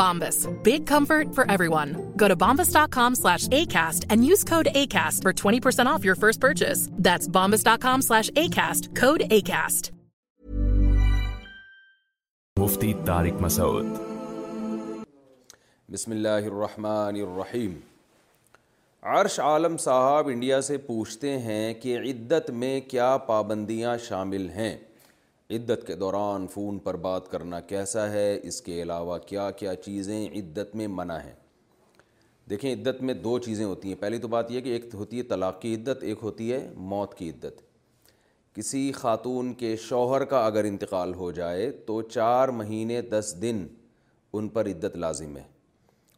Bombas. Big comfort for for everyone. Go to bombas.com bombas.com slash slash ACAST ACAST ACAST. ACAST. and use code Code 20% off your first purchase. That's بسم اللہ عرش عالم صاحب India سے پوچھتے ہیں کہ عدت میں کیا پابندیاں شامل ہیں عدت کے دوران فون پر بات کرنا کیسا ہے اس کے علاوہ کیا کیا چیزیں عدت میں منع ہیں دیکھیں عدت میں دو چیزیں ہوتی ہیں پہلی تو بات یہ کہ ایک ہوتی ہے طلاق کی عدت ایک ہوتی ہے موت کی عدت کسی خاتون کے شوہر کا اگر انتقال ہو جائے تو چار مہینے دس دن ان پر عدت لازم ہے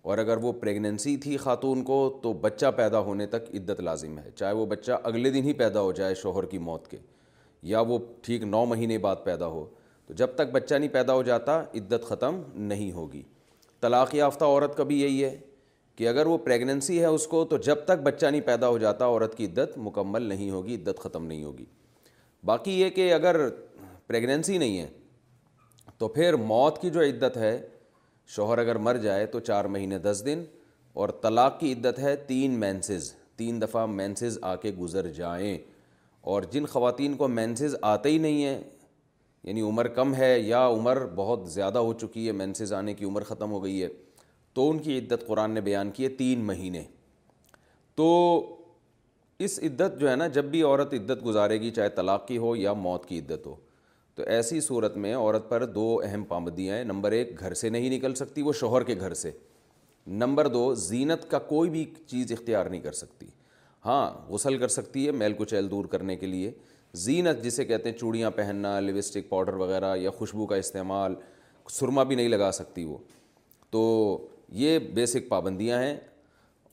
اور اگر وہ پریگننسی تھی خاتون کو تو بچہ پیدا ہونے تک عدت لازم ہے چاہے وہ بچہ اگلے دن ہی پیدا ہو جائے شوہر کی موت کے یا وہ ٹھیک نو مہینے بعد پیدا ہو تو جب تک بچہ نہیں پیدا ہو جاتا عدت ختم نہیں ہوگی طلاق یافتہ عورت کا بھی یہی ہے کہ اگر وہ پریگننسی ہے اس کو تو جب تک بچہ نہیں پیدا ہو جاتا عورت کی عدت مکمل نہیں ہوگی عدت ختم نہیں ہوگی باقی یہ کہ اگر پریگننسی نہیں ہے تو پھر موت کی جو عدت ہے شوہر اگر مر جائے تو چار مہینے دس دن اور طلاق کی عدت ہے تین مینسز تین دفعہ مینسز آ کے گزر جائیں اور جن خواتین کو مینسز آتے ہی نہیں ہیں یعنی عمر کم ہے یا عمر بہت زیادہ ہو چکی ہے مینسز آنے کی عمر ختم ہو گئی ہے تو ان کی عدت قرآن نے بیان کی ہے تین مہینے تو اس عدت جو ہے نا جب بھی عورت عدت گزارے گی چاہے طلاق کی ہو یا موت کی عدت ہو تو ایسی صورت میں عورت پر دو اہم پابندیاں ہیں نمبر ایک گھر سے نہیں نکل سکتی وہ شوہر کے گھر سے نمبر دو زینت کا کوئی بھی چیز اختیار نہیں کر سکتی ہاں غسل کر سکتی ہے میل کچیل دور کرنے کے لیے زینت جسے کہتے ہیں چوڑیاں پہننا لپسٹک پاؤڈر وغیرہ یا خوشبو کا استعمال سرما بھی نہیں لگا سکتی وہ تو یہ بیسک پابندیاں ہیں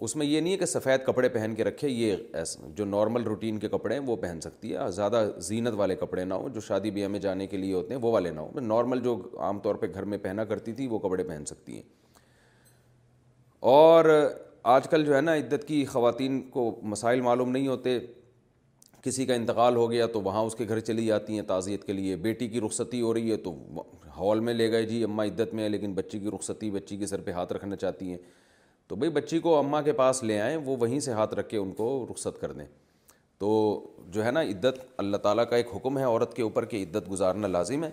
اس میں یہ نہیں ہے کہ سفید کپڑے پہن کے رکھے یہ ایسا جو نارمل روٹین کے کپڑے ہیں وہ پہن سکتی ہے زیادہ زینت والے کپڑے نہ ہوں جو شادی بیاہ میں جانے کے لیے ہوتے ہیں وہ والے نہ ہوں میں نارمل جو عام طور پہ گھر میں پہنا کرتی تھی وہ کپڑے پہن سکتی ہیں اور آج کل جو ہے نا عدت کی خواتین کو مسائل معلوم نہیں ہوتے کسی کا انتقال ہو گیا تو وہاں اس کے گھر چلی جاتی ہیں تعزیت کے لیے بیٹی کی رخصتی ہو رہی ہے تو ہال میں لے گئے جی اماں عدت میں ہے لیکن بچی کی رخصتی بچی کے سر پہ ہاتھ رکھنا چاہتی ہیں تو بھائی بچی کو اماں کے پاس لے آئیں وہ وہیں سے ہاتھ رکھ کے ان کو رخصت کر دیں تو جو ہے نا عدت اللہ تعالیٰ کا ایک حکم ہے عورت کے اوپر کہ عدت گزارنا لازم ہے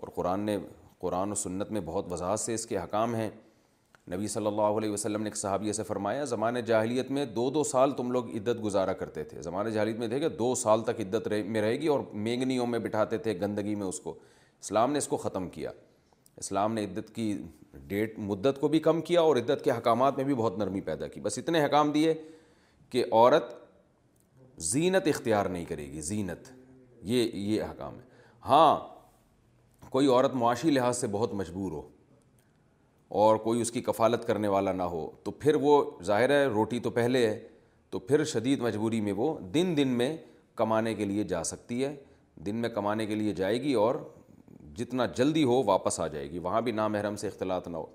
اور قرآن نے قرآن و سنت میں بہت وضاحت سے اس کے حکام ہیں نبی صلی اللہ علیہ وسلم نے ایک صحابیہ سے فرمایا زمانۂ جاہلیت میں دو دو سال تم لوگ عدت گزارا کرتے تھے زمانۂ جاہلیت میں دیکھے دو سال تک عدت میں رہے گی اور مینگنیوں میں بٹھاتے تھے گندگی میں اس کو اسلام نے اس کو ختم کیا اسلام نے عدت کی ڈیٹ مدت کو بھی کم کیا اور عدت کے حکامات میں بھی بہت نرمی پیدا کی بس اتنے حکام دیے کہ عورت زینت اختیار نہیں کرے گی زینت یہ یہ حکام ہے ہاں کوئی عورت معاشی لحاظ سے بہت مجبور ہو اور کوئی اس کی کفالت کرنے والا نہ ہو تو پھر وہ ظاہر ہے روٹی تو پہلے ہے تو پھر شدید مجبوری میں وہ دن دن میں کمانے کے لیے جا سکتی ہے دن میں کمانے کے لیے جائے گی اور جتنا جلدی ہو واپس آ جائے گی وہاں بھی نام سے اختلاط نہ ہو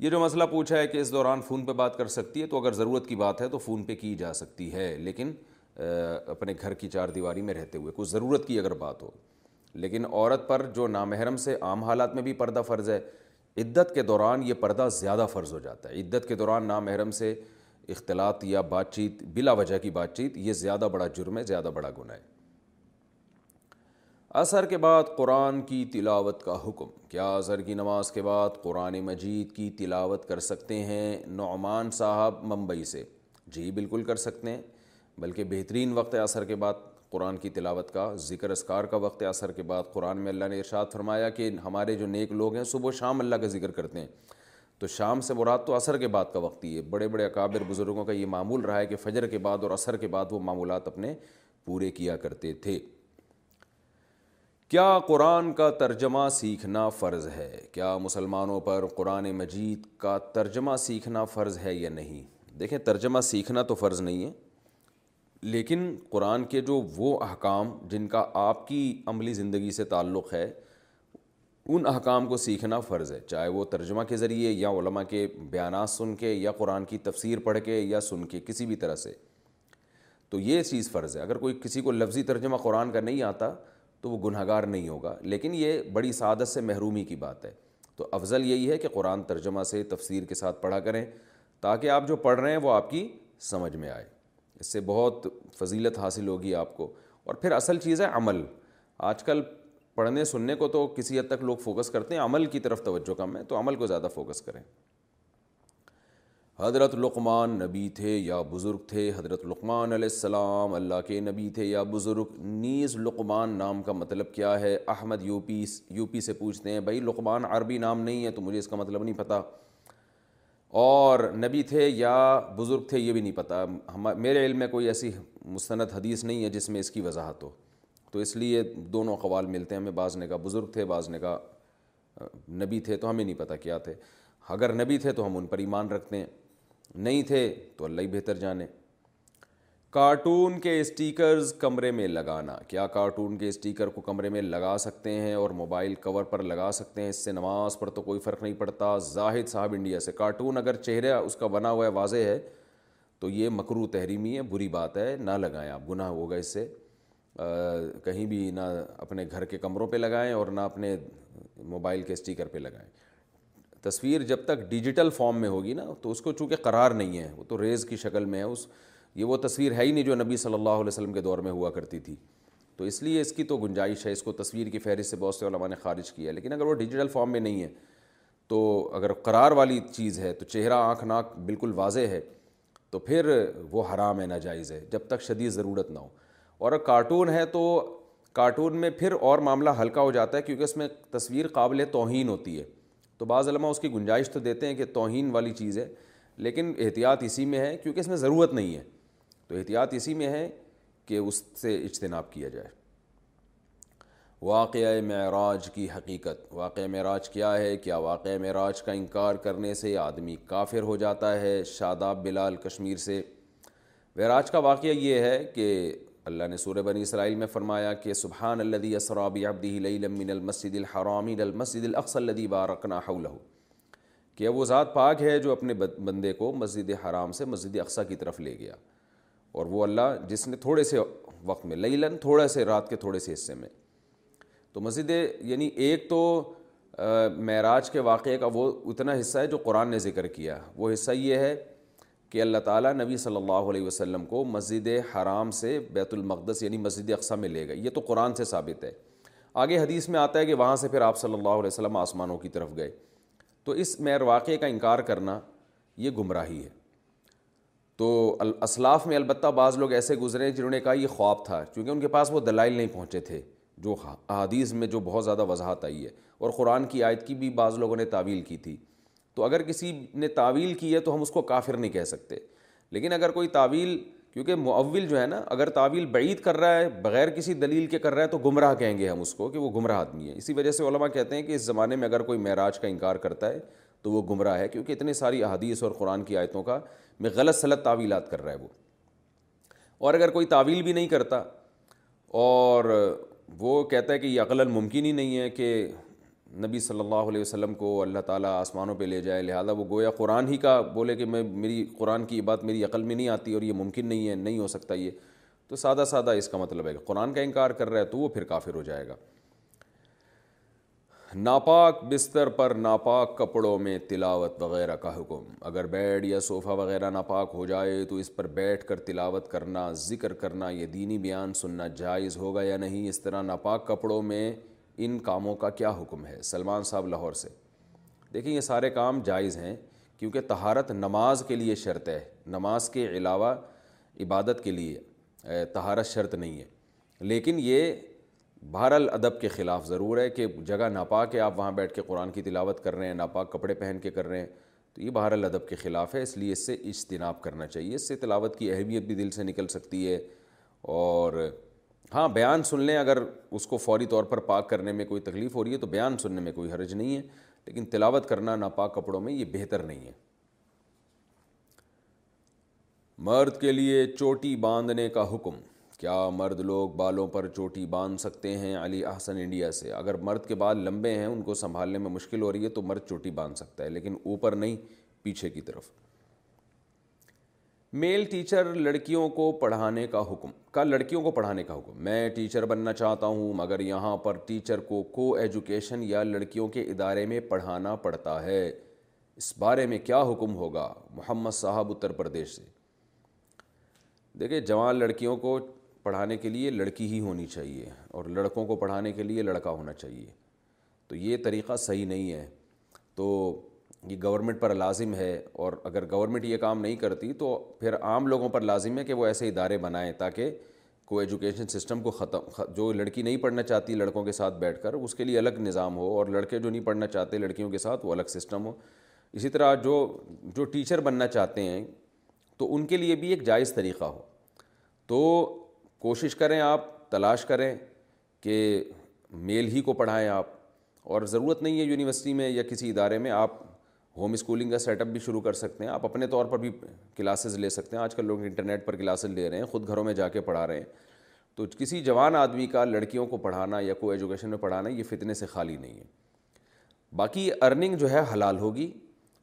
یہ جو مسئلہ پوچھا ہے کہ اس دوران فون پہ بات کر سکتی ہے تو اگر ضرورت کی بات ہے تو فون پہ کی جا سکتی ہے لیکن اپنے گھر کی چار دیواری میں رہتے ہوئے کچھ ضرورت کی اگر بات ہو لیکن عورت پر جو نامحرم سے عام حالات میں بھی پردہ فرض ہے عدت کے دوران یہ پردہ زیادہ فرض ہو جاتا ہے عدت کے دوران نامحرم سے اختلاط یا بات چیت بلا وجہ کی بات چیت یہ زیادہ بڑا جرم ہے زیادہ بڑا گناہ ہے عصر کے بعد قرآن کی تلاوت کا حکم کیا اثر کی نماز کے بعد قرآن مجید کی تلاوت کر سکتے ہیں نعمان صاحب ممبئی سے جی بالکل کر سکتے ہیں بلکہ بہترین وقت ہے عصر کے بعد قرآن کی تلاوت کا ذکر اسکار کا وقت اثر کے بعد قرآن میں اللہ نے ارشاد فرمایا کہ ہمارے جو نیک لوگ ہیں صبح و شام اللہ کا ذکر کرتے ہیں تو شام سے مراد تو عصر کے بعد کا وقت ہی ہے بڑے بڑے اکابر بزرگوں کا یہ معمول رہا ہے کہ فجر کے بعد اور عصر کے بعد وہ معمولات اپنے پورے کیا کرتے تھے کیا قرآن کا ترجمہ سیکھنا فرض ہے کیا مسلمانوں پر قرآن مجید کا ترجمہ سیکھنا فرض ہے یا نہیں دیکھیں ترجمہ سیکھنا تو فرض نہیں ہے لیکن قرآن کے جو وہ احکام جن کا آپ کی عملی زندگی سے تعلق ہے ان احکام کو سیکھنا فرض ہے چاہے وہ ترجمہ کے ذریعے یا علماء کے بیانات سن کے یا قرآن کی تفسیر پڑھ کے یا سن کے کسی بھی طرح سے تو یہ چیز فرض ہے اگر کوئی کسی کو لفظی ترجمہ قرآن کا نہیں آتا تو وہ گناہ گار نہیں ہوگا لیکن یہ بڑی سعادت سے محرومی کی بات ہے تو افضل یہی ہے کہ قرآن ترجمہ سے تفسیر کے ساتھ پڑھا کریں تاکہ آپ جو پڑھ رہے ہیں وہ آپ کی سمجھ میں آئے اس سے بہت فضیلت حاصل ہوگی آپ کو اور پھر اصل چیز ہے عمل آج کل پڑھنے سننے کو تو کسی حد تک لوگ فوکس کرتے ہیں عمل کی طرف توجہ کم ہے تو عمل کو زیادہ فوکس کریں حضرت لقمان نبی تھے یا بزرگ تھے حضرت لقمان علیہ السلام اللہ کے نبی تھے یا بزرگ نیز لقمان نام کا مطلب کیا ہے Ahmad U P U P سے پوچھتے ہیں بھائی لقمان عربی نام نہیں ہے تو مجھے اس کا مطلب نہیں پتہ اور نبی تھے یا بزرگ تھے یہ بھی نہیں پتہ ہم میرے علم میں کوئی ایسی مستند حدیث نہیں ہے جس میں اس کی وضاحت ہو تو اس لیے دونوں قوال ملتے ہیں ہمیں بعض نے کہا بزرگ تھے بعض نے کہا نبی تھے تو ہمیں نہیں پتہ کیا تھے اگر نبی تھے تو ہم ان پر ایمان رکھتے ہیں نہیں تھے تو اللہ ہی بہتر جانے کارٹون کے اسٹیکرز کمرے میں لگانا کیا کارٹون کے اسٹیکر کو کمرے میں لگا سکتے ہیں اور موبائل کور پر لگا سکتے ہیں اس سے نماز پر تو کوئی فرق نہیں پڑتا زاہد صاحب انڈیا سے کارٹون اگر چہرہ اس کا بنا ہوا ہے واضح ہے تو یہ مکرو تحریمی ہے بری بات ہے نہ لگائیں آپ گناہ ہوگا اس سے کہیں بھی نہ اپنے گھر کے کمروں پہ لگائیں اور نہ اپنے موبائل کے اسٹیکر پہ لگائیں تصویر جب تک ڈیجیٹل فارم میں ہوگی نا تو اس کو چونکہ قرار نہیں ہے وہ تو ریز کی شکل میں ہے اس یہ وہ تصویر ہے ہی نہیں جو نبی صلی اللہ علیہ وسلم کے دور میں ہوا کرتی تھی تو اس لیے اس کی تو گنجائش ہے اس کو تصویر کی فہرست سے بہت سے علماء نے خارج کیا ہے لیکن اگر وہ ڈیجیٹل فارم میں نہیں ہے تو اگر قرار والی چیز ہے تو چہرہ آنکھ ناک بالکل واضح ہے تو پھر وہ حرام ہے ناجائز ہے جب تک شدید ضرورت نہ ہو اور اگر کارٹون ہے تو کارٹون میں پھر اور معاملہ ہلکا ہو جاتا ہے کیونکہ اس میں تصویر قابل توہین ہوتی ہے تو بعض علماء اس کی گنجائش تو دیتے ہیں کہ توہین والی چیز ہے لیکن احتیاط اسی میں ہے کیونکہ اس میں ضرورت نہیں ہے تو احتیاط اسی میں ہے کہ اس سے اجتناب کیا جائے واقعہ معراج کی حقیقت واقعہ معراج کیا ہے کیا واقعہ معراج کا انکار کرنے سے آدمی کافر ہو جاتا ہے شاداب بلال کشمیر سے معراج کا واقعہ یہ ہے کہ اللہ نے سورہ بنی اسرائیل میں فرمایا کہ سبحان اللہدی اسراب ابدیلِ لمی من المسجد الحرامی الى المسجد الاقصى الذي وارقنٰ حوله کہ وہ ذات پاک ہے جو اپنے بندے کو مسجد حرام سے مسجد اقصی کی طرف لے گیا اور وہ اللہ جس نے تھوڑے سے وقت میں لئی لن تھوڑے سے رات کے تھوڑے سے حصے میں تو مسجد یعنی ایک تو معراج کے واقعے کا وہ اتنا حصہ ہے جو قرآن نے ذکر کیا وہ حصہ یہ ہے کہ اللہ تعالیٰ نبی صلی اللہ علیہ وسلم کو مسجد حرام سے بیت المقدس یعنی مسجد اقسام میں لے گئے یہ تو قرآن سے ثابت ہے آگے حدیث میں آتا ہے کہ وہاں سے پھر آپ صلی اللہ علیہ وسلم آسمانوں کی طرف گئے تو اس میر واقعے کا انکار کرنا یہ گمراہی ہے تو اسلاف میں البتہ بعض لوگ ایسے گزرے جنہوں نے کہا یہ خواب تھا کیونکہ ان کے پاس وہ دلائل نہیں پہنچے تھے جو احادیث میں جو بہت زیادہ وضاحت آئی ہے اور قرآن کی آیت کی بھی بعض لوگوں نے تعویل کی تھی تو اگر کسی نے تعویل کی ہے تو ہم اس کو کافر نہیں کہہ سکتے لیکن اگر کوئی تعویل کیونکہ معول جو ہے نا اگر تعویل بعید کر رہا ہے بغیر کسی دلیل کے کر رہا ہے تو گمراہ کہیں گے ہم اس کو کہ وہ گمراہ آدمی ہے اسی وجہ سے علماء کہتے ہیں کہ اس زمانے میں اگر کوئی معراج کا انکار کرتا ہے تو وہ گمراہ ہے کیونکہ اتنے ساری احادیث اور قرآن کی آیتوں کا میں غلط ثلط تعویلات کر رہا ہے وہ اور اگر کوئی تعویل بھی نہیں کرتا اور وہ کہتا ہے کہ یہ عقل ممکن ہی نہیں ہے کہ نبی صلی اللہ علیہ وسلم کو اللہ تعالیٰ آسمانوں پہ لے جائے لہٰذا وہ گویا قرآن ہی کا بولے کہ میں میری قرآن کی بات میری عقل میں نہیں آتی اور یہ ممکن نہیں ہے نہیں ہو سکتا یہ تو سادہ سادہ اس کا مطلب ہے کہ قرآن کا انکار کر رہا ہے تو وہ پھر کافر ہو جائے گا ناپاک بستر پر ناپاک کپڑوں میں تلاوت وغیرہ کا حکم اگر بیڈ یا صوفہ وغیرہ ناپاک ہو جائے تو اس پر بیٹھ کر تلاوت کرنا ذکر کرنا یہ دینی بیان سننا جائز ہوگا یا نہیں اس طرح ناپاک کپڑوں میں ان کاموں کا کیا حکم ہے سلمان صاحب لاہور سے دیکھیں یہ سارے کام جائز ہیں کیونکہ تہارت نماز کے لیے شرط ہے نماز کے علاوہ عبادت کے لیے تہارت شرط نہیں ہے لیکن یہ بہرحال ادب کے خلاف ضرور ہے کہ جگہ ہے آپ وہاں بیٹھ کے قرآن کی تلاوت کر رہے ہیں ناپاک کپڑے پہن کے کر رہے ہیں تو یہ بہر الدب کے خلاف ہے اس لیے اس سے اجتناب کرنا چاہیے اس سے تلاوت کی اہمیت بھی دل سے نکل سکتی ہے اور ہاں بیان سن لیں اگر اس کو فوری طور پر پاک کرنے میں کوئی تکلیف ہو رہی ہے تو بیان سننے میں کوئی حرج نہیں ہے لیکن تلاوت کرنا ناپاک کپڑوں میں یہ بہتر نہیں ہے مرد کے لیے چوٹی باندھنے کا حکم کیا مرد لوگ بالوں پر چوٹی باندھ سکتے ہیں علی احسن انڈیا سے اگر مرد کے بال لمبے ہیں ان کو سنبھالنے میں مشکل ہو رہی ہے تو مرد چوٹی باندھ سکتا ہے لیکن اوپر نہیں پیچھے کی طرف میل ٹیچر لڑکیوں کو پڑھانے کا حکم کا لڑکیوں کو پڑھانے کا حکم میں ٹیچر بننا چاہتا ہوں مگر یہاں پر ٹیچر کو کو ایجوکیشن یا لڑکیوں کے ادارے میں پڑھانا پڑتا ہے اس بارے میں کیا حکم ہوگا محمد صاحب اتر پردیش سے دیکھیں جوان لڑکیوں کو پڑھانے کے لیے لڑکی ہی ہونی چاہیے اور لڑکوں کو پڑھانے کے لیے لڑکا ہونا چاہیے تو یہ طریقہ صحیح نہیں ہے تو یہ گورنمنٹ پر لازم ہے اور اگر گورنمنٹ یہ کام نہیں کرتی تو پھر عام لوگوں پر لازم ہے کہ وہ ایسے ادارے بنائیں تاکہ کو ایجوکیشن سسٹم کو ختم جو لڑکی نہیں پڑھنا چاہتی لڑکوں کے ساتھ بیٹھ کر اس کے لیے الگ نظام ہو اور لڑکے جو نہیں پڑھنا چاہتے لڑکیوں کے ساتھ وہ الگ سسٹم ہو اسی طرح جو جو ٹیچر بننا چاہتے ہیں تو ان کے لیے بھی ایک جائز طریقہ ہو تو کوشش کریں آپ تلاش کریں کہ میل ہی کو پڑھائیں آپ اور ضرورت نہیں ہے یونیورسٹی میں یا کسی ادارے میں آپ ہوم اسکولنگ کا سیٹ اپ بھی شروع کر سکتے ہیں آپ اپنے طور پر بھی کلاسز لے سکتے ہیں آج کل لوگ انٹرنیٹ پر کلاسز لے رہے ہیں خود گھروں میں جا کے پڑھا رہے ہیں تو کسی جوان آدمی کا لڑکیوں کو پڑھانا یا کو ایجوکیشن میں پڑھانا یہ فتنے سے خالی نہیں ہے باقی ارننگ جو ہے حلال ہوگی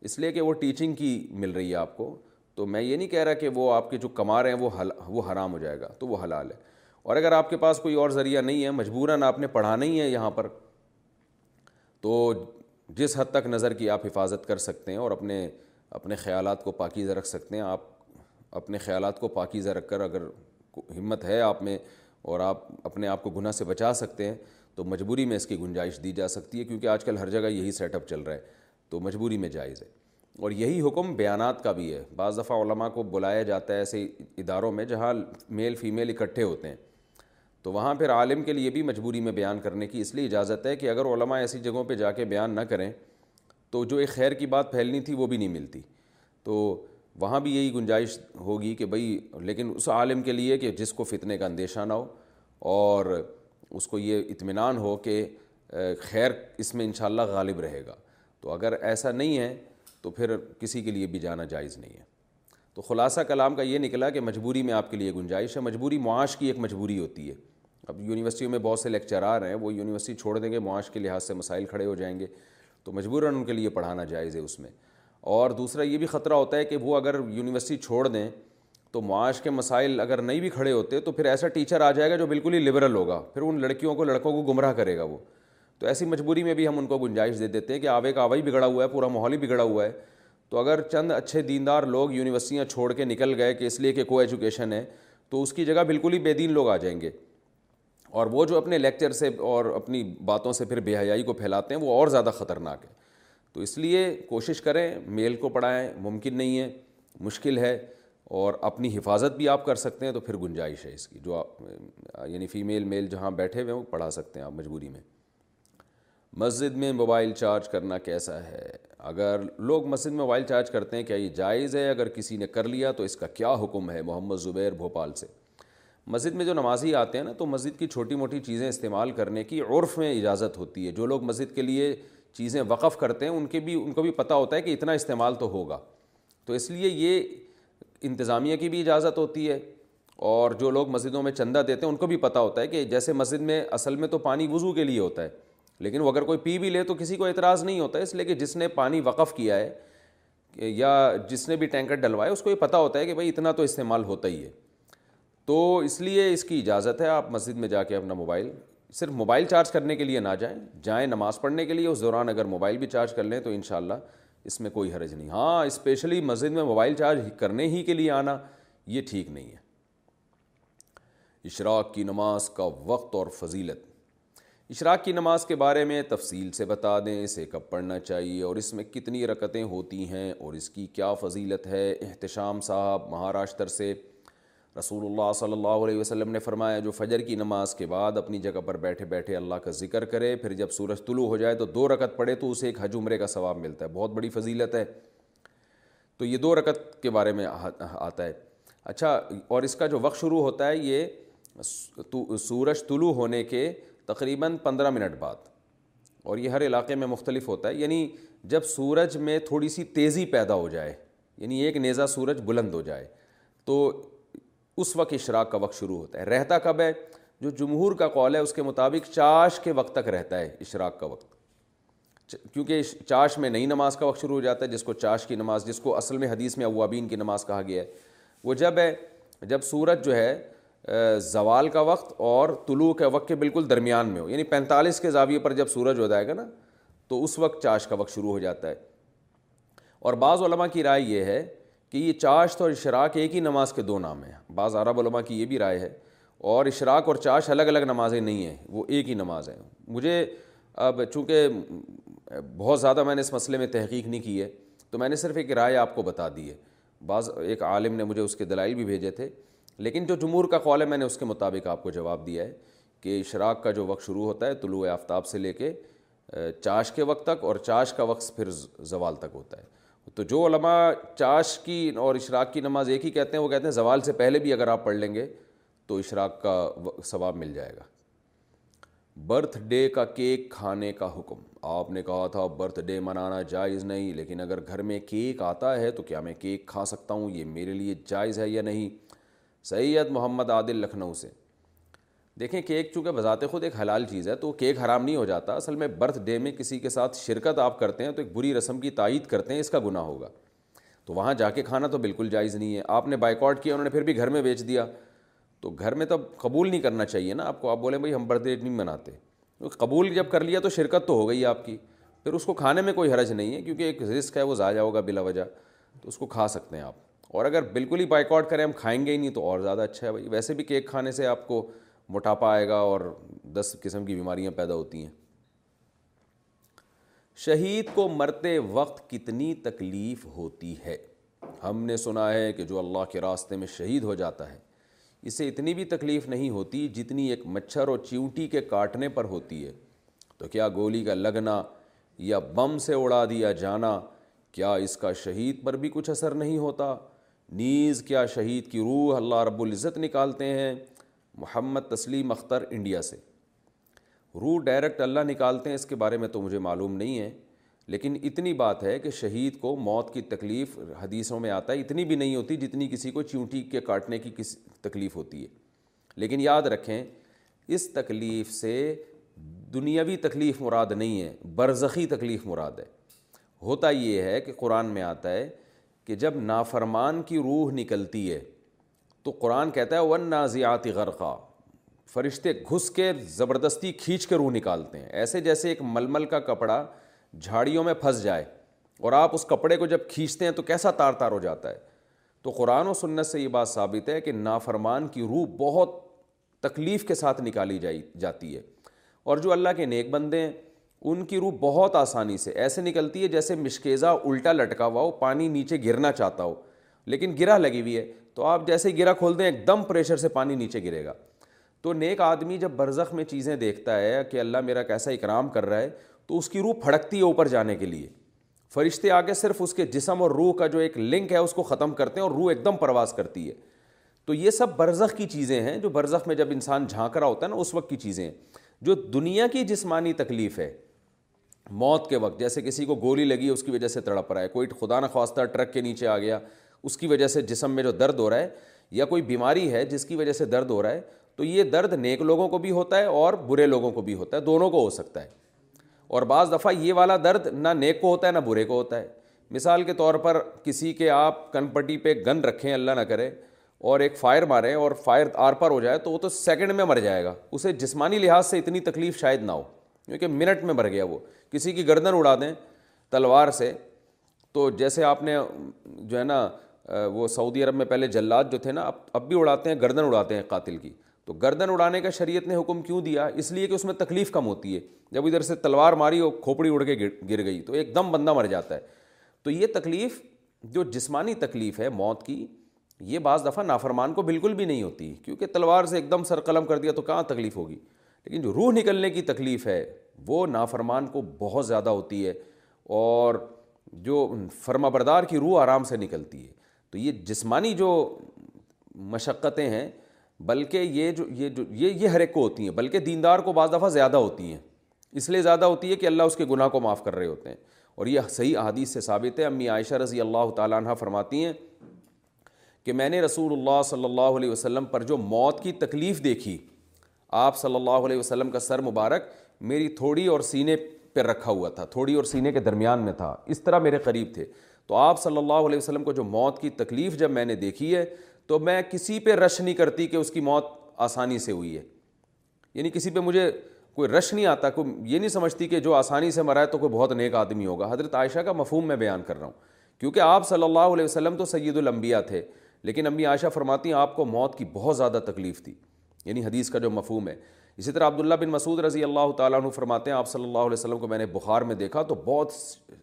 اس لیے کہ وہ ٹیچنگ کی مل رہی ہے آپ کو تو میں یہ نہیں کہہ رہا کہ وہ آپ کے جو کمار ہیں وہ حل وہ حرام ہو جائے گا تو وہ حلال ہے اور اگر آپ کے پاس کوئی اور ذریعہ نہیں ہے مجبوراً آپ نے پڑھانا ہی ہے یہاں پر تو جس حد تک نظر کی آپ حفاظت کر سکتے ہیں اور اپنے اپنے خیالات کو پاکیزہ رکھ سکتے ہیں آپ اپنے خیالات کو پاکیزہ رکھ کر اگر ہمت ہے آپ میں اور آپ اپنے آپ کو گناہ سے بچا سکتے ہیں تو مجبوری میں اس کی گنجائش دی جا سکتی ہے کیونکہ آج کل ہر جگہ یہی سیٹ اپ چل رہا ہے تو مجبوری میں جائز ہے اور یہی حکم بیانات کا بھی ہے بعض دفعہ علماء کو بلایا جاتا ہے ایسے اداروں میں جہاں میل فیمیل اکٹھے ہوتے ہیں تو وہاں پھر عالم کے لیے بھی مجبوری میں بیان کرنے کی اس لیے اجازت ہے کہ اگر علماء ایسی جگہوں پہ جا کے بیان نہ کریں تو جو ایک خیر کی بات پھیلنی تھی وہ بھی نہیں ملتی تو وہاں بھی یہی گنجائش ہوگی کہ بھائی لیکن اس عالم کے لیے کہ جس کو فتنے کا اندیشہ نہ ہو اور اس کو یہ اطمینان ہو کہ خیر اس میں انشاءاللہ غالب رہے گا تو اگر ایسا نہیں ہے تو پھر کسی کے لیے بھی جانا جائز نہیں ہے تو خلاصہ کلام کا یہ نکلا کہ مجبوری میں آپ کے لیے گنجائش ہے مجبوری معاش کی ایک مجبوری ہوتی ہے اب یونیورسٹیوں میں بہت سے لیکچرار ہیں وہ یونیورسٹی چھوڑ دیں گے معاش کے لحاظ سے مسائل کھڑے ہو جائیں گے تو مجبوراً ان کے لیے پڑھانا جائز ہے اس میں اور دوسرا یہ بھی خطرہ ہوتا ہے کہ وہ اگر یونیورسٹی چھوڑ دیں تو معاش کے مسائل اگر نہیں بھی کھڑے ہوتے تو پھر ایسا ٹیچر آ جائے گا جو بالکل ہی لبرل ہوگا پھر ان لڑکیوں کو لڑکوں کو گمراہ کرے گا وہ تو ایسی مجبوری میں بھی ہم ان کو گنجائش دے دیتے ہیں کہ آوے کا ہی بگڑا ہوا ہے پورا ماحول ہی بگڑا ہوا ہے تو اگر چند اچھے دیندار لوگ یونیورسٹیاں چھوڑ کے نکل گئے کہ اس لیے کہ کو ایجوکیشن ہے تو اس کی جگہ بالکل ہی بے دین لوگ آ جائیں گے اور وہ جو اپنے لیکچر سے اور اپنی باتوں سے پھر بے حیائی کو پھیلاتے ہیں وہ اور زیادہ خطرناک ہے تو اس لیے کوشش کریں میل کو پڑھائیں ممکن نہیں ہے مشکل ہے اور اپنی حفاظت بھی آپ کر سکتے ہیں تو پھر گنجائش ہے اس کی جو آپ یعنی فیمیل میل جہاں بیٹھے ہوئے ہیں وہ پڑھا سکتے ہیں آپ مجبوری میں مسجد میں موبائل چارج کرنا کیسا ہے اگر لوگ مسجد میں موبائل چارج کرتے ہیں کیا یہ جائز ہے اگر کسی نے کر لیا تو اس کا کیا حکم ہے محمد زبیر بھوپال سے مسجد میں جو نمازی آتے ہیں نا تو مسجد کی چھوٹی موٹی چیزیں استعمال کرنے کی عرف میں اجازت ہوتی ہے جو لوگ مسجد کے لیے چیزیں وقف کرتے ہیں ان کے بھی ان کو بھی پتہ ہوتا ہے کہ اتنا استعمال تو ہوگا تو اس لیے یہ انتظامیہ کی بھی اجازت ہوتی ہے اور جو لوگ مسجدوں میں چندہ دیتے ہیں ان کو بھی پتہ ہوتا ہے کہ جیسے مسجد میں اصل میں تو پانی وضو کے لیے ہوتا ہے لیکن وہ اگر کوئی پی بھی لے تو کسی کو اعتراض نہیں ہوتا ہے اس لیے کہ جس نے پانی وقف کیا ہے یا جس نے بھی ٹینکر ڈلوائے اس کو یہ پتہ ہوتا ہے کہ بھائی اتنا تو استعمال ہوتا ہی ہے تو اس لیے اس کی اجازت ہے آپ مسجد میں جا کے اپنا موبائل صرف موبائل چارج کرنے کے لیے نہ جائیں جائیں نماز پڑھنے کے لیے اس دوران اگر موبائل بھی چارج کر لیں تو ان شاء اللہ اس میں کوئی حرج نہیں ہاں اسپیشلی مسجد میں موبائل چارج کرنے ہی کے لیے آنا یہ ٹھیک نہیں ہے اشراق کی نماز کا وقت اور فضیلت اشراق کی نماز کے بارے میں تفصیل سے بتا دیں اسے کب پڑھنا چاہیے اور اس میں کتنی رکتیں ہوتی ہیں اور اس کی کیا فضیلت ہے احتشام صاحب مہاراشٹر سے رسول اللہ صلی اللہ علیہ وسلم نے فرمایا جو فجر کی نماز کے بعد اپنی جگہ پر بیٹھے بیٹھے اللہ کا ذکر کرے پھر جب سورج طلوع ہو جائے تو دو رکت پڑھے تو اسے ایک حج عمرے کا ثواب ملتا ہے بہت بڑی فضیلت ہے تو یہ دو رکت کے بارے میں آتا ہے اچھا اور اس کا جو وقت شروع ہوتا ہے یہ سورج طلوع ہونے کے تقریباً پندرہ منٹ بعد اور یہ ہر علاقے میں مختلف ہوتا ہے یعنی جب سورج میں تھوڑی سی تیزی پیدا ہو جائے یعنی ایک نیزہ سورج بلند ہو جائے تو اس وقت اشراق کا وقت شروع ہوتا ہے رہتا کب ہے جو جمہور کا قول ہے اس کے مطابق چاش کے وقت تک رہتا ہے اشراق کا وقت کیونکہ چاش میں نئی نماز کا وقت شروع ہو جاتا ہے جس کو چاش کی نماز جس کو اصل میں حدیث میں اوابین کی نماز کہا گیا ہے وہ جب ہے جب سورج جو ہے زوال کا وقت اور طلوع کے وقت کے بالکل درمیان میں ہو یعنی پینتالیس کے زاویے پر جب سورج ہو جائے گا نا تو اس وقت چاش کا وقت شروع ہو جاتا ہے اور بعض علماء کی رائے یہ ہے کہ یہ چاشت اور اشراق ایک ہی نماز کے دو نام ہیں بعض عرب علماء کی یہ بھی رائے ہے اور اشراق اور چاش الگ الگ نمازیں نہیں ہیں وہ ایک ہی نماز ہیں مجھے اب چونکہ بہت زیادہ میں نے اس مسئلے میں تحقیق نہیں کی ہے تو میں نے صرف ایک رائے آپ کو بتا دی ہے بعض ایک عالم نے مجھے اس کے دلائل بھی بھیجے تھے لیکن جو جمہور کا قول ہے میں نے اس کے مطابق آپ کو جواب دیا ہے کہ اشراک کا جو وقت شروع ہوتا ہے طلوع آفتاب سے لے کے چاش کے وقت تک اور چاش کا وقت پھر زوال تک ہوتا ہے تو جو علماء چاش کی اور اشراق کی نماز ایک ہی کہتے ہیں وہ کہتے ہیں زوال سے پہلے بھی اگر آپ پڑھ لیں گے تو اشراق کا ثواب مل جائے گا برتھ ڈے کا کیک کھانے کا حکم آپ نے کہا تھا برتھ ڈے منانا جائز نہیں لیکن اگر گھر میں کیک آتا ہے تو کیا میں کیک کھا سکتا ہوں یہ میرے لیے جائز ہے یا نہیں سید محمد عادل لکھنؤ سے دیکھیں کیک چونکہ بذات خود ایک حلال چیز ہے تو کیک حرام نہیں ہو جاتا اصل میں برتھ ڈے میں کسی کے ساتھ شرکت آپ کرتے ہیں تو ایک بری رسم کی تائید کرتے ہیں اس کا گناہ ہوگا تو وہاں جا کے کھانا تو بالکل جائز نہیں ہے آپ نے بائیکاٹ آؤٹ کیا انہوں نے پھر بھی گھر میں بیچ دیا تو گھر میں تب قبول نہیں کرنا چاہیے نا آپ کو آپ بولیں بھائی ہم برتھ ڈے نہیں مناتے قبول جب کر لیا تو شرکت تو ہو گئی آپ کی پھر اس کو کھانے میں کوئی حرج نہیں ہے کیونکہ ایک رسک ہے وہ ضائع ہوگا بلا وجہ تو اس کو کھا سکتے ہیں آپ اور اگر بالکل ہی بائک آؤٹ کریں ہم کھائیں گے ہی نہیں تو اور زیادہ اچھا ہے بھائی ویسے بھی کیک کھانے سے آپ کو موٹاپا آئے گا اور دس قسم کی بیماریاں پیدا ہوتی ہیں شہید کو مرتے وقت کتنی تکلیف ہوتی ہے ہم نے سنا ہے کہ جو اللہ کے راستے میں شہید ہو جاتا ہے اسے اتنی بھی تکلیف نہیں ہوتی جتنی ایک مچھر اور چیونٹی کے کاٹنے پر ہوتی ہے تو کیا گولی کا لگنا یا بم سے اڑا دیا جانا کیا اس کا شہید پر بھی کچھ اثر نہیں ہوتا نیز کیا شہید کی روح اللہ رب العزت نکالتے ہیں محمد تسلیم اختر انڈیا سے روح ڈائریکٹ اللہ نکالتے ہیں اس کے بارے میں تو مجھے معلوم نہیں ہے لیکن اتنی بات ہے کہ شہید کو موت کی تکلیف حدیثوں میں آتا ہے اتنی بھی نہیں ہوتی جتنی کسی کو چونٹی کے کاٹنے کی کس تکلیف ہوتی ہے لیکن یاد رکھیں اس تکلیف سے دنیاوی تکلیف مراد نہیں ہے برزخی تکلیف مراد ہے ہوتا یہ ہے کہ قرآن میں آتا ہے کہ جب نافرمان کی روح نکلتی ہے تو قرآن کہتا ہے ون نازیاتی غرقہ فرشتے گھس کے زبردستی کھینچ کے روح نکالتے ہیں ایسے جیسے ایک مل مل کا کپڑا جھاڑیوں میں پھنس جائے اور آپ اس کپڑے کو جب کھینچتے ہیں تو کیسا تار تار ہو جاتا ہے تو قرآن و سنت سے یہ بات ثابت ہے کہ نافرمان کی روح بہت تکلیف کے ساتھ نکالی جائی جاتی ہے اور جو اللہ کے نیک بندے ہیں ان کی روح بہت آسانی سے ایسے نکلتی ہے جیسے مشکیزہ الٹا لٹکا ہوا ہو پانی نیچے گرنا چاہتا ہو لیکن گرا لگی ہوئی ہے تو آپ جیسے گرا کھول دیں ایک دم پریشر سے پانی نیچے گرے گا تو نیک آدمی جب برزخ میں چیزیں دیکھتا ہے کہ اللہ میرا کیسا اکرام کر رہا ہے تو اس کی روح پھڑکتی ہے اوپر جانے کے لیے فرشتے آگے صرف اس کے جسم اور روح کا جو ایک لنک ہے اس کو ختم کرتے ہیں اور روح ایک دم پرواز کرتی ہے تو یہ سب برزخ کی چیزیں ہیں جو برزخ میں جب انسان جھانک رہا ہوتا ہے نا اس وقت کی چیزیں ہیں جو دنیا کی جسمانی تکلیف ہے موت کے وقت جیسے کسی کو گولی لگی اس کی وجہ سے تڑپ رہا ہے کوئی خدا نخواستہ ٹرک کے نیچے آ گیا اس کی وجہ سے جسم میں جو درد ہو رہا ہے یا کوئی بیماری ہے جس کی وجہ سے درد ہو رہا ہے تو یہ درد نیک لوگوں کو بھی ہوتا ہے اور برے لوگوں کو بھی ہوتا ہے دونوں کو ہو سکتا ہے اور بعض دفعہ یہ والا درد نہ نیک کو ہوتا ہے نہ برے کو ہوتا ہے مثال کے طور پر کسی کے آپ کن پٹی پہ گن رکھیں اللہ نہ کرے اور ایک فائر ماریں اور فائر آر پر ہو جائے تو وہ تو سیکنڈ میں مر جائے گا اسے جسمانی لحاظ سے اتنی تکلیف شاید نہ ہو کیونکہ منٹ میں بھر گیا وہ کسی کی گردن اڑا دیں تلوار سے تو جیسے آپ نے جو ہے نا وہ سعودی عرب میں پہلے جلات جو تھے نا اب اب بھی اڑاتے ہیں گردن اڑاتے ہیں قاتل کی تو گردن اڑانے کا شریعت نے حکم کیوں دیا اس لیے کہ اس میں تکلیف کم ہوتی ہے جب ادھر سے تلوار ماری اور کھوپڑی اڑ کے گر گئی تو ایک دم بندہ مر جاتا ہے تو یہ تکلیف جو جسمانی تکلیف ہے موت کی یہ بعض دفعہ نافرمان کو بالکل بھی نہیں ہوتی کیونکہ تلوار سے ایک دم سر قلم کر دیا تو کہاں تکلیف ہوگی لیکن جو روح نکلنے کی تکلیف ہے وہ نافرمان کو بہت زیادہ ہوتی ہے اور جو فرما بردار کی روح آرام سے نکلتی ہے تو یہ جسمانی جو مشقتیں ہیں بلکہ یہ جو یہ جو یہ یہ ہر ایک کو ہوتی ہیں بلکہ دیندار کو بعض دفعہ زیادہ ہوتی ہیں اس لیے زیادہ ہوتی ہے کہ اللہ اس کے گناہ کو معاف کر رہے ہوتے ہیں اور یہ صحیح احادیث سے ثابت ہے امی عائشہ رضی اللہ تعالیٰ عنہ فرماتی ہیں کہ میں نے رسول اللہ صلی اللہ علیہ وسلم پر جو موت کی تکلیف دیکھی آپ صلی اللہ علیہ وسلم کا سر مبارک میری تھوڑی اور سینے پہ رکھا ہوا تھا تھوڑی اور سینے کے درمیان میں تھا اس طرح میرے قریب تھے تو آپ صلی اللہ علیہ وسلم کو جو موت کی تکلیف جب میں نے دیکھی ہے تو میں کسی پہ رش نہیں کرتی کہ اس کی موت آسانی سے ہوئی ہے یعنی کسی پہ مجھے کوئی رش نہیں آتا کوئی یہ نہیں سمجھتی کہ جو آسانی سے مرا ہے تو کوئی بہت نیک آدمی ہوگا حضرت عائشہ کا مفہوم میں بیان کر رہا ہوں کیونکہ آپ صلی اللہ علیہ وسلم تو سید الانبیاء تھے لیکن امی عائشہ فرماتی ہیں آپ کو موت کی بہت زیادہ تکلیف تھی یعنی حدیث کا جو مفہوم ہے اسی طرح عبداللہ بن مسعود رضی اللہ تعالیٰ عنہ فرماتے ہیں آپ صلی اللہ علیہ وسلم کو میں نے بخار میں دیکھا تو بہت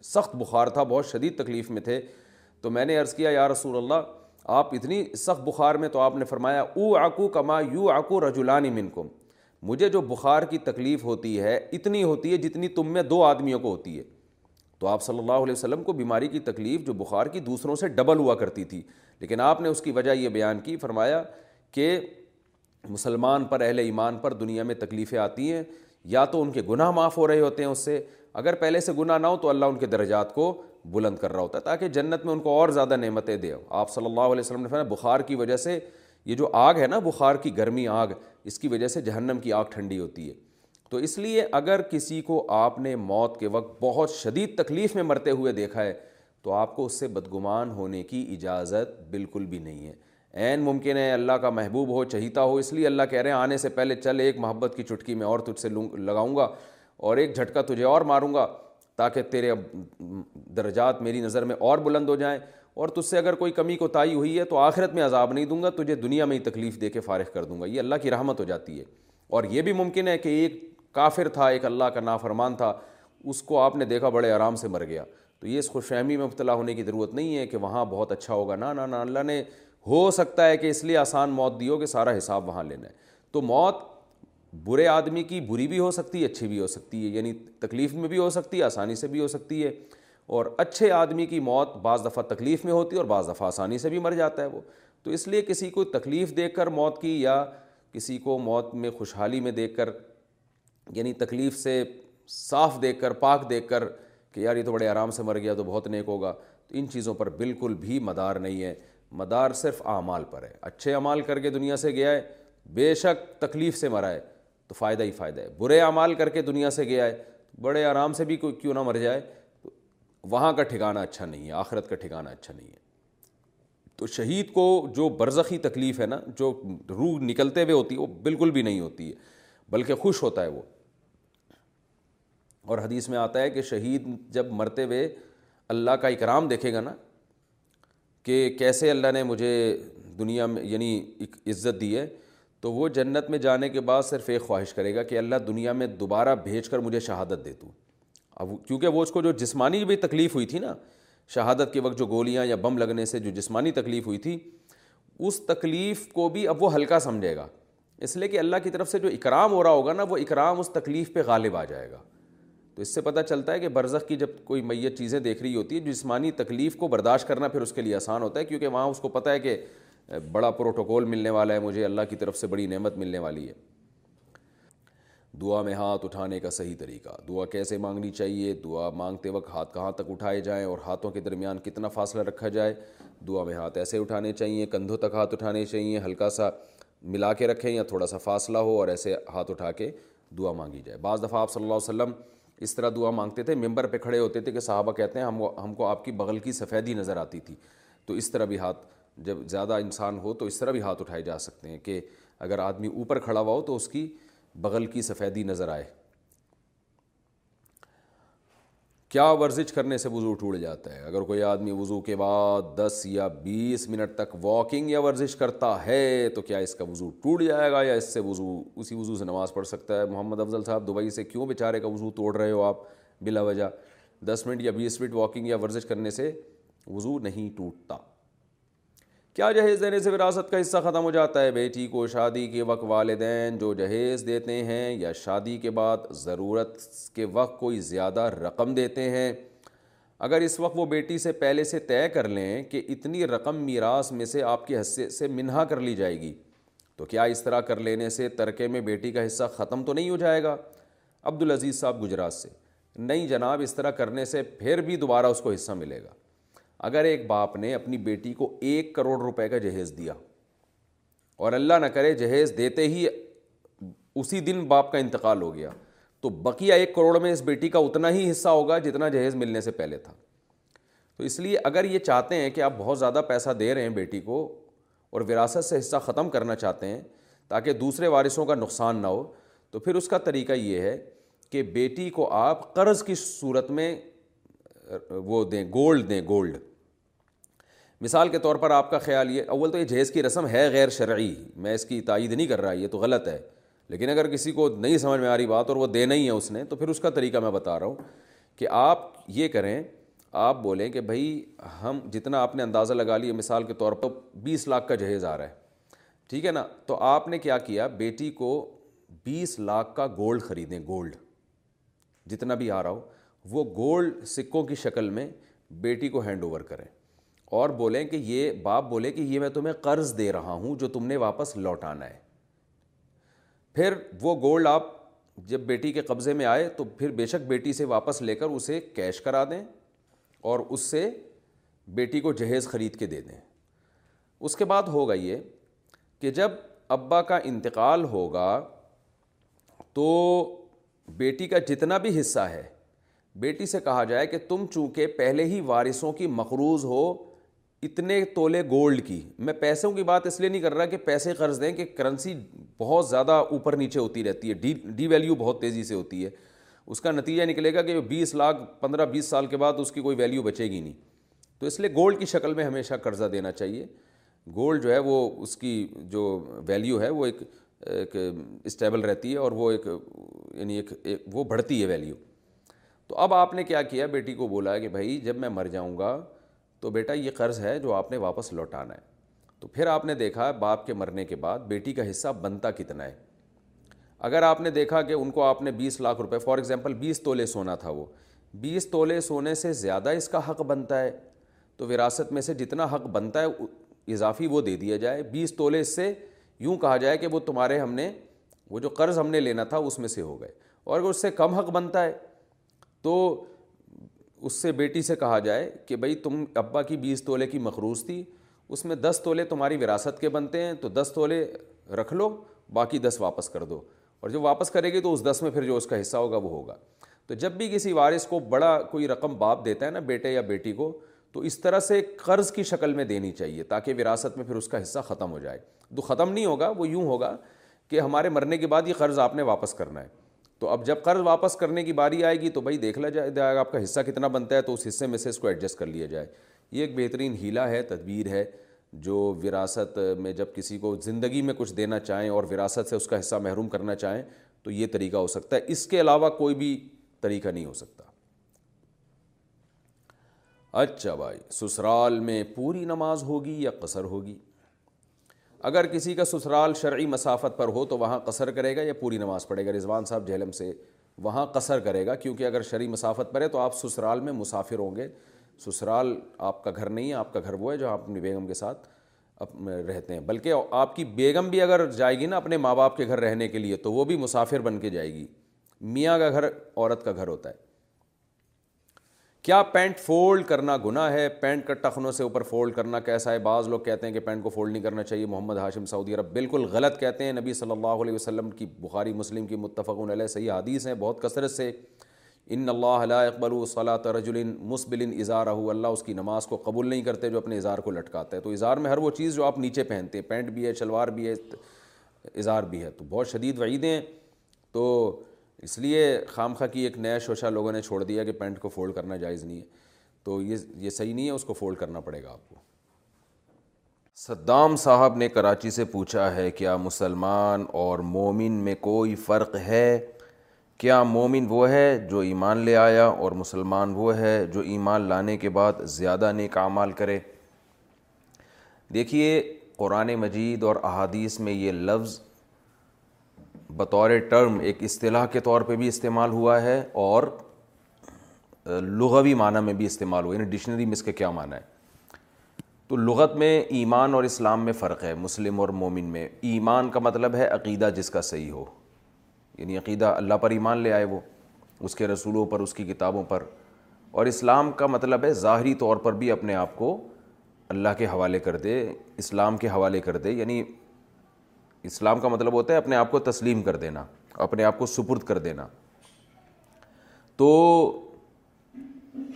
سخت بخار تھا بہت شدید تکلیف میں تھے تو میں نے عرض کیا یا رسول اللہ آپ اتنی سخت بخار میں تو آپ نے فرمایا او آکو کما یو آکو رجولانی من کو مجھے جو بخار کی تکلیف ہوتی ہے اتنی ہوتی ہے جتنی تم میں دو آدمیوں کو ہوتی ہے تو آپ صلی اللہ علیہ وسلم کو بیماری کی تکلیف جو بخار کی دوسروں سے ڈبل ہوا کرتی تھی لیکن آپ نے اس کی وجہ یہ بیان کی فرمایا کہ مسلمان پر اہل ایمان پر دنیا میں تکلیفیں آتی ہیں یا تو ان کے گناہ معاف ہو رہے ہوتے ہیں اس سے اگر پہلے سے گناہ نہ ہو تو اللہ ان کے درجات کو بلند کر رہا ہوتا ہے تاکہ جنت میں ان کو اور زیادہ نعمتیں دے آپ صلی اللہ علیہ وسلم نے فرمایا بخار کی وجہ سے یہ جو آگ ہے نا بخار کی گرمی آگ اس کی وجہ سے جہنم کی آگ ٹھنڈی ہوتی ہے تو اس لیے اگر کسی کو آپ نے موت کے وقت بہت شدید تکلیف میں مرتے ہوئے دیکھا ہے تو آپ کو اس سے بدگمان ہونے کی اجازت بالکل بھی نہیں ہے عین ممکن ہے اللہ کا محبوب ہو چہیتا ہو اس لیے اللہ کہہ رہے ہیں آنے سے پہلے چل ایک محبت کی چٹکی میں اور تجھ سے لگاؤں گا اور ایک جھٹکا تجھے اور ماروں گا تاکہ تیرے درجات میری نظر میں اور بلند ہو جائیں اور تجھ سے اگر کوئی کمی کو تائی ہوئی ہے تو آخرت میں عذاب نہیں دوں گا تجھے دنیا میں ہی تکلیف دے کے فارغ کر دوں گا یہ اللہ کی رحمت ہو جاتی ہے اور یہ بھی ممکن ہے کہ ایک کافر تھا ایک اللہ کا نافرمان تھا اس کو آپ نے دیکھا بڑے آرام سے مر گیا تو یہ اس خوش فہمی میں مبتلا ہونے کی ضرورت نہیں ہے کہ وہاں بہت اچھا ہوگا نہ نہ اللہ نے ہو سکتا ہے کہ اس لیے آسان موت دیو کہ سارا حساب وہاں لینا ہے تو موت برے آدمی کی بری بھی ہو سکتی ہے اچھی بھی ہو سکتی ہے یعنی تکلیف میں بھی ہو سکتی ہے آسانی سے بھی ہو سکتی ہے اور اچھے آدمی کی موت بعض دفعہ تکلیف میں ہوتی ہے اور بعض دفعہ آسانی سے بھی مر جاتا ہے وہ تو اس لیے کسی کو تکلیف دیکھ کر موت کی یا کسی کو موت میں خوشحالی میں دیکھ کر یعنی تکلیف سے صاف دیکھ کر پاک دیکھ کر کہ یار یہ تو بڑے آرام سے مر گیا تو بہت نیک ہوگا تو ان چیزوں پر بالکل بھی مدار نہیں ہے مدار صرف اعمال پر ہے اچھے اعمال کر کے دنیا سے گیا ہے بے شک تکلیف سے مرا ہے تو فائدہ ہی فائدہ ہے برے اعمال کر کے دنیا سے گیا ہے بڑے آرام سے بھی کوئی کیوں نہ مر جائے وہاں کا ٹھکانا اچھا نہیں ہے آخرت کا ٹھکانا اچھا نہیں ہے تو شہید کو جو برزخی تکلیف ہے نا جو روح نکلتے ہوئے ہوتی ہے وہ بالکل بھی نہیں ہوتی ہے بلکہ خوش ہوتا ہے وہ اور حدیث میں آتا ہے کہ شہید جب مرتے ہوئے اللہ کا اکرام دیکھے گا نا کہ کیسے اللہ نے مجھے دنیا میں یعنی ایک عزت دی ہے تو وہ جنت میں جانے کے بعد صرف ایک خواہش کرے گا کہ اللہ دنیا میں دوبارہ بھیج کر مجھے شہادت دے تو اب کیونکہ وہ اس کو جو جسمانی بھی تکلیف ہوئی تھی نا شہادت کے وقت جو گولیاں یا بم لگنے سے جو جسمانی تکلیف ہوئی تھی اس تکلیف کو بھی اب وہ ہلکا سمجھے گا اس لیے کہ اللہ کی طرف سے جو اکرام ہو رہا ہوگا نا وہ اکرام اس تکلیف پہ غالب آ جائے گا تو اس سے پتہ چلتا ہے کہ برزخ کی جب کوئی میت چیزیں دیکھ رہی ہوتی ہے جسمانی تکلیف کو برداشت کرنا پھر اس کے لیے آسان ہوتا ہے کیونکہ وہاں اس کو پتہ ہے کہ بڑا پروٹوکول ملنے والا ہے مجھے اللہ کی طرف سے بڑی نعمت ملنے والی ہے دعا میں ہاتھ اٹھانے کا صحیح طریقہ دعا کیسے مانگنی چاہیے دعا مانگتے وقت ہاتھ کہاں تک اٹھائے جائیں اور ہاتھوں کے درمیان کتنا فاصلہ رکھا جائے دعا میں ہاتھ ایسے اٹھانے چاہیے کندھوں تک ہاتھ اٹھانے چاہیے ہلکا سا ملا کے رکھیں یا تھوڑا سا فاصلہ ہو اور ایسے ہاتھ اٹھا کے دعا مانگی جائے بعض دفعہ آپ صلی اللہ علیہ وسلم اس طرح دعا مانگتے تھے ممبر پہ کھڑے ہوتے تھے کہ صحابہ کہتے ہیں ہم ہم کو آپ کی بغل کی سفیدی نظر آتی تھی تو اس طرح بھی ہاتھ جب زیادہ انسان ہو تو اس طرح بھی ہاتھ اٹھائے جا سکتے ہیں کہ اگر آدمی اوپر کھڑا ہوا ہو تو اس کی بغل کی سفیدی نظر آئے کیا ورزش کرنے سے وضو ٹوٹ جاتا ہے اگر کوئی آدمی وضو کے بعد دس یا بیس منٹ تک واکنگ یا ورزش کرتا ہے تو کیا اس کا وضو ٹوٹ جائے گا یا اس سے وضو اسی وضو سے نماز پڑھ سکتا ہے محمد افضل صاحب دبئی سے کیوں بیچارے کا وضو توڑ رہے ہو آپ بلا وجہ دس منٹ یا بیس منٹ واکنگ یا ورزش کرنے سے وضو نہیں ٹوٹتا کیا جہیز دینے سے وراثت کا حصہ ختم ہو جاتا ہے بیٹی کو شادی کے وقت والدین جو جہیز دیتے ہیں یا شادی کے بعد ضرورت کے وقت کوئی زیادہ رقم دیتے ہیں اگر اس وقت وہ بیٹی سے پہلے سے طے کر لیں کہ اتنی رقم میراث میں سے آپ کے حصے سے منہا کر لی جائے گی تو کیا اس طرح کر لینے سے ترکے میں بیٹی کا حصہ ختم تو نہیں ہو جائے گا عبدالعزیز صاحب گجرات سے نہیں جناب اس طرح کرنے سے پھر بھی دوبارہ اس کو حصہ ملے گا اگر ایک باپ نے اپنی بیٹی کو ایک کروڑ روپے کا جہیز دیا اور اللہ نہ کرے جہیز دیتے ہی اسی دن باپ کا انتقال ہو گیا تو بقیہ ایک کروڑ میں اس بیٹی کا اتنا ہی حصہ ہوگا جتنا جہیز ملنے سے پہلے تھا تو اس لیے اگر یہ چاہتے ہیں کہ آپ بہت زیادہ پیسہ دے رہے ہیں بیٹی کو اور وراثت سے حصہ ختم کرنا چاہتے ہیں تاکہ دوسرے وارثوں کا نقصان نہ ہو تو پھر اس کا طریقہ یہ ہے کہ بیٹی کو آپ قرض کی صورت میں وہ دیں گولڈ دیں گولڈ مثال کے طور پر آپ کا خیال یہ اول تو یہ جہیز کی رسم ہے غیر شرعی میں اس کی تائید نہیں کر رہا یہ تو غلط ہے لیکن اگر کسی کو نہیں سمجھ میں آ رہی بات اور وہ دینا ہی ہے اس نے تو پھر اس کا طریقہ میں بتا رہا ہوں کہ آپ یہ کریں آپ بولیں کہ بھائی ہم جتنا آپ نے اندازہ لگا لیا مثال کے طور پر بیس لاکھ کا جہیز آ رہا ہے ٹھیک ہے نا تو آپ نے کیا کیا بیٹی کو بیس لاکھ کا گولڈ خریدیں گولڈ جتنا بھی آ رہا ہو وہ گولڈ سکوں کی شکل میں بیٹی کو ہینڈ اوور کریں اور بولیں کہ یہ باپ بولے کہ یہ میں تمہیں قرض دے رہا ہوں جو تم نے واپس لوٹانا ہے پھر وہ گولڈ آپ جب بیٹی کے قبضے میں آئے تو پھر بے شک بیٹی سے واپس لے کر اسے کیش کرا دیں اور اس سے بیٹی کو جہیز خرید کے دے دیں اس کے بعد ہوگا یہ کہ جب ابا کا انتقال ہوگا تو بیٹی کا جتنا بھی حصہ ہے بیٹی سے کہا جائے کہ تم چونکہ پہلے ہی وارثوں کی مقروض ہو اتنے تولے گولڈ کی میں پیسوں کی بات اس لیے نہیں کر رہا کہ پیسے قرض دیں کہ کرنسی بہت زیادہ اوپر نیچے ہوتی رہتی ہے ڈی ڈی ویلیو بہت تیزی سے ہوتی ہے اس کا نتیجہ نکلے گا کہ بیس لاکھ پندرہ بیس سال کے بعد اس کی کوئی ویلیو بچے گی نہیں تو اس لیے گولڈ کی شکل میں ہمیشہ قرضہ دینا چاہیے گولڈ جو ہے وہ اس کی جو ویلیو ہے وہ ایک ایک اسٹیبل رہتی ہے اور وہ ایک یعنی ایک, ایک وہ بڑھتی ہے ویلیو تو اب آپ نے کیا کیا بیٹی کو بولا کہ بھائی جب میں مر جاؤں گا تو بیٹا یہ قرض ہے جو آپ نے واپس لوٹانا ہے تو پھر آپ نے دیکھا باپ کے مرنے کے بعد بیٹی کا حصہ بنتا کتنا ہے اگر آپ نے دیکھا کہ ان کو آپ نے بیس لاکھ روپے فار ایگزامپل بیس تولے سونا تھا وہ بیس تولے سونے سے زیادہ اس کا حق بنتا ہے تو وراثت میں سے جتنا حق بنتا ہے اضافی وہ دے دیا جائے بیس تولے اس سے یوں کہا جائے کہ وہ تمہارے ہم نے وہ جو قرض ہم نے لینا تھا اس میں سے ہو گئے اور اگر اس سے کم حق بنتا ہے تو اس سے بیٹی سے کہا جائے کہ بھائی تم ابا کی بیس تولے کی مخروض تھی اس میں دس تولے تمہاری وراثت کے بنتے ہیں تو دس تولے رکھ لو باقی دس واپس کر دو اور جب واپس کرے گی تو اس دس میں پھر جو اس کا حصہ ہوگا وہ ہوگا تو جب بھی کسی وارث کو بڑا کوئی رقم باپ دیتا ہے نا بیٹے یا بیٹی کو تو اس طرح سے قرض کی شکل میں دینی چاہیے تاکہ وراثت میں پھر اس کا حصہ ختم ہو جائے تو ختم نہیں ہوگا وہ یوں ہوگا کہ ہمارے مرنے کے بعد یہ قرض آپ نے واپس کرنا ہے تو اب جب قرض واپس کرنے کی باری آئے گی تو بھائی دیکھ لیا جائے گا آپ کا حصہ کتنا بنتا ہے تو اس حصے میں سے اس کو ایڈجسٹ کر لیا جائے یہ ایک بہترین ہیلا ہے تدبیر ہے جو وراثت میں جب کسی کو زندگی میں کچھ دینا چاہیں اور وراثت سے اس کا حصہ محروم کرنا چاہیں تو یہ طریقہ ہو سکتا ہے اس کے علاوہ کوئی بھی طریقہ نہیں ہو سکتا اچھا بھائی سسرال میں پوری نماز ہوگی یا قصر ہوگی اگر کسی کا سسرال شرعی مسافت پر ہو تو وہاں قصر کرے گا یا پوری نماز پڑھے گا رضوان صاحب جہلم سے وہاں قصر کرے گا کیونکہ اگر شرعی مسافت پر ہے تو آپ سسرال میں مسافر ہوں گے سسرال آپ کا گھر نہیں ہے آپ کا گھر وہ ہے جو آپ اپنی بیگم کے ساتھ رہتے ہیں بلکہ آپ کی بیگم بھی اگر جائے گی نا اپنے ماں باپ کے گھر رہنے کے لیے تو وہ بھی مسافر بن کے جائے گی میاں کا گھر عورت کا گھر ہوتا ہے کیا پینٹ فولڈ کرنا گنا ہے پینٹ کا ٹخنوں سے اوپر فولڈ کرنا کیسا ہے بعض لوگ کہتے ہیں کہ پینٹ کو فولڈ نہیں کرنا چاہیے محمد ہاشم سعودی عرب بالکل غلط کہتے ہیں نبی صلی اللہ علیہ وسلم کی بخاری مسلم کی متفق علیہ صحیح حدیث ہیں بہت کثرت سے ان اللہ علیہ اقبال صلاۃ رجل مسبل اظہار اللہ اس کی نماز کو قبول نہیں کرتے جو اپنے اظہار کو لٹکاتا ہے تو اظہار میں ہر وہ چیز جو آپ نیچے پہنتے ہیں پینٹ بھی ہے شلوار بھی ہے اظہار بھی ہے تو بہت شدید وعیدیں تو اس لیے خام کی ایک نیا شوشہ لوگوں نے چھوڑ دیا کہ پینٹ کو فولڈ کرنا جائز نہیں ہے تو یہ یہ صحیح نہیں ہے اس کو فولڈ کرنا پڑے گا آپ کو صدام صاحب نے کراچی سے پوچھا ہے کیا مسلمان اور مومن میں کوئی فرق ہے کیا مومن وہ ہے جو ایمان لے آیا اور مسلمان وہ ہے جو ایمان لانے کے بعد زیادہ نیک اعمال کرے دیکھیے قرآن مجید اور احادیث میں یہ لفظ بطور ٹرم ایک اصطلاح کے طور پہ بھی استعمال ہوا ہے اور لغوی معنی میں بھی استعمال ہوا یعنی ڈکشنری میں اس کے کیا معنی ہے تو لغت میں ایمان اور اسلام میں فرق ہے مسلم اور مومن میں ایمان کا مطلب ہے عقیدہ جس کا صحیح ہو یعنی عقیدہ اللہ پر ایمان لے آئے وہ اس کے رسولوں پر اس کی کتابوں پر اور اسلام کا مطلب ہے ظاہری طور پر بھی اپنے آپ کو اللہ کے حوالے کر دے اسلام کے حوالے کر دے یعنی اسلام کا مطلب ہوتا ہے اپنے آپ کو تسلیم کر دینا اپنے آپ کو سپرد کر دینا تو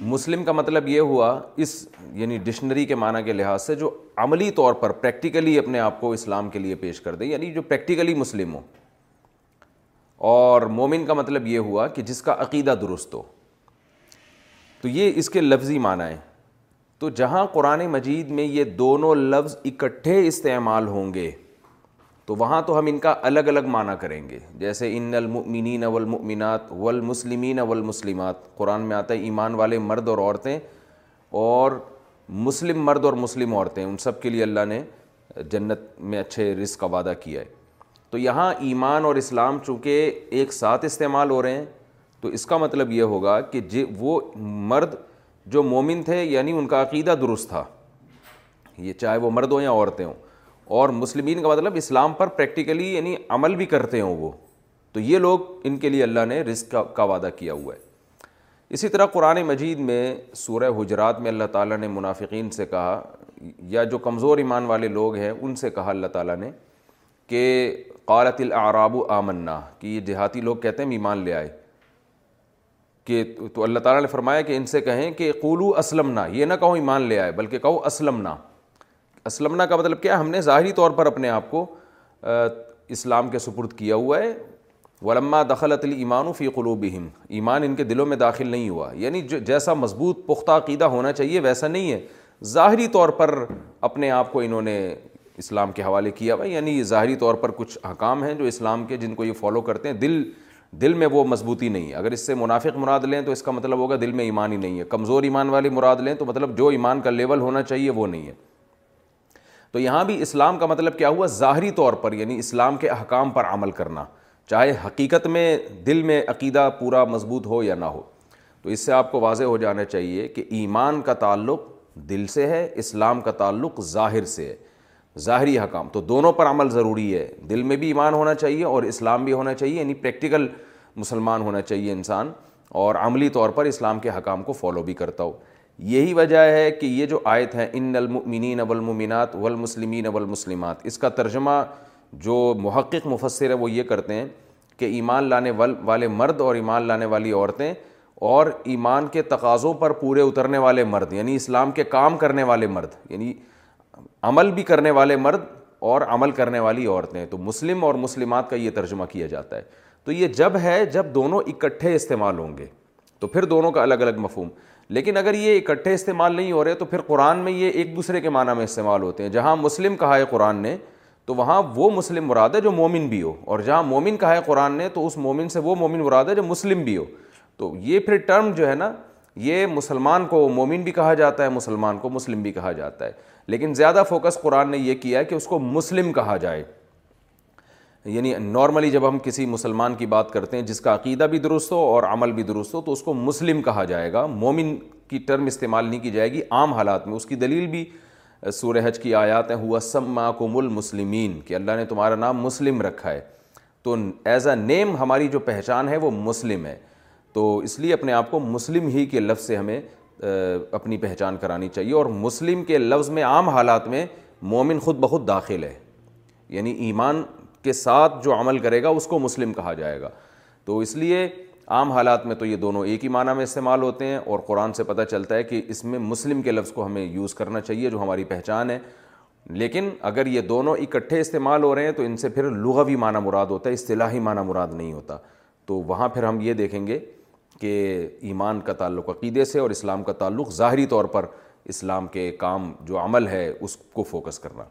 مسلم کا مطلب یہ ہوا اس یعنی ڈکشنری کے معنی کے لحاظ سے جو عملی طور پر پریکٹیکلی اپنے آپ کو اسلام کے لیے پیش کر دے یعنی جو پریکٹیکلی مسلم ہو اور مومن کا مطلب یہ ہوا کہ جس کا عقیدہ درست ہو تو یہ اس کے لفظی معنی ہے تو جہاں قرآن مجید میں یہ دونوں لفظ اکٹھے استعمال ہوں گے تو وہاں تو ہم ان کا الگ الگ معنی کریں گے جیسے ان المؤمنین والمؤمنات والمسلمین والمسلمات قرآن میں آتا ہے ایمان والے مرد اور عورتیں اور مسلم مرد اور مسلم عورتیں ان سب کے لیے اللہ نے جنت میں اچھے رزق کا وعدہ کیا ہے تو یہاں ایمان اور اسلام چونکہ ایک ساتھ استعمال ہو رہے ہیں تو اس کا مطلب یہ ہوگا کہ جی وہ مرد جو مومن تھے یعنی ان کا عقیدہ درست تھا یہ چاہے وہ مرد ہوں یا عورتیں ہوں اور مسلمین کا مطلب اسلام پر پریکٹیکلی یعنی عمل بھی کرتے ہوں وہ تو یہ لوگ ان کے لیے اللہ نے رزق کا وعدہ کیا ہوا ہے اسی طرح قرآن مجید میں سورہ حجرات میں اللہ تعالیٰ نے منافقین سے کہا یا جو کمزور ایمان والے لوگ ہیں ان سے کہا اللہ تعالیٰ نے کہ قالت العراب آمنا کہ یہ دیہاتی لوگ کہتے ہیں ہم ایمان لے آئے کہ تو اللہ تعالیٰ نے فرمایا کہ ان سے کہیں کہ قولو اسلم نہ یہ نہ کہو ایمان لے آئے بلکہ کہو اسلم نہ اسلمنا کا مطلب کیا ہم نے ظاہری طور پر اپنے آپ کو اسلام کے سپرد کیا ہوا ہے ولما دخلت ایمان و قلوبہم ایمان ان کے دلوں میں داخل نہیں ہوا یعنی جو جیسا مضبوط پختہ عقیدہ ہونا چاہیے ویسا نہیں ہے ظاہری طور پر اپنے آپ کو انہوں نے اسلام کے حوالے کیا ہوا یعنی ظاہری طور پر کچھ حکام ہیں جو اسلام کے جن کو یہ فالو کرتے ہیں دل دل میں وہ مضبوطی نہیں ہے اگر اس سے منافق مراد لیں تو اس کا مطلب ہوگا دل میں ایمان ہی نہیں ہے کمزور ایمان والے مراد لیں تو مطلب جو ایمان کا لیول ہونا چاہیے وہ نہیں ہے تو یہاں بھی اسلام کا مطلب کیا ہوا ظاہری طور پر یعنی اسلام کے احکام پر عمل کرنا چاہے حقیقت میں دل میں عقیدہ پورا مضبوط ہو یا نہ ہو تو اس سے آپ کو واضح ہو جانا چاہیے کہ ایمان کا تعلق دل سے ہے اسلام کا تعلق ظاہر سے ہے ظاہری حکام تو دونوں پر عمل ضروری ہے دل میں بھی ایمان ہونا چاہیے اور اسلام بھی ہونا چاہیے یعنی پریکٹیکل مسلمان ہونا چاہیے انسان اور عملی طور پر اسلام کے حکام کو فالو بھی کرتا ہو یہی وجہ ہے کہ یہ جو آیت ہے ان المؤمنین والمؤمنات والمسلمین والمسلمات اس کا ترجمہ جو محقق مفسر ہے وہ یہ کرتے ہیں کہ ایمان لانے والے مرد اور ایمان لانے والی عورتیں اور ایمان کے تقاضوں پر پورے اترنے والے مرد یعنی اسلام کے کام کرنے والے مرد یعنی عمل بھی کرنے والے مرد اور عمل کرنے والی عورتیں تو مسلم اور مسلمات کا یہ ترجمہ کیا جاتا ہے تو یہ جب ہے جب دونوں اکٹھے استعمال ہوں گے تو پھر دونوں کا الگ الگ مفہوم لیکن اگر یہ اکٹھے استعمال نہیں ہو رہے تو پھر قرآن میں یہ ایک دوسرے کے معنی میں استعمال ہوتے ہیں جہاں مسلم کہا ہے قرآن نے تو وہاں وہ مسلم مراد ہے جو مومن بھی ہو اور جہاں مومن کہا ہے قرآن نے تو اس مومن سے وہ مومن مراد ہے جو مسلم بھی ہو تو یہ پھر ٹرم جو ہے نا یہ مسلمان کو مومن بھی کہا جاتا ہے مسلمان کو مسلم بھی کہا جاتا ہے لیکن زیادہ فوکس قرآن نے یہ کیا ہے کہ اس کو مسلم کہا جائے یعنی نارملی جب ہم کسی مسلمان کی بات کرتے ہیں جس کا عقیدہ بھی درست ہو اور عمل بھی درست ہو تو اس کو مسلم کہا جائے گا مومن کی ٹرم استعمال نہیں کی جائے گی عام حالات میں اس کی دلیل بھی سورہ حج کی آیات ہیں ہوا سماکم المسلمین کہ اللہ نے تمہارا نام مسلم رکھا ہے تو ایز اے نیم ہماری جو پہچان ہے وہ مسلم ہے تو اس لیے اپنے آپ کو مسلم ہی کے لفظ سے ہمیں اپنی پہچان کرانی چاہیے اور مسلم کے لفظ میں عام حالات میں مومن خود بخود داخل ہے یعنی ایمان کے ساتھ جو عمل کرے گا اس کو مسلم کہا جائے گا تو اس لیے عام حالات میں تو یہ دونوں ایک ہی معنی میں استعمال ہوتے ہیں اور قرآن سے پتہ چلتا ہے کہ اس میں مسلم کے لفظ کو ہمیں یوز کرنا چاہیے جو ہماری پہچان ہے لیکن اگر یہ دونوں اکٹھے استعمال ہو رہے ہیں تو ان سے پھر لغوی معنی مراد ہوتا ہے اصطلاحی معنی مراد نہیں ہوتا تو وہاں پھر ہم یہ دیکھیں گے کہ ایمان کا تعلق عقیدے سے اور اسلام کا تعلق ظاہری طور پر اسلام کے کام جو عمل ہے اس کو فوکس کرنا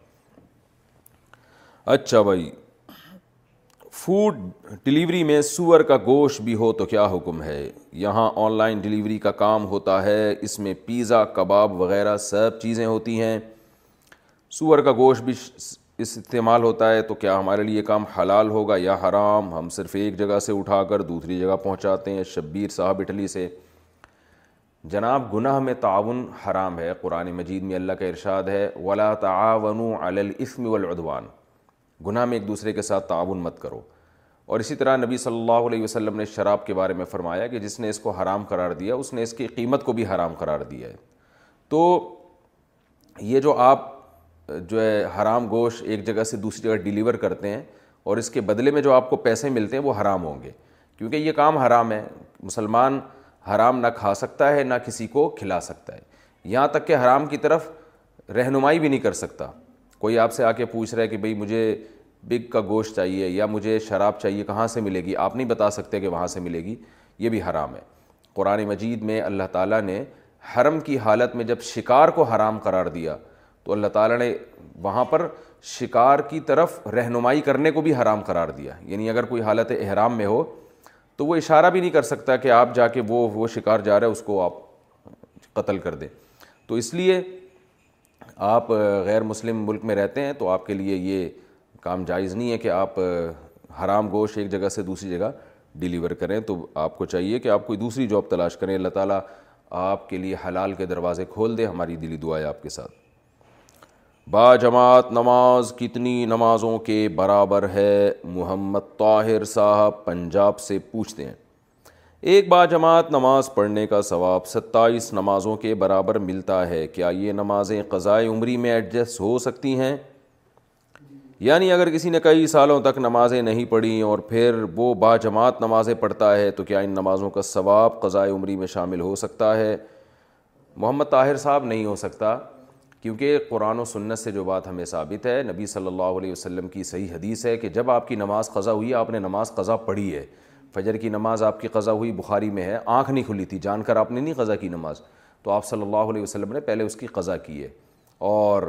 اچھا بھائی فوڈ ڈلیوری میں سور کا گوشت بھی ہو تو کیا حکم ہے یہاں آن لائن ڈلیوری کا کام ہوتا ہے اس میں پیزا کباب وغیرہ سب چیزیں ہوتی ہیں سور کا گوشت بھی استعمال ہوتا ہے تو کیا ہمارے لیے کام حلال ہوگا یا حرام ہم صرف ایک جگہ سے اٹھا کر دوسری جگہ پہنچاتے ہیں شبیر صاحب اٹلی سے جناب گناہ میں تعاون حرام ہے قرآن مجید میں اللہ کا ارشاد ہے ولا تعاون علی والعدوان گناہ میں ایک دوسرے کے ساتھ تعاون مت کرو اور اسی طرح نبی صلی اللہ علیہ وسلم نے شراب کے بارے میں فرمایا کہ جس نے اس کو حرام قرار دیا اس نے اس کی قیمت کو بھی حرام قرار دیا ہے تو یہ جو آپ جو ہے حرام گوشت ایک جگہ سے دوسری جگہ ڈیلیور کرتے ہیں اور اس کے بدلے میں جو آپ کو پیسے ملتے ہیں وہ حرام ہوں گے کیونکہ یہ کام حرام ہے مسلمان حرام نہ کھا سکتا ہے نہ کسی کو کھلا سکتا ہے یہاں تک کہ حرام کی طرف رہنمائی بھی نہیں کر سکتا کوئی آپ سے آ کے پوچھ رہا ہے کہ بھئی مجھے بگ کا گوشت چاہیے یا مجھے شراب چاہیے کہاں سے ملے گی آپ نہیں بتا سکتے کہ وہاں سے ملے گی یہ بھی حرام ہے قرآن مجید میں اللہ تعالیٰ نے حرم کی حالت میں جب شکار کو حرام قرار دیا تو اللہ تعالیٰ نے وہاں پر شکار کی طرف رہنمائی کرنے کو بھی حرام قرار دیا یعنی اگر کوئی حالت احرام میں ہو تو وہ اشارہ بھی نہیں کر سکتا کہ آپ جا کے وہ وہ شکار جا رہے اس کو آپ قتل کر دیں تو اس لیے آپ غیر مسلم ملک میں رہتے ہیں تو آپ کے لیے یہ کام جائز نہیں ہے کہ آپ حرام گوشت ایک جگہ سے دوسری جگہ ڈیلیور کریں تو آپ کو چاہیے کہ آپ کوئی دوسری جاب تلاش کریں اللہ تعالیٰ آپ کے لیے حلال کے دروازے کھول دے ہماری دلی دعائیں آپ کے ساتھ با جماعت نماز کتنی نمازوں کے برابر ہے محمد طاہر صاحب پنجاب سے پوچھتے ہیں ایک با جماعت نماز پڑھنے کا ثواب ستائیس نمازوں کے برابر ملتا ہے کیا یہ نمازیں قضائے عمری میں ایڈجسٹ ہو سکتی ہیں یعنی اگر کسی نے کئی سالوں تک نمازیں نہیں پڑھیں اور پھر وہ با جماعت نمازیں پڑھتا ہے تو کیا ان نمازوں کا ثواب قضائے عمری میں شامل ہو سکتا ہے محمد طاہر صاحب نہیں ہو سکتا کیونکہ قرآن و سنت سے جو بات ہمیں ثابت ہے نبی صلی اللہ علیہ وسلم کی صحیح حدیث ہے کہ جب آپ کی نماز قضا ہوئی آپ نے نماز قضا پڑھی ہے فجر کی نماز آپ کی قضا ہوئی بخاری میں ہے آنکھ نہیں کھلی تھی جان کر آپ نے نہیں قضا کی نماز تو آپ صلی اللہ علیہ وسلم نے پہلے اس کی قضا کی ہے اور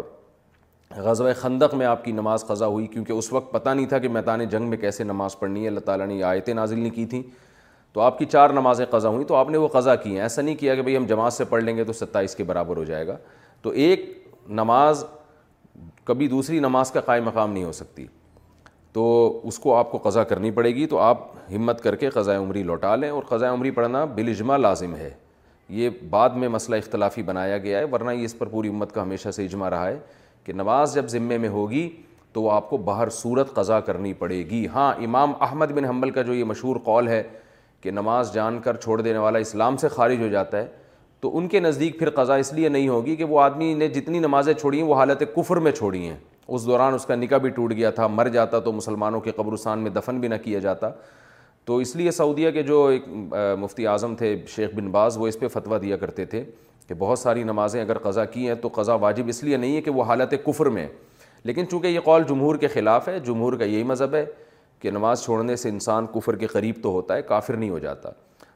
غزوہ خندق میں آپ کی نماز قضا ہوئی کیونکہ اس وقت پتہ نہیں تھا کہ میتان جنگ میں کیسے نماز پڑھنی ہے اللہ تعالیٰ نے آیتیں نازل نہیں کی تھیں تو آپ کی چار نمازیں قضا ہوئیں تو آپ نے وہ قضا کی ہیں ایسا نہیں کیا کہ بھئی ہم جماعت سے پڑھ لیں گے تو ستائیس کے برابر ہو جائے گا تو ایک نماز کبھی دوسری نماز کا قائم مقام نہیں ہو سکتی تو اس کو آپ کو قضا کرنی پڑے گی تو آپ ہمت کر کے قضاء عمری لوٹا لیں اور قضا عمری پڑھنا بلجما لازم ہے یہ بعد میں مسئلہ اختلافی بنایا گیا ہے ورنہ یہ اس پر پوری امت کا ہمیشہ سے اجماع رہا ہے کہ نماز جب ذمے میں ہوگی تو وہ آپ کو باہر صورت قضا کرنی پڑے گی ہاں امام احمد بن حمل کا جو یہ مشہور قول ہے کہ نماز جان کر چھوڑ دینے والا اسلام سے خارج ہو جاتا ہے تو ان کے نزدیک پھر قضا اس لیے نہیں ہوگی کہ وہ آدمی نے جتنی نمازیں چھوڑی ہیں وہ حالت کفر میں چھوڑی ہیں اس دوران اس کا نکاح بھی ٹوٹ گیا تھا مر جاتا تو مسلمانوں کے قبرستان میں دفن بھی نہ کیا جاتا تو اس لیے سعودیہ کے جو ایک مفتی اعظم تھے شیخ بن باز وہ اس پہ فتویٰ دیا کرتے تھے کہ بہت ساری نمازیں اگر قضا کی ہیں تو قضا واجب اس لیے نہیں ہے کہ وہ حالت کفر میں لیکن چونکہ یہ قول جمہور کے خلاف ہے جمہور کا یہی مذہب ہے کہ نماز چھوڑنے سے انسان کفر کے قریب تو ہوتا ہے کافر نہیں ہو جاتا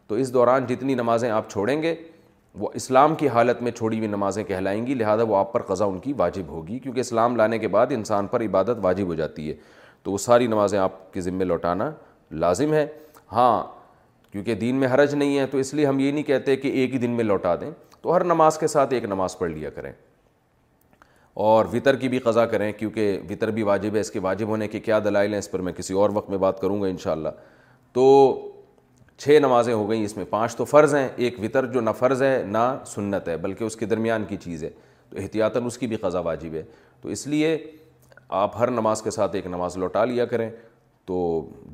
تو اس دوران جتنی نمازیں آپ چھوڑیں گے وہ اسلام کی حالت میں چھوڑی ہوئی نمازیں کہلائیں گی لہٰذا وہ آپ پر قضا ان کی واجب ہوگی کیونکہ اسلام لانے کے بعد انسان پر عبادت واجب ہو جاتی ہے تو وہ ساری نمازیں آپ کے ذمے لوٹانا لازم ہے ہاں کیونکہ دین میں حرج نہیں ہے تو اس لیے ہم یہ نہیں کہتے کہ ایک ہی دن میں لوٹا دیں تو ہر نماز کے ساتھ ایک نماز پڑھ لیا کریں اور وطر کی بھی قضا کریں کیونکہ وطر بھی واجب ہے اس کے واجب ہونے کے کیا دلائل ہیں اس پر میں کسی اور وقت میں بات کروں گا ان تو چھ نمازیں ہو گئیں اس میں پانچ تو فرض ہیں ایک وطر جو نہ فرض ہے نہ سنت ہے بلکہ اس کے درمیان کی چیز ہے تو احتیاطاً اس کی بھی قضا واجب ہے تو اس لیے آپ ہر نماز کے ساتھ ایک نماز لوٹا لیا کریں تو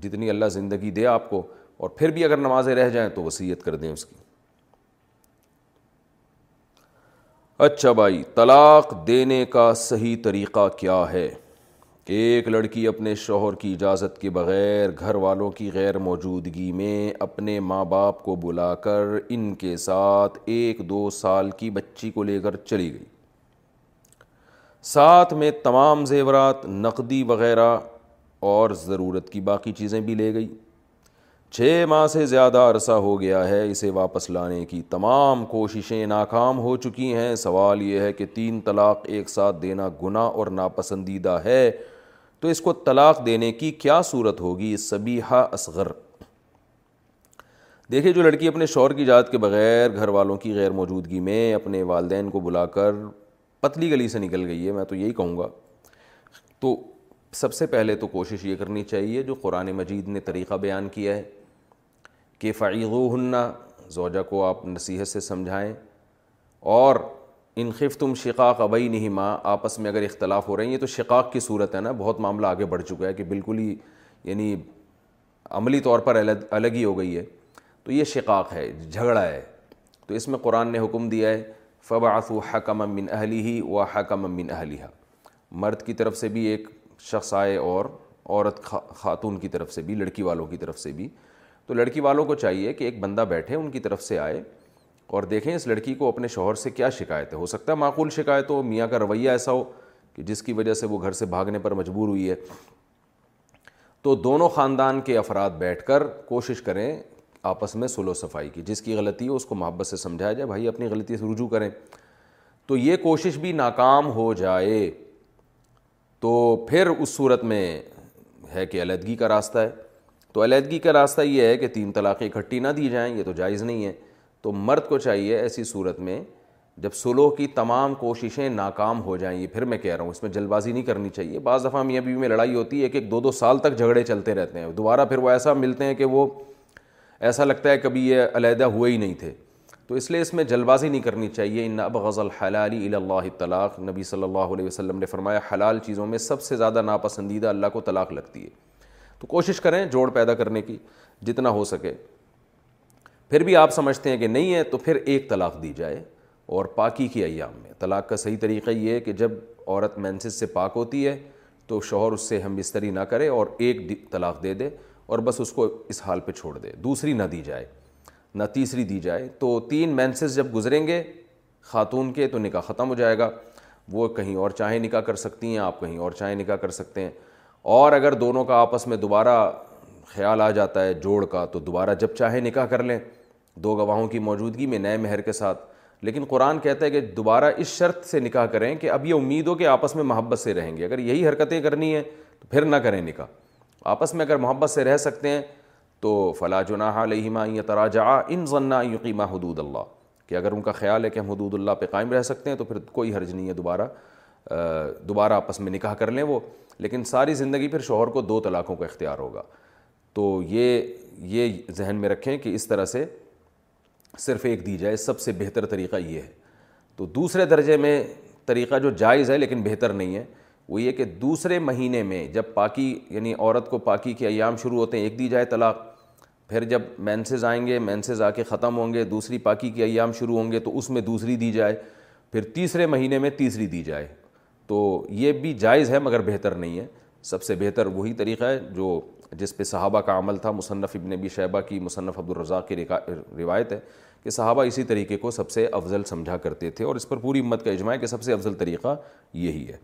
جتنی اللہ زندگی دے آپ کو اور پھر بھی اگر نمازیں رہ جائیں تو وصیت کر دیں اس کی اچھا بھائی طلاق دینے کا صحیح طریقہ کیا ہے کہ ایک لڑکی اپنے شوہر کی اجازت کے بغیر گھر والوں کی غیر موجودگی میں اپنے ماں باپ کو بلا کر ان کے ساتھ ایک دو سال کی بچی کو لے کر چلی گئی ساتھ میں تمام زیورات نقدی وغیرہ اور ضرورت کی باقی چیزیں بھی لے گئی چھ ماہ سے زیادہ عرصہ ہو گیا ہے اسے واپس لانے کی تمام کوششیں ناکام ہو چکی ہیں سوال یہ ہے کہ تین طلاق ایک ساتھ دینا گناہ اور ناپسندیدہ ہے تو اس کو طلاق دینے کی کیا صورت ہوگی صبیحہ اصغر دیکھیے جو لڑکی اپنے شور کی جات کے بغیر گھر والوں کی غیر موجودگی میں اپنے والدین کو بلا کر پتلی گلی سے نکل گئی ہے میں تو یہی کہوں گا تو سب سے پہلے تو کوشش یہ کرنی چاہیے جو قرآن مجید نے طریقہ بیان کیا ہے کہ فعیغ ہننا زوجہ کو آپ نصیحت سے سمجھائیں اور انخف تم شقاق ابئی نہیں ماں آپس میں اگر اختلاف ہو رہے ہیں یہ تو شقاق کی صورت ہے نا بہت معاملہ آگے بڑھ چکا ہے کہ بالکل ہی یعنی عملی طور پر الگ ہی ہو گئی ہے تو یہ شقاق ہے جھگڑا ہے تو اس میں قرآن نے حکم دیا ہے فباف و حکم امن اہلی ہی و حکم امن اہلیہ مرد کی طرف سے بھی ایک شخص آئے اور عورت خاتون کی طرف سے بھی لڑکی والوں کی طرف سے بھی تو لڑکی والوں کو چاہیے کہ ایک بندہ بیٹھے ان کی طرف سے آئے اور دیکھیں اس لڑکی کو اپنے شوہر سے کیا شکایت ہے ہو سکتا ہے معقول شکایت ہو میاں کا رویہ ایسا ہو کہ جس کی وجہ سے وہ گھر سے بھاگنے پر مجبور ہوئی ہے تو دونوں خاندان کے افراد بیٹھ کر کوشش کریں آپس میں سلو صفائی کی جس کی غلطی ہو اس کو محبت سے سمجھایا جائے بھائی اپنی غلطی سے رجوع کریں تو یہ کوشش بھی ناکام ہو جائے تو پھر اس صورت میں ہے کہ علیحدگی کا راستہ ہے تو علیحدگی کا راستہ یہ ہے کہ تین طلاقیں اکٹھی نہ دی جائیں یہ تو جائز نہیں ہے تو مرد کو چاہیے ایسی صورت میں جب سلو کی تمام کوششیں ناکام ہو جائیں یہ پھر میں کہہ رہا ہوں اس میں جلد بازی نہیں کرنی چاہیے بعض دفعہ میاں یہ میں لڑائی ہوتی ہے کہ ایک دو دو سال تک جھگڑے چلتے رہتے ہیں دوبارہ پھر وہ ایسا ملتے ہیں کہ وہ ایسا لگتا ہے کبھی یہ علیحدہ ہوئے ہی نہیں تھے تو اس لیے اس میں جلد بازی نہیں کرنی چاہیے اب غزل حلالی اللہ طلاق نبی صلی اللہ علیہ وسلم نے فرمایا حلال چیزوں میں سب سے زیادہ ناپسندیدہ اللہ کو طلاق لگتی ہے تو کوشش کریں جوڑ پیدا کرنے کی جتنا ہو سکے پھر بھی آپ سمجھتے ہیں کہ نہیں ہے تو پھر ایک طلاق دی جائے اور پاکی کی ایام میں طلاق کا صحیح طریقہ یہ ہے کہ جب عورت مینسز سے پاک ہوتی ہے تو شوہر اس سے ہم بستری نہ کرے اور ایک طلاق دے دے اور بس اس کو اس حال پہ چھوڑ دے دوسری نہ دی جائے نہ تیسری دی جائے تو تین مینسز جب گزریں گے خاتون کے تو نکاح ختم ہو جائے گا وہ کہیں اور چاہیں نکاح کر سکتی ہیں آپ کہیں اور چاہیں نکاح کر سکتے ہیں اور اگر دونوں کا آپس میں دوبارہ خیال آ جاتا ہے جوڑ کا تو دوبارہ جب چاہے نکاح کر لیں دو گواہوں کی موجودگی میں نئے مہر کے ساتھ لیکن قرآن کہتا ہے کہ دوبارہ اس شرط سے نکاح کریں کہ اب یہ امید ہو کہ آپس میں محبت سے رہیں گے اگر یہی حرکتیں کرنی ہیں تو پھر نہ کریں نکاح آپس میں اگر محبت سے رہ سکتے ہیں تو فلاں جناح علیہ ماں تراجا ان ضنا یقیمہ حدود اللہ کہ اگر ان کا خیال ہے کہ ہم حدود اللہ پہ قائم رہ سکتے ہیں تو پھر کوئی حرج نہیں ہے دوبارہ دوبارہ آپس میں نکاح کر لیں وہ لیکن ساری زندگی پھر شوہر کو دو طلاقوں کا اختیار ہوگا تو یہ یہ ذہن میں رکھیں کہ اس طرح سے صرف ایک دی جائے سب سے بہتر طریقہ یہ ہے تو دوسرے درجے میں طریقہ جو جائز ہے لیکن بہتر نہیں ہے وہ یہ کہ دوسرے مہینے میں جب پاکی یعنی عورت کو پاکی کے ایام شروع ہوتے ہیں ایک دی جائے طلاق پھر جب مینسز آئیں گے مینسز آ کے ختم ہوں گے دوسری پاکی کے ایام شروع ہوں گے تو اس میں دوسری دی جائے پھر تیسرے مہینے میں تیسری دی جائے تو یہ بھی جائز ہے مگر بہتر نہیں ہے سب سے بہتر وہی طریقہ ہے جو جس پہ صحابہ کا عمل تھا مصنف ابن ابی شہبہ کی مصنف عبد الرضا کی روایت ہے کہ صحابہ اسی طریقے کو سب سے افضل سمجھا کرتے تھے اور اس پر پوری امت کا اجماع ہے کہ سب سے افضل طریقہ یہی ہے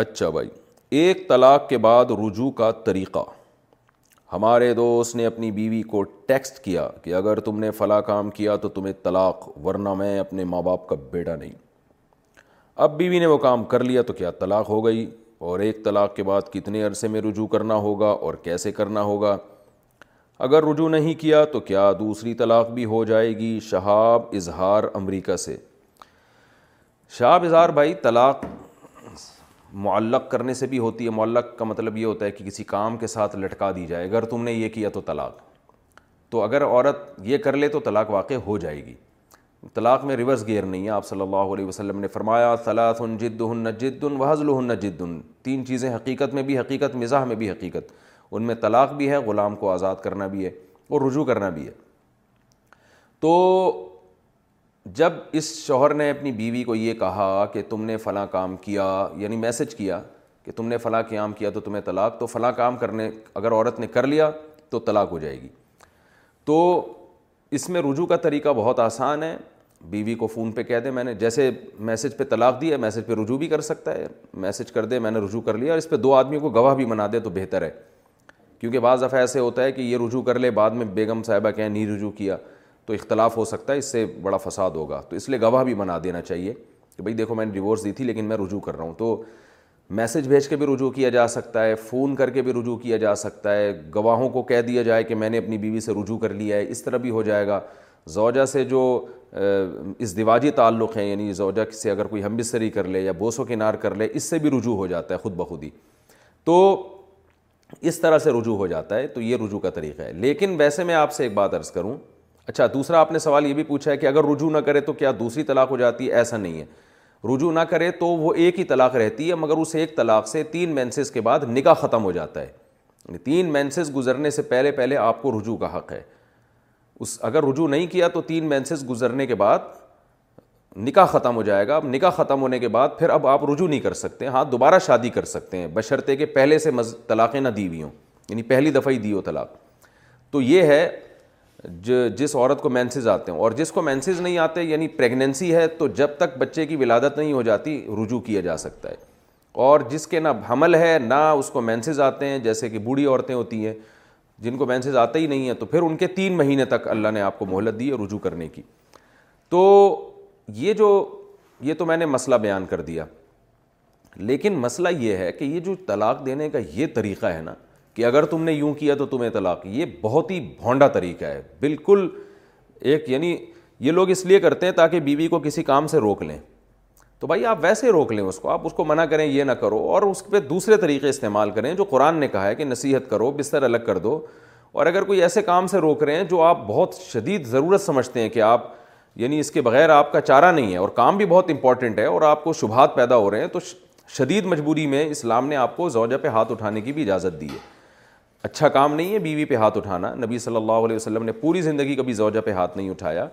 اچھا بھائی ایک طلاق کے بعد رجوع کا طریقہ ہمارے دوست نے اپنی بیوی کو ٹیکسٹ کیا کہ اگر تم نے فلاں کام کیا تو تمہیں طلاق ورنہ میں اپنے ماں باپ کا بیٹا نہیں اب بیوی نے وہ کام کر لیا تو کیا طلاق ہو گئی اور ایک طلاق کے بعد کتنے عرصے میں رجوع کرنا ہوگا اور کیسے کرنا ہوگا اگر رجوع نہیں کیا تو کیا دوسری طلاق بھی ہو جائے گی شہاب اظہار امریکہ سے شہاب اظہار بھائی طلاق معلق کرنے سے بھی ہوتی ہے معلق کا مطلب یہ ہوتا ہے کہ کسی کام کے ساتھ لٹکا دی جائے اگر تم نے یہ کیا تو طلاق تو اگر عورت یہ کر لے تو طلاق واقع ہو جائے گی طلاق میں ریورس گیئر نہیں ہے آپ صلی اللہ علیہ وسلم نے فرمایا طلاط ان جد و حضل جد تین چیزیں حقیقت میں بھی حقیقت مزاح میں بھی حقیقت ان میں طلاق بھی ہے غلام کو آزاد کرنا بھی ہے اور رجوع کرنا بھی ہے تو جب اس شوہر نے اپنی بیوی کو یہ کہا کہ تم نے فلاں کام کیا یعنی میسج کیا کہ تم نے فلاں قیام کیا تو تمہیں طلاق تو فلاں کام کرنے اگر عورت نے کر لیا تو طلاق ہو جائے گی تو اس میں رجوع کا طریقہ بہت آسان ہے بیوی کو فون پہ کہہ دے میں نے جیسے میسج پہ طلاق دیا میسج پہ رجوع بھی کر سکتا ہے میسج کر دے میں نے رجوع کر لیا اور اس پہ دو آدمیوں کو گواہ بھی بنا دے تو بہتر ہے کیونکہ بعض دفعہ ایسے ہوتا ہے کہ یہ رجوع کر لے بعد میں بیگم صاحبہ کہیں نہیں رجوع کیا تو اختلاف ہو سکتا ہے اس سے بڑا فساد ہوگا تو اس لیے گواہ بھی بنا دینا چاہیے کہ بھائی دیکھو میں نے ڈیورس دی تھی لیکن میں رجوع کر رہا ہوں تو میسج بھیج کے بھی رجوع کیا جا سکتا ہے فون کر کے بھی رجوع کیا جا سکتا ہے گواہوں کو کہہ دیا جائے کہ میں نے اپنی بیوی سے رجوع کر لیا ہے اس طرح بھی ہو جائے گا زوجہ سے جو اس دواجی تعلق ہیں یعنی زوجہ سے اگر کوئی ہم بسری کر لے یا بوسو کنار کر لے اس سے بھی رجوع ہو جاتا ہے خود بخود ہی تو اس طرح سے رجوع ہو جاتا ہے تو یہ رجوع کا طریقہ ہے لیکن ویسے میں آپ سے ایک بات عرض کروں اچھا دوسرا آپ نے سوال یہ بھی پوچھا ہے کہ اگر رجوع نہ کرے تو کیا دوسری طلاق ہو جاتی ہے ایسا نہیں ہے رجوع نہ کرے تو وہ ایک ہی طلاق رہتی ہے مگر اس ایک طلاق سے تین مینسز کے بعد نکاح ختم ہو جاتا ہے یعنی تین مینسز گزرنے سے پہلے پہلے آپ کو رجوع کا حق ہے اس اگر رجوع نہیں کیا تو تین مینسز گزرنے کے بعد نکاح ختم ہو جائے گا اب نکاح ختم ہونے کے بعد پھر اب آپ رجوع نہیں کر سکتے ہاں دوبارہ شادی کر سکتے ہیں بشرطے کہ پہلے سے طلاقیں نہ دی ہوئی ہوں یعنی پہلی دفعہ ہی دی ہو طلاق تو یہ ہے جو جس عورت کو مینسز آتے ہیں اور جس کو مینسز نہیں آتے یعنی پریگنینسی ہے تو جب تک بچے کی ولادت نہیں ہو جاتی رجوع کیا جا سکتا ہے اور جس کے نہ حمل ہے نہ اس کو مینسز آتے ہیں جیسے کہ بوڑھی عورتیں ہوتی ہیں جن کو مینسز آتے ہی نہیں ہیں تو پھر ان کے تین مہینے تک اللہ نے آپ کو مہلت دی ہے رجوع کرنے کی تو یہ جو یہ تو میں نے مسئلہ بیان کر دیا لیکن مسئلہ یہ ہے کہ یہ جو طلاق دینے کا یہ طریقہ ہے نا کہ اگر تم نے یوں کیا تو تمہیں طلاق یہ بہت ہی بھونڈا طریقہ ہے بالکل ایک یعنی یہ لوگ اس لیے کرتے ہیں تاکہ بیوی کو کسی کام سے روک لیں تو بھائی آپ ویسے روک لیں اس کو آپ اس کو منع کریں یہ نہ کرو اور اس پہ دوسرے طریقے استعمال کریں جو قرآن نے کہا ہے کہ نصیحت کرو بستر الگ کر دو اور اگر کوئی ایسے کام سے روک رہے ہیں جو آپ بہت شدید ضرورت سمجھتے ہیں کہ آپ یعنی اس کے بغیر آپ کا چارہ نہیں ہے اور کام بھی بہت امپورٹنٹ ہے اور آپ کو شبہات پیدا ہو رہے ہیں تو شدید مجبوری میں اسلام نے آپ کو زوجہ پہ ہاتھ اٹھانے کی بھی اجازت دی ہے اچھا کام نہیں ہے بیوی پہ ہاتھ اٹھانا نبی صلی اللہ علیہ وسلم نے پوری زندگی کبھی زوجہ پہ ہاتھ نہیں اٹھایا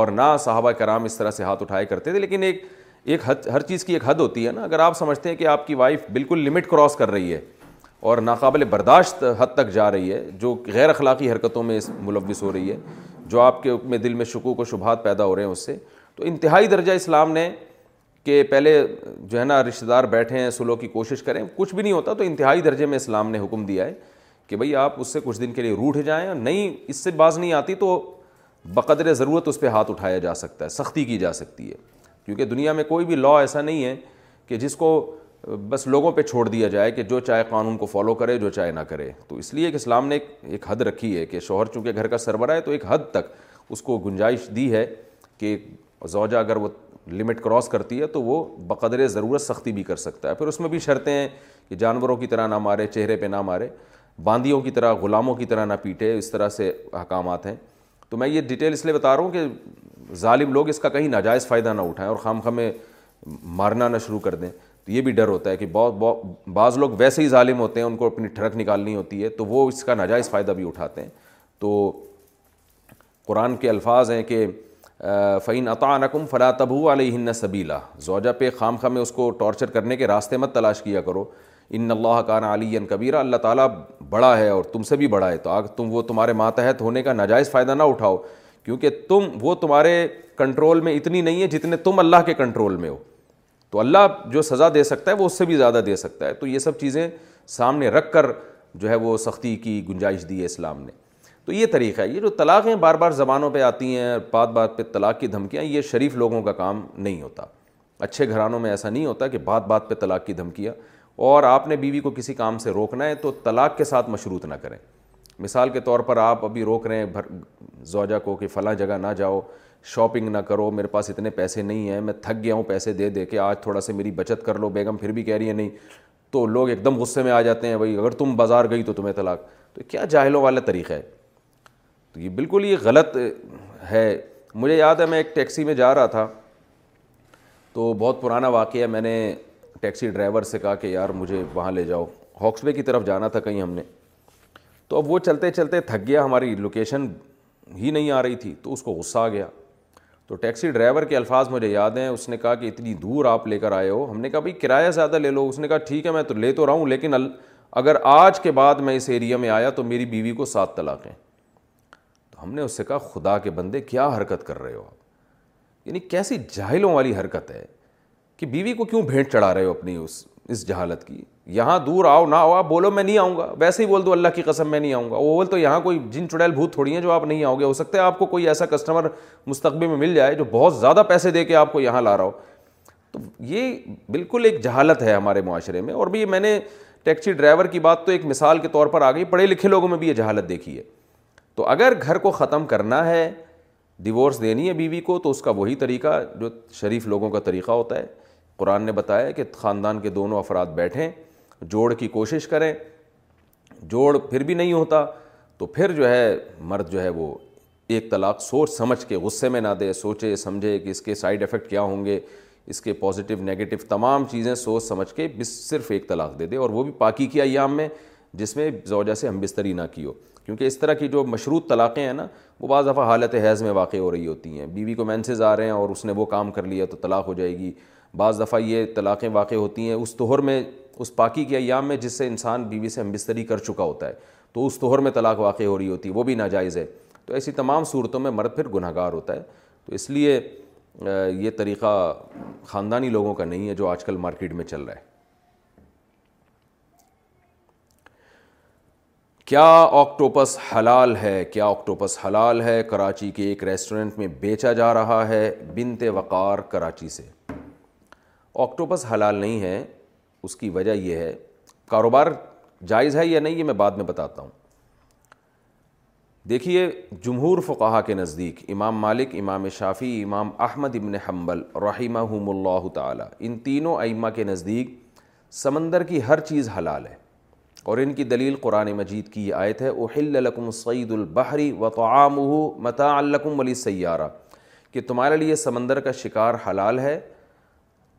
اور نہ صحابہ کرام اس طرح سے ہاتھ اٹھائے کرتے تھے لیکن ایک ایک حد ہر چیز کی ایک حد ہوتی ہے نا اگر آپ سمجھتے ہیں کہ آپ کی وائف بالکل لمٹ کراس کر رہی ہے اور ناقابل برداشت حد تک جا رہی ہے جو غیر اخلاقی حرکتوں میں ملوث ہو رہی ہے جو آپ کے میں دل میں شکوک و شبہات پیدا ہو رہے ہیں اس سے تو انتہائی درجہ اسلام نے کہ پہلے جو ہے نا رشتہ دار بیٹھے ہیں سلو کی کوشش کریں کچھ بھی نہیں ہوتا تو انتہائی درجے میں اسلام نے حکم دیا ہے کہ بھائی آپ اس سے کچھ دن کے لیے روٹ جائیں اور نہیں اس سے باز نہیں آتی تو بقدر ضرورت اس پہ ہاتھ اٹھایا جا سکتا ہے سختی کی جا سکتی ہے کیونکہ دنیا میں کوئی بھی لا ایسا نہیں ہے کہ جس کو بس لوگوں پہ چھوڑ دیا جائے کہ جو چاہے قانون کو فالو کرے جو چاہے نہ کرے تو اس لیے کہ اسلام نے ایک حد رکھی ہے کہ شوہر چونکہ گھر کا سربراہ ہے تو ایک حد تک اس کو گنجائش دی ہے کہ زوجہ اگر وہ لمٹ کراس کرتی ہے تو وہ بقدر ضرورت سختی بھی کر سکتا ہے پھر اس میں بھی شرطیں ہیں کہ جانوروں کی طرح نہ مارے چہرے پہ نہ مارے باندیوں کی طرح غلاموں کی طرح نہ پیٹے اس طرح سے احکامات ہیں تو میں یہ ڈیٹیل اس لیے بتا رہا ہوں کہ ظالم لوگ اس کا کہیں ناجائز فائدہ نہ اٹھائیں اور خام خواہ میں مارنا نہ شروع کر دیں تو یہ بھی ڈر ہوتا ہے کہ بہت بعض لوگ ویسے ہی ظالم ہوتے ہیں ان کو اپنی ٹھڑک نکالنی ہوتی ہے تو وہ اس کا ناجائز فائدہ بھی اٹھاتے ہیں تو قرآن کے الفاظ ہیں کہ فعین نقم فلا تبو علیہ سبیلا زوجہ پہ خام خواہ میں اس کو ٹارچر کرنے کے راستے مت تلاش کیا کرو ان اللہ نا علی کبیرہ اللہ تعالیٰ بڑا ہے اور تم سے بھی بڑا ہے تو آگ تم وہ تمہارے ماتحت ہونے کا ناجائز فائدہ نہ اٹھاؤ کیونکہ تم وہ تمہارے کنٹرول میں اتنی نہیں ہے جتنے تم اللہ کے کنٹرول میں ہو تو اللہ جو سزا دے سکتا ہے وہ اس سے بھی زیادہ دے سکتا ہے تو یہ سب چیزیں سامنے رکھ کر جو ہے وہ سختی کی گنجائش دی ہے اسلام نے تو یہ طریقہ ہے یہ جو طلاقیں بار بار زبانوں پہ آتی ہیں بات بات پہ طلاق کی دھمکیاں یہ شریف لوگوں کا کام نہیں ہوتا اچھے گھرانوں میں ایسا نہیں ہوتا کہ بات بات پہ طلاق کی دھمکیاں اور آپ نے بیوی کو کسی کام سے روکنا ہے تو طلاق کے ساتھ مشروط نہ کریں مثال کے طور پر آپ ابھی روک رہے ہیں بھر زوجہ کو کہ فلاں جگہ نہ جاؤ شاپنگ نہ کرو میرے پاس اتنے پیسے نہیں ہیں میں تھک گیا ہوں پیسے دے دے کے آج تھوڑا سا میری بچت کر لو بیگم پھر بھی کہہ رہی ہے نہیں تو لوگ ایک دم غصے میں آ جاتے ہیں بھائی اگر تم بازار گئی تو تمہیں طلاق تو کیا جاہلوں والا طریقہ ہے تو یہ بالکل یہ غلط ہے مجھے یاد ہے میں ایک ٹیکسی میں جا رہا تھا تو بہت پرانا واقعہ میں نے ٹیکسی ڈرائیور سے کہا کہ یار مجھے وہاں لے جاؤ ہاکس وے کی طرف جانا تھا کہیں ہم نے تو اب وہ چلتے چلتے تھک گیا ہماری لوکیشن ہی نہیں آ رہی تھی تو اس کو غصہ آ گیا تو ٹیکسی ڈرائیور کے الفاظ مجھے یاد ہیں اس نے کہا کہ اتنی دور آپ لے کر آئے ہو ہم نے کہا بھائی کرایہ زیادہ لے لو اس نے کہا ٹھیک ہے میں تو لے تو رہا ہوں لیکن ال اگر آج کے بعد میں اس ایریا میں آیا تو میری بیوی کو سات طلاقیں تو ہم نے اس سے کہا خدا کے بندے کیا حرکت کر رہے ہو آپ یعنی کیسی جاہلوں والی حرکت ہے کہ بیوی کو کیوں بھیٹ چڑھا رہے ہو اپنی اس اس جہالت کی یہاں دور آؤ نہ آؤ آپ بولو میں نہیں آؤں گا ویسے ہی بول دو اللہ کی قسم میں نہیں آؤں گا وہ بول تو یہاں کوئی جن چڑیل بھوت تھوڑی ہیں جو آپ نہیں آؤ گے ہو سکتا ہے آپ کو کوئی ایسا کسٹمر مستقبل میں مل جائے جو بہت زیادہ پیسے دے کے آپ کو یہاں لا رہا ہو تو یہ بالکل ایک جہالت ہے ہمارے معاشرے میں اور بھی میں نے ٹیکسی ڈرائیور کی بات تو ایک مثال کے طور پر آ گئی پڑھے لکھے لوگوں میں بھی یہ جہالت دیکھی ہے تو اگر گھر کو ختم کرنا ہے ڈیورس دینی ہے بیوی کو تو اس کا وہی طریقہ جو شریف لوگوں کا طریقہ ہوتا ہے قرآن نے بتایا کہ خاندان کے دونوں افراد بیٹھیں جوڑ کی کوشش کریں جوڑ پھر بھی نہیں ہوتا تو پھر جو ہے مرد جو ہے وہ ایک طلاق سوچ سمجھ کے غصے میں نہ دے سوچے سمجھے کہ اس کے سائیڈ افیکٹ کیا ہوں گے اس کے پازیٹیو نگیٹیو تمام چیزیں سوچ سمجھ کے بس صرف ایک طلاق دے دے اور وہ بھی پاکی کی ایام میں جس میں زوجہ سے ہم بستری نہ کیو کیونکہ اس طرح کی جو مشروط طلاقیں ہیں نا وہ بعض دفعہ حالت حیض میں واقع ہو رہی ہوتی ہیں بیوی کو مینسز آ رہے ہیں اور اس نے وہ کام کر لیا تو طلاق ہو جائے گی بعض دفعہ یہ طلاقیں واقع ہوتی ہیں اس توہر میں اس پاکی کے ایام میں جس سے انسان بیوی سے ہم بستری کر چکا ہوتا ہے تو اس طہر میں طلاق واقع ہو رہی ہوتی ہے وہ بھی ناجائز ہے تو ایسی تمام صورتوں میں مرد پھر گناہ گار ہوتا ہے تو اس لیے یہ طریقہ خاندانی لوگوں کا نہیں ہے جو آج کل مارکیٹ میں چل رہا ہے کیا آکٹوپس حلال ہے کیا آکٹوپس حلال ہے کراچی کے ایک ریسٹورنٹ میں بیچا جا رہا ہے بنت وقار کراچی سے آکٹوپس حلال نہیں ہے اس کی وجہ یہ ہے کاروبار جائز ہے یا نہیں یہ میں بعد میں بتاتا ہوں دیکھیے جمہور فقہا کے نزدیک امام مالک امام شافی امام احمد ابن حمبل اور رحیمہ اللہ تعالیٰ ان تینوں ائمہ کے نزدیک سمندر کی ہر چیز حلال ہے اور ان کی دلیل قرآن مجید کی یہ آیت ہے اوہل لکم سعید البحری و تعام متا الکم ولی سیارہ کہ تمہارے لیے سمندر کا شکار حلال ہے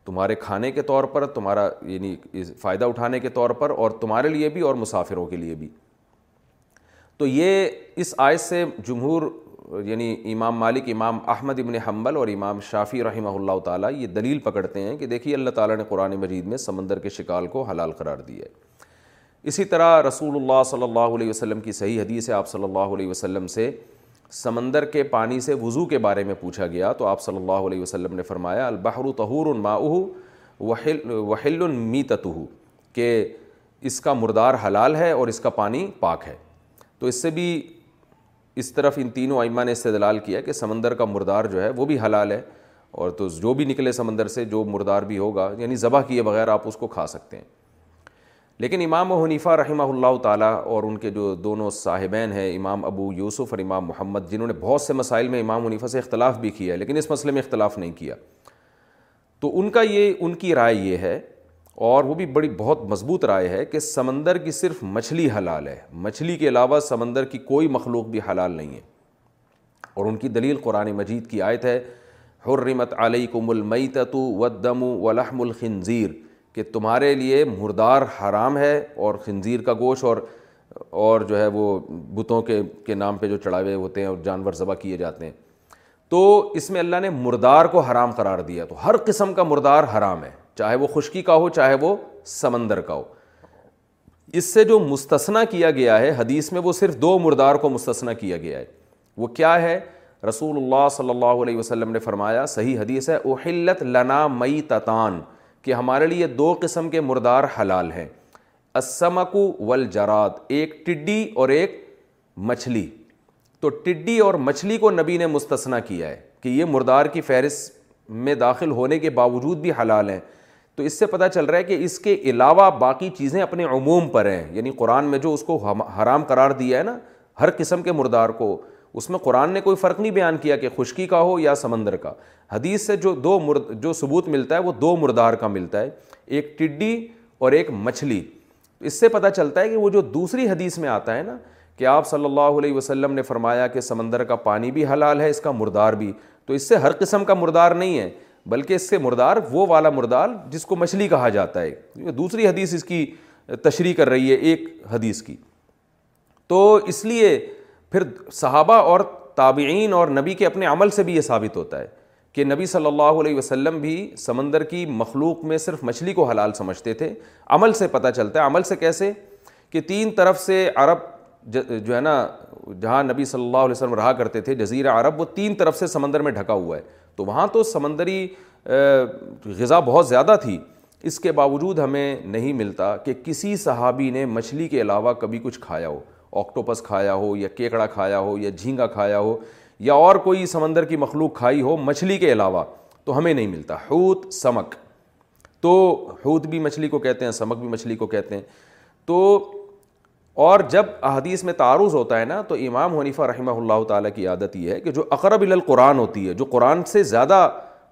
تمہارے کھانے کے طور پر تمہارا یعنی فائدہ اٹھانے کے طور پر اور تمہارے لیے بھی اور مسافروں کے لیے بھی تو یہ اس آیت سے جمہور یعنی امام مالک امام احمد ابن حنبل اور امام شافی رحمہ اللہ تعالیٰ یہ دلیل پکڑتے ہیں کہ دیکھیے اللہ تعالیٰ نے قرآن مجید میں سمندر کے شکال کو حلال قرار دیا ہے اسی طرح رسول اللہ صلی اللہ علیہ وسلم کی صحیح حدیث ہے آپ صلی اللہ علیہ وسلم سے سمندر کے پانی سے وضو کے بارے میں پوچھا گیا تو آپ صلی اللہ علیہ وسلم نے فرمایا البحر الطحر الماحو وحل تتہو کہ اس کا مردار حلال ہے اور اس کا پانی پاک ہے تو اس سے بھی اس طرف ان تینوں ائمہ نے استدلال کیا کہ سمندر کا مردار جو ہے وہ بھی حلال ہے اور تو جو بھی نکلے سمندر سے جو مردار بھی ہوگا یعنی ذبح کیے بغیر آپ اس کو کھا سکتے ہیں لیکن امام و حنیفہ رحمہ اللہ تعالیٰ اور ان کے جو دونوں صاحبین ہیں امام ابو یوسف اور امام محمد جنہوں نے بہت سے مسائل میں امام حنیفہ سے اختلاف بھی کیا لیکن اس مسئلے میں اختلاف نہیں کیا تو ان کا یہ ان کی رائے یہ ہے اور وہ بھی بڑی بہت مضبوط رائے ہے کہ سمندر کی صرف مچھلی حلال ہے مچھلی کے علاوہ سمندر کی کوئی مخلوق بھی حلال نہیں ہے اور ان کی دلیل قرآن مجید کی آیت ہے حرمت علیکم کو ملمت ودم و کہ تمہارے لیے مردار حرام ہے اور خنزیر کا گوشت اور اور جو ہے وہ بتوں کے کے نام پہ جو چڑھاوے ہوتے ہیں اور جانور ذبح کیے جاتے ہیں تو اس میں اللہ نے مردار کو حرام قرار دیا تو ہر قسم کا مردار حرام ہے چاہے وہ خشکی کا ہو چاہے وہ سمندر کا ہو اس سے جو مستثنا کیا گیا ہے حدیث میں وہ صرف دو مردار کو مستثنا کیا گیا ہے وہ کیا ہے رسول اللہ صلی اللہ علیہ وسلم نے فرمایا صحیح حدیث ہے اوہلت لنا مئی تتان کہ ہمارے لیے دو قسم کے مردار حلال ہیں اسمکو اکو ایک ٹڈی اور ایک مچھلی تو ٹڈی اور مچھلی کو نبی نے مستثنا کیا ہے کہ یہ مردار کی فہرست میں داخل ہونے کے باوجود بھی حلال ہیں تو اس سے پتہ چل رہا ہے کہ اس کے علاوہ باقی چیزیں اپنے عموم پر ہیں یعنی قرآن میں جو اس کو حرام قرار دیا ہے نا ہر قسم کے مردار کو اس میں قرآن نے کوئی فرق نہیں بیان کیا کہ خشکی کا ہو یا سمندر کا حدیث سے جو دو مرد جو ثبوت ملتا ہے وہ دو مردار کا ملتا ہے ایک ٹڈی اور ایک مچھلی اس سے پتہ چلتا ہے کہ وہ جو دوسری حدیث میں آتا ہے نا کہ آپ صلی اللہ علیہ وسلم نے فرمایا کہ سمندر کا پانی بھی حلال ہے اس کا مردار بھی تو اس سے ہر قسم کا مردار نہیں ہے بلکہ اس سے مردار وہ والا مردار جس کو مچھلی کہا جاتا ہے دوسری حدیث اس کی تشریح کر رہی ہے ایک حدیث کی تو اس لیے پھر صحابہ اور تابعین اور نبی کے اپنے عمل سے بھی یہ ثابت ہوتا ہے کہ نبی صلی اللہ علیہ وسلم بھی سمندر کی مخلوق میں صرف مچھلی کو حلال سمجھتے تھے عمل سے پتہ چلتا ہے عمل سے کیسے کہ تین طرف سے عرب جو ہے نا جہاں نبی صلی اللہ علیہ وسلم رہا کرتے تھے جزیرہ عرب وہ تین طرف سے سمندر میں ڈھکا ہوا ہے تو وہاں تو سمندری غذا بہت زیادہ تھی اس کے باوجود ہمیں نہیں ملتا کہ کسی صحابی نے مچھلی کے علاوہ کبھی کچھ کھایا ہو آکٹوپس کھایا ہو یا کیکڑا کھایا ہو یا جھینگا کھایا ہو یا اور کوئی سمندر کی مخلوق کھائی ہو مچھلی کے علاوہ تو ہمیں نہیں ملتا حوت سمک تو حوت بھی مچھلی کو کہتے ہیں سمک بھی مچھلی کو کہتے ہیں تو اور جب احادیث میں تعارض ہوتا ہے نا تو امام حنیفہ رحمہ اللہ تعالیٰ کی عادت یہ ہے کہ جو اقرب القرآن ہوتی ہے جو قرآن سے زیادہ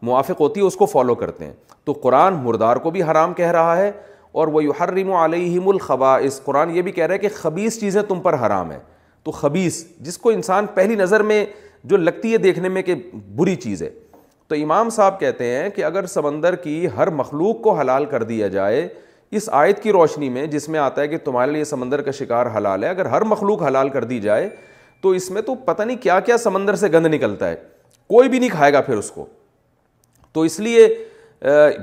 موافق ہوتی ہے اس کو فالو کرتے ہیں تو قرآن مردار کو بھی حرام کہہ رہا ہے اور وہ یحرم علیہم الخبا اس قرآن یہ بھی کہہ رہا ہے کہ خبیص چیزیں تم پر حرام ہیں تو خبیص جس کو انسان پہلی نظر میں جو لگتی ہے دیکھنے میں کہ بری چیز ہے تو امام صاحب کہتے ہیں کہ اگر سمندر کی ہر مخلوق کو حلال کر دیا جائے اس آیت کی روشنی میں جس میں آتا ہے کہ تمہارے لیے سمندر کا شکار حلال ہے اگر ہر مخلوق حلال کر دی جائے تو اس میں تو پتہ نہیں کیا کیا سمندر سے گند نکلتا ہے کوئی بھی نہیں کھائے گا پھر اس کو تو اس لیے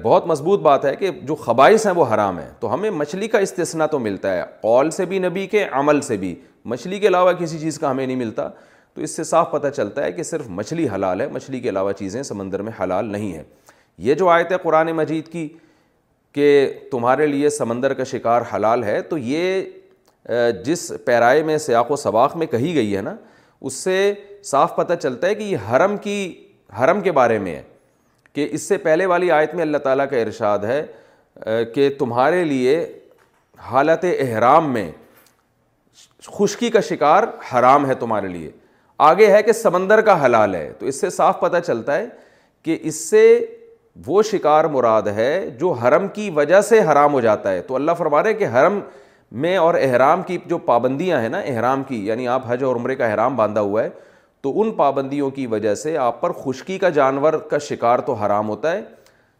بہت مضبوط بات ہے کہ جو خبائص ہیں وہ حرام ہیں تو ہمیں مچھلی کا استثنا تو ملتا ہے قول سے بھی نبی کے عمل سے بھی مچھلی کے علاوہ کسی چیز کا ہمیں نہیں ملتا تو اس سے صاف پتہ چلتا ہے کہ صرف مچھلی حلال ہے مچھلی کے علاوہ چیزیں سمندر میں حلال نہیں ہیں یہ جو آیت ہے قرآن مجید کی کہ تمہارے لیے سمندر کا شکار حلال ہے تو یہ جس پیرائے میں سیاق و سباق میں کہی گئی ہے نا اس سے صاف پتہ چلتا ہے کہ یہ حرم کی حرم کے بارے میں ہے کہ اس سے پہلے والی آیت میں اللہ تعالیٰ کا ارشاد ہے کہ تمہارے لیے حالت احرام میں خشکی کا شکار حرام ہے تمہارے لیے آگے ہے کہ سمندر کا حلال ہے تو اس سے صاف پتہ چلتا ہے کہ اس سے وہ شکار مراد ہے جو حرم کی وجہ سے حرام ہو جاتا ہے تو اللہ فرما رہے کہ حرم میں اور احرام کی جو پابندیاں ہیں نا احرام کی یعنی آپ حج اور عمرے کا احرام باندھا ہوا ہے تو ان پابندیوں کی وجہ سے آپ پر خشکی کا جانور کا شکار تو حرام ہوتا ہے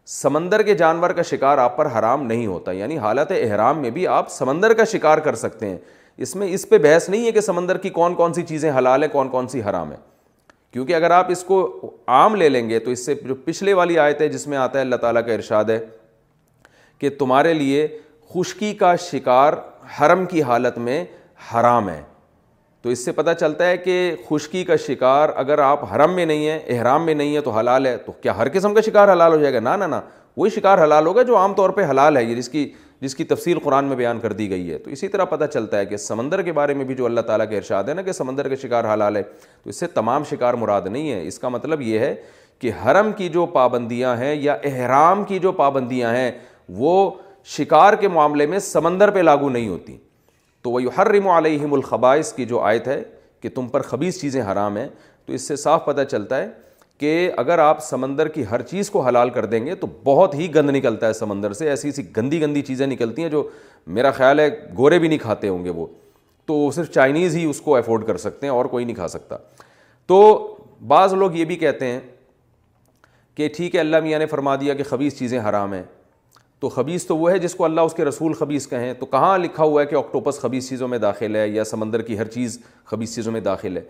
سمندر کے جانور کا شکار آپ پر حرام نہیں ہوتا یعنی حالت احرام میں بھی آپ سمندر کا شکار کر سکتے ہیں اس میں اس پہ بحث نہیں ہے کہ سمندر کی کون کون سی چیزیں حلال ہیں کون کون سی حرام ہیں کیونکہ اگر آپ اس کو عام لے لیں گے تو اس سے جو پچھلے والی آیت ہے جس میں آتا ہے اللہ تعالیٰ کا ارشاد ہے کہ تمہارے لیے خشکی کا شکار حرم کی حالت میں حرام ہے تو اس سے پتہ چلتا ہے کہ خشکی کا شکار اگر آپ حرم میں نہیں ہیں احرام میں نہیں ہیں تو حلال ہے تو کیا ہر قسم کا شکار حلال ہو جائے گا نہ نہ وہی شکار حلال ہوگا جو عام طور پہ حلال ہے یہ جس کی جس کی تفصیل قرآن میں بیان کر دی گئی ہے تو اسی طرح پتہ چلتا ہے کہ سمندر کے بارے میں بھی جو اللہ تعالیٰ کے ارشاد ہے نا کہ سمندر کا شکار حلال ہے تو اس سے تمام شکار مراد نہیں ہے اس کا مطلب یہ ہے کہ حرم کی جو پابندیاں ہیں یا احرام کی جو پابندیاں ہیں وہ شکار کے معاملے میں سمندر پہ لاگو نہیں ہوتیں تو وہ حرم علیہم الخبائس کی جو آیت ہے کہ تم پر خبیص چیزیں حرام ہیں تو اس سے صاف پتہ چلتا ہے کہ اگر آپ سمندر کی ہر چیز کو حلال کر دیں گے تو بہت ہی گند نکلتا ہے سمندر سے ایسی ایسی گندی گندی چیزیں نکلتی ہیں جو میرا خیال ہے گورے بھی نہیں کھاتے ہوں گے وہ تو صرف چائنیز ہی اس کو افورڈ کر سکتے ہیں اور کوئی نہیں کھا سکتا تو بعض لوگ یہ بھی کہتے ہیں کہ ٹھیک ہے اللہ میاں نے فرما دیا کہ خبیص چیزیں حرام ہیں تو خبیص تو وہ ہے جس کو اللہ اس کے رسول خبیص کہیں تو کہاں لکھا ہوا ہے کہ آکٹوپس خبیص چیزوں میں داخل ہے یا سمندر کی ہر چیز خبیص چیزوں میں داخل ہے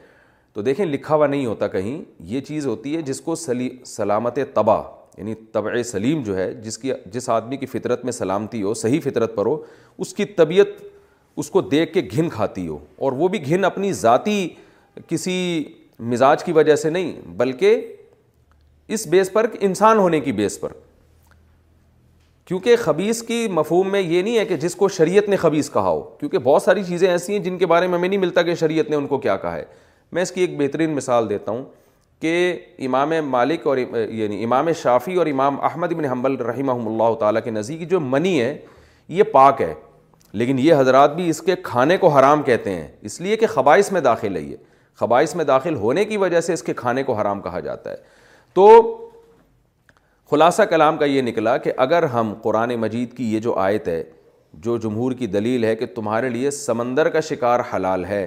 تو دیکھیں لکھا ہوا نہیں ہوتا کہیں یہ چیز ہوتی ہے جس کو سلی سلامت تباہ یعنی طبع سلیم جو ہے جس کی جس آدمی کی فطرت میں سلامتی ہو صحیح فطرت پر ہو اس کی طبیعت اس کو دیکھ کے گھن کھاتی ہو اور وہ بھی گھن اپنی ذاتی کسی مزاج کی وجہ سے نہیں بلکہ اس بیس پر انسان ہونے کی بیس پر کیونکہ خبیص کی مفہوم میں یہ نہیں ہے کہ جس کو شریعت نے خبیص کہا ہو کیونکہ بہت ساری چیزیں ایسی ہیں جن کے بارے میں ہمیں نہیں ملتا کہ شریعت نے ان کو کیا کہا ہے میں اس کی ایک بہترین مثال دیتا ہوں کہ امام مالک اور یعنی امام شافی اور امام احمد بن حنبل رحمہ اللہ تعالیٰ کے نزدیک جو منی ہے یہ پاک ہے لیکن یہ حضرات بھی اس کے کھانے کو حرام کہتے ہیں اس لیے کہ خبائص میں داخل ہے یہ خبائص میں داخل ہونے کی وجہ سے اس کے کھانے کو حرام کہا جاتا ہے تو خلاصہ کلام کا یہ نکلا کہ اگر ہم قرآن مجید کی یہ جو آیت ہے جو جمہور کی دلیل ہے کہ تمہارے لیے سمندر کا شکار حلال ہے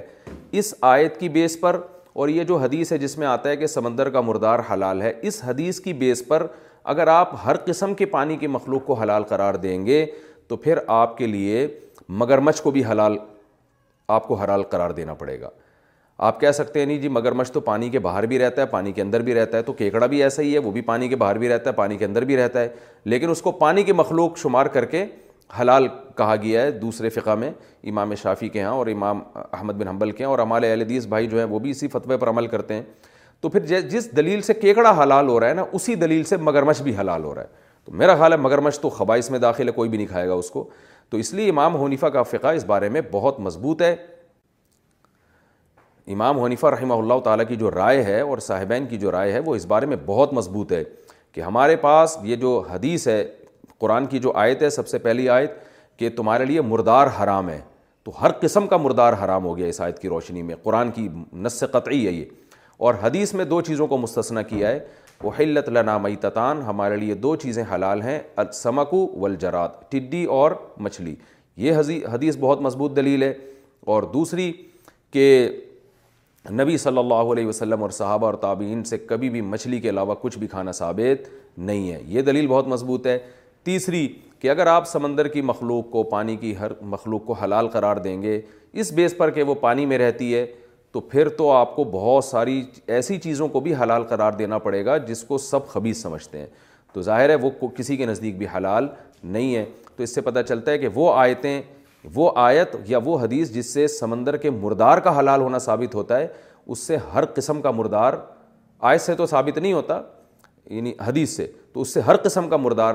اس آیت کی بیس پر اور یہ جو حدیث ہے جس میں آتا ہے کہ سمندر کا مردار حلال ہے اس حدیث کی بیس پر اگر آپ ہر قسم کے پانی کے مخلوق کو حلال قرار دیں گے تو پھر آپ کے لیے مگرمچھ کو بھی حلال آپ کو حلال قرار دینا پڑے گا آپ کہہ سکتے ہیں نہیں جی مگرمچھ تو پانی کے باہر بھی رہتا ہے پانی کے اندر بھی رہتا ہے تو کیکڑا بھی ایسا ہی ہے وہ بھی پانی کے باہر بھی رہتا ہے پانی کے اندر بھی رہتا ہے لیکن اس کو پانی کی مخلوق شمار کر کے حلال کہا گیا ہے دوسرے فقہ میں امام شافی کے ہاں اور امام احمد بن حنبل کے ہیں اور ہمارے اہل حدیث بھائی جو ہیں وہ بھی اسی فتوے پر عمل کرتے ہیں تو پھر جس دلیل سے کیکڑا حلال ہو رہا ہے نا اسی دلیل سے مگرمچھ بھی حلال ہو رہا ہے تو میرا خیال ہے مگرمچھ تو خباعث میں داخل ہے کوئی بھی نہیں کھائے گا اس کو تو اس لیے امام حنیفہ کا فقہ اس بارے میں بہت مضبوط ہے امام حنیفہ رحمہ اللہ تعالیٰ کی جو رائے ہے اور صاحبین کی جو رائے ہے وہ اس بارے میں بہت مضبوط ہے کہ ہمارے پاس یہ جو حدیث ہے قرآن کی جو آیت ہے سب سے پہلی آیت کہ تمہارے لیے مردار حرام ہے تو ہر قسم کا مردار حرام ہو گیا اس آیت کی روشنی میں قرآن کی نس قطعی ہے یہ اور حدیث میں دو چیزوں کو مستثنہ کیا ہے حلت لنا تطان ہمارے لیے دو چیزیں حلال ہیں السمکو والجرات ٹڈی اور مچھلی یہ حدیث بہت مضبوط دلیل ہے اور دوسری کہ نبی صلی اللہ علیہ وسلم اور صحابہ اور تابعین سے کبھی بھی مچھلی کے علاوہ کچھ بھی کھانا ثابت نہیں ہے یہ دلیل بہت مضبوط ہے تیسری کہ اگر آپ سمندر کی مخلوق کو پانی کی ہر مخلوق کو حلال قرار دیں گے اس بیس پر کہ وہ پانی میں رہتی ہے تو پھر تو آپ کو بہت ساری ایسی چیزوں کو بھی حلال قرار دینا پڑے گا جس کو سب خبیص سمجھتے ہیں تو ظاہر ہے وہ کسی کے نزدیک بھی حلال نہیں ہے تو اس سے پتہ چلتا ہے کہ وہ آیتیں وہ آیت یا وہ حدیث جس سے سمندر کے مردار کا حلال ہونا ثابت ہوتا ہے اس سے ہر قسم کا مردار آیت سے تو ثابت نہیں ہوتا یعنی حدیث سے تو اس سے ہر قسم کا مردار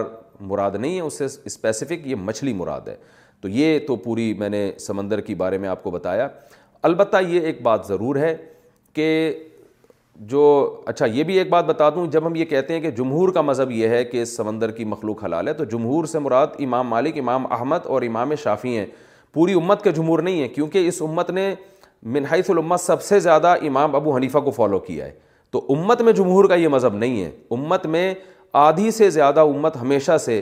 مراد نہیں ہے اس سے اسپیسیفک یہ مچھلی مراد ہے تو یہ تو پوری میں نے سمندر کی بارے میں آپ کو بتایا البتہ یہ ایک بات ضرور ہے کہ جو اچھا یہ بھی ایک بات بتا دوں جب ہم یہ کہتے ہیں کہ جمہور کا مذہب یہ ہے کہ سمندر کی مخلوق حلال ہے تو جمہور سے مراد امام مالک امام احمد اور امام شافی ہیں پوری امت کے جمہور نہیں ہیں کیونکہ اس امت نے منہایث الامت سب سے زیادہ امام ابو حنیفہ کو فالو کیا ہے تو امت میں جمہور کا یہ مذہب نہیں ہے امت میں آدھی سے زیادہ امت ہمیشہ سے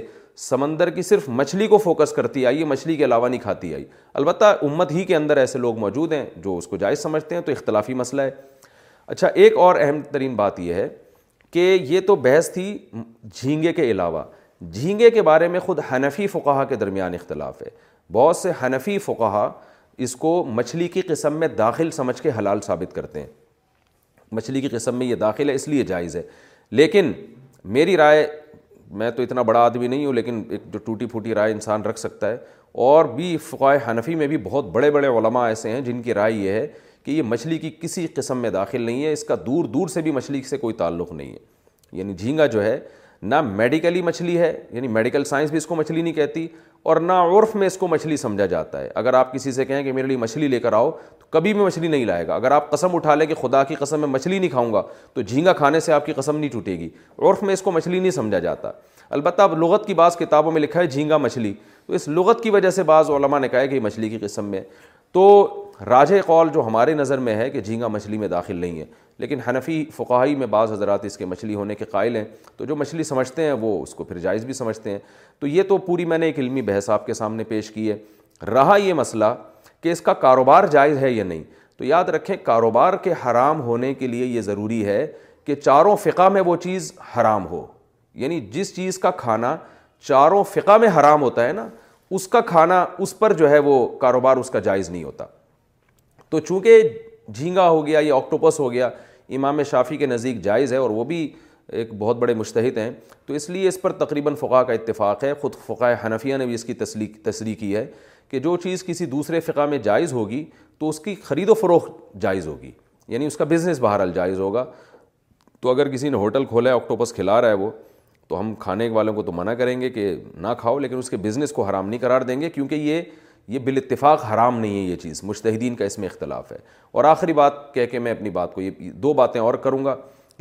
سمندر کی صرف مچھلی کو فوکس کرتی آئی ہے مچھلی کے علاوہ نہیں کھاتی آئی البتہ امت ہی کے اندر ایسے لوگ موجود ہیں جو اس کو جائز سمجھتے ہیں تو اختلافی مسئلہ ہے اچھا ایک اور اہم ترین بات یہ ہے کہ یہ تو بحث تھی جھینگے کے علاوہ جھینگے کے بارے میں خود حنفی فقہ کے درمیان اختلاف ہے بہت سے حنفی فقہ اس کو مچھلی کی قسم میں داخل سمجھ کے حلال ثابت کرتے ہیں مچھلی کی قسم میں یہ داخل ہے اس لیے جائز ہے لیکن میری رائے میں تو اتنا بڑا آدمی نہیں ہوں لیکن ایک جو ٹوٹی پھوٹی رائے انسان رکھ سکتا ہے اور بھی فقائے حنفی میں بھی بہت بڑے بڑے علماء ایسے ہیں جن کی رائے یہ ہے کہ یہ مچھلی کی کسی قسم میں داخل نہیں ہے اس کا دور دور سے بھی مچھلی سے کوئی تعلق نہیں ہے یعنی جھینگا جو ہے نہ میڈیکلی مچھلی ہے یعنی میڈیکل سائنس بھی اس کو مچھلی نہیں کہتی اور نہ عرف میں اس کو مچھلی سمجھا جاتا ہے اگر آپ کسی سے کہیں کہ میرے لیے مچھلی لے کر آؤ تو کبھی بھی مچھلی نہیں لائے گا اگر آپ قسم اٹھا لیں کہ خدا کی قسم میں مچھلی نہیں کھاؤں گا تو جھینگا کھانے سے آپ کی قسم نہیں ٹوٹے گی عرف میں اس کو مچھلی نہیں سمجھا جاتا البتہ اب لغت کی بعض کتابوں میں لکھا ہے جھینگا مچھلی تو اس لغت کی وجہ سے بعض علماء نے کہا ہے کہ مچھلی کی قسم میں تو راج قول جو ہمارے نظر میں ہے کہ جھینگا مچھلی میں داخل نہیں ہے لیکن حنفی فقاہی میں بعض حضرات اس کے مچھلی ہونے کے قائل ہیں تو جو مچھلی سمجھتے ہیں وہ اس کو پھر جائز بھی سمجھتے ہیں تو یہ تو پوری میں نے ایک علمی بحث آپ کے سامنے پیش کی ہے رہا یہ مسئلہ کہ اس کا کاروبار جائز ہے یا نہیں تو یاد رکھیں کاروبار کے حرام ہونے کے لیے یہ ضروری ہے کہ چاروں فقہ میں وہ چیز حرام ہو یعنی جس چیز کا کھانا چاروں فقہ میں حرام ہوتا ہے نا اس کا کھانا اس پر جو ہے وہ کاروبار اس کا جائز نہیں ہوتا تو چونکہ جھینگا ہو گیا یا آکٹوپس ہو گیا امام شافی کے نزدیک جائز ہے اور وہ بھی ایک بہت بڑے مشتحد ہیں تو اس لیے اس پر تقریباً فقہ کا اتفاق ہے خود فقہ حنفیہ نے بھی اس کی تصریح تصریح کی ہے کہ جو چیز کسی دوسرے فقہ میں جائز ہوگی تو اس کی خرید و فروخت جائز ہوگی یعنی اس کا بزنس بہرحال جائز ہوگا تو اگر کسی نے ہوٹل کھولا ہے آکٹوپس کھلا رہا ہے وہ تو ہم کھانے والوں کو تو منع کریں گے کہ نہ کھاؤ لیکن اس کے بزنس کو حرام نہیں قرار دیں گے کیونکہ یہ یہ بال اتفاق حرام نہیں ہے یہ چیز مشتحدین کا اس میں اختلاف ہے اور آخری بات کہہ کے میں اپنی بات کو یہ دو باتیں اور کروں گا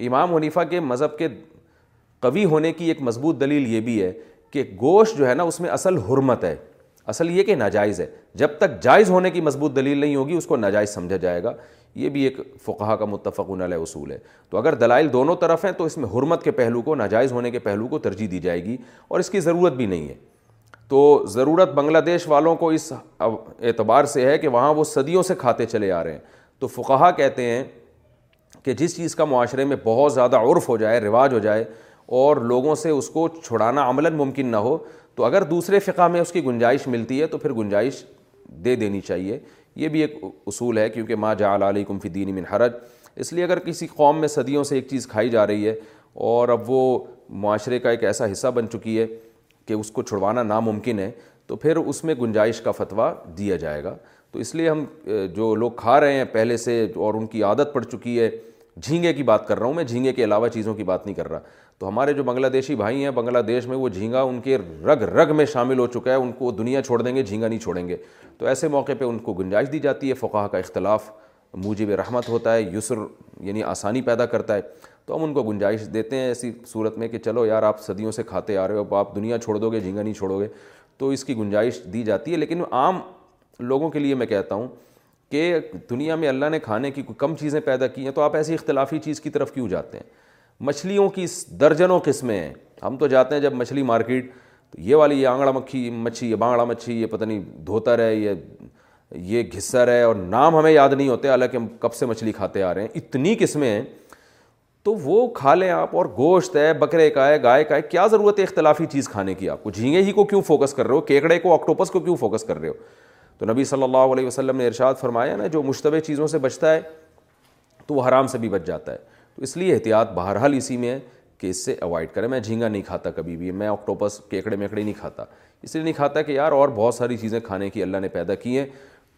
امام حنیفہ کے مذہب کے قوی ہونے کی ایک مضبوط دلیل یہ بھی ہے کہ گوشت جو ہے نا اس میں اصل حرمت ہے اصل یہ کہ ناجائز ہے جب تک جائز ہونے کی مضبوط دلیل نہیں ہوگی اس کو ناجائز سمجھا جائے گا یہ بھی ایک فقہ کا متفق علیہ اصول ہے تو اگر دلائل دونوں طرف ہیں تو اس میں حرمت کے پہلو کو ناجائز ہونے کے پہلو کو ترجیح دی جائے گی اور اس کی ضرورت بھی نہیں ہے تو ضرورت بنگلہ دیش والوں کو اس اعتبار سے ہے کہ وہاں وہ صدیوں سے کھاتے چلے آ رہے ہیں تو فقہا کہتے ہیں کہ جس چیز کا معاشرے میں بہت زیادہ عرف ہو جائے رواج ہو جائے اور لوگوں سے اس کو چھڑانا عملاً ممکن نہ ہو تو اگر دوسرے فقہ میں اس کی گنجائش ملتی ہے تو پھر گنجائش دے دینی چاہیے یہ بھی ایک اصول ہے کیونکہ ما جا علیکم فی دین من حرج اس لیے اگر کسی قوم میں صدیوں سے ایک چیز کھائی جا رہی ہے اور اب وہ معاشرے کا ایک ایسا حصہ بن چکی ہے کہ اس کو چھڑوانا ناممکن ہے تو پھر اس میں گنجائش کا فتویٰ دیا جائے گا تو اس لیے ہم جو لوگ کھا رہے ہیں پہلے سے اور ان کی عادت پڑ چکی ہے جھینگے کی بات کر رہا ہوں میں جھینگے کے علاوہ چیزوں کی بات نہیں کر رہا تو ہمارے جو بنگلہ دیشی بھائی ہیں بنگلہ دیش میں وہ جھینگا ان کے رگ رگ میں شامل ہو چکا ہے ان کو دنیا چھوڑ دیں گے جھینگا نہیں چھوڑیں گے تو ایسے موقع پہ ان کو گنجائش دی جاتی ہے فقاہ کا اختلاف موجب رحمت ہوتا ہے یسر یعنی آسانی پیدا کرتا ہے تو ہم ان کو گنجائش دیتے ہیں ایسی صورت میں کہ چلو یار آپ صدیوں سے کھاتے آ رہے ہو آپ دنیا چھوڑ دو گے جھینگا نہیں چھوڑو گے تو اس کی گنجائش دی جاتی ہے لیکن عام لوگوں کے لیے میں کہتا ہوں کہ دنیا میں اللہ نے کھانے کی کم چیزیں پیدا کی ہیں تو آپ ایسی اختلافی چیز کی طرف کیوں جاتے ہیں مچھلیوں کی درجنوں قسمیں ہیں ہم تو جاتے ہیں جب مچھلی مارکیٹ تو یہ والی یہ آنگڑا مکھی مچھی یہ بانگڑا مچھی یہ پتہ نہیں دھوتر ہے یہ یہ گھسر ہے اور نام ہمیں یاد نہیں ہوتے حالانکہ ہم کب سے مچھلی کھاتے آ رہے ہیں اتنی قسمیں ہیں تو وہ کھا لیں آپ اور گوشت ہے بکرے کا ہے گائے کا ہے کیا ضرورت ہے اختلافی چیز کھانے کی آپ کو جھینگے ہی کو کیوں فوکس کر رہے ہو کیکڑے کو آکٹوپس کو کیوں فوکس کر رہے ہو تو نبی صلی اللہ علیہ وسلم نے ارشاد فرمایا نا جو مشتبہ چیزوں سے بچتا ہے تو وہ حرام سے بھی بچ جاتا ہے تو اس لیے احتیاط بہرحال اسی میں ہے کہ اس سے اوائڈ کریں میں جھینگا نہیں کھاتا کبھی بھی میں آکٹوپس کیکڑے میکڑے نہیں کھاتا اس لیے نہیں کھاتا کہ یار اور بہت ساری چیزیں کھانے کی اللہ نے پیدا کی ہیں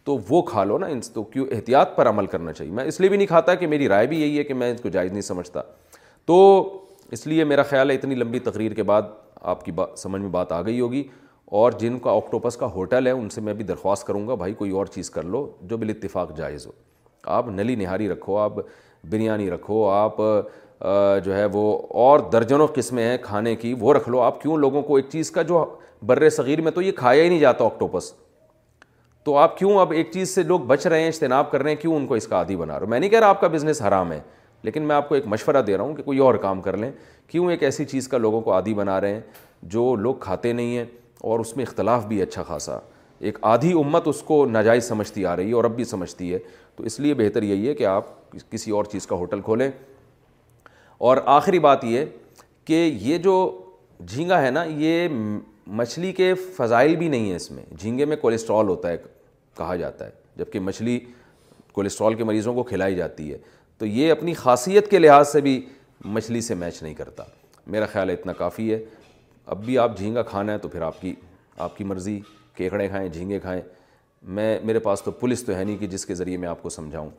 تو وہ کھا لو نا ان تو کیوں احتیاط پر عمل کرنا چاہیے میں اس لیے بھی نہیں کھاتا کہ میری رائے بھی یہی ہے کہ میں اس کو جائز نہیں سمجھتا تو اس لیے میرا خیال ہے اتنی لمبی تقریر کے بعد آپ کی بات سمجھ میں بات آ گئی ہوگی اور جن کا آکٹوپس کا ہوٹل ہے ان سے میں بھی درخواست کروں گا بھائی کوئی اور چیز کر لو جو بال اتفاق جائز ہو آپ نلی نہاری رکھو آپ بریانی رکھو آپ جو ہے وہ اور درجنوں قسمیں ہیں کھانے کی وہ رکھ لو آپ کیوں لوگوں کو ایک چیز کا جو بر صغیر میں تو یہ کھایا ہی نہیں جاتا آکٹوپس تو آپ کیوں اب ایک چیز سے لوگ بچ رہے ہیں اجتناب کر رہے ہیں کیوں ان کو اس کا عادی بنا رہا ہوں میں نہیں کہہ رہا آپ کا بزنس حرام ہے لیکن میں آپ کو ایک مشورہ دے رہا ہوں کہ کوئی اور کام کر لیں کیوں ایک ایسی چیز کا لوگوں کو عادی بنا رہے ہیں جو لوگ کھاتے نہیں ہیں اور اس میں اختلاف بھی اچھا خاصا ایک آدھی امت اس کو ناجائز سمجھتی آ رہی ہے اور اب بھی سمجھتی ہے تو اس لیے بہتر یہی ہے کہ آپ کسی اور چیز کا ہوٹل کھولیں اور آخری بات یہ کہ یہ جو جھینگا ہے نا یہ مچھلی کے فضائل بھی نہیں ہیں اس میں جھینگے میں کولیسٹرول ہوتا ہے کہا جاتا ہے جبکہ مچھلی کولیسٹرول کے مریضوں کو کھلائی جاتی ہے تو یہ اپنی خاصیت کے لحاظ سے بھی مچھلی سے میچ نہیں کرتا میرا خیال ہے اتنا کافی ہے اب بھی آپ جھینگا کھانا ہے تو پھر آپ کی آپ کی مرضی کیکڑے کھائیں جھینگے کھائیں میں میرے پاس تو پولیس تو ہے نہیں کہ جس کے ذریعے میں آپ کو سمجھاؤں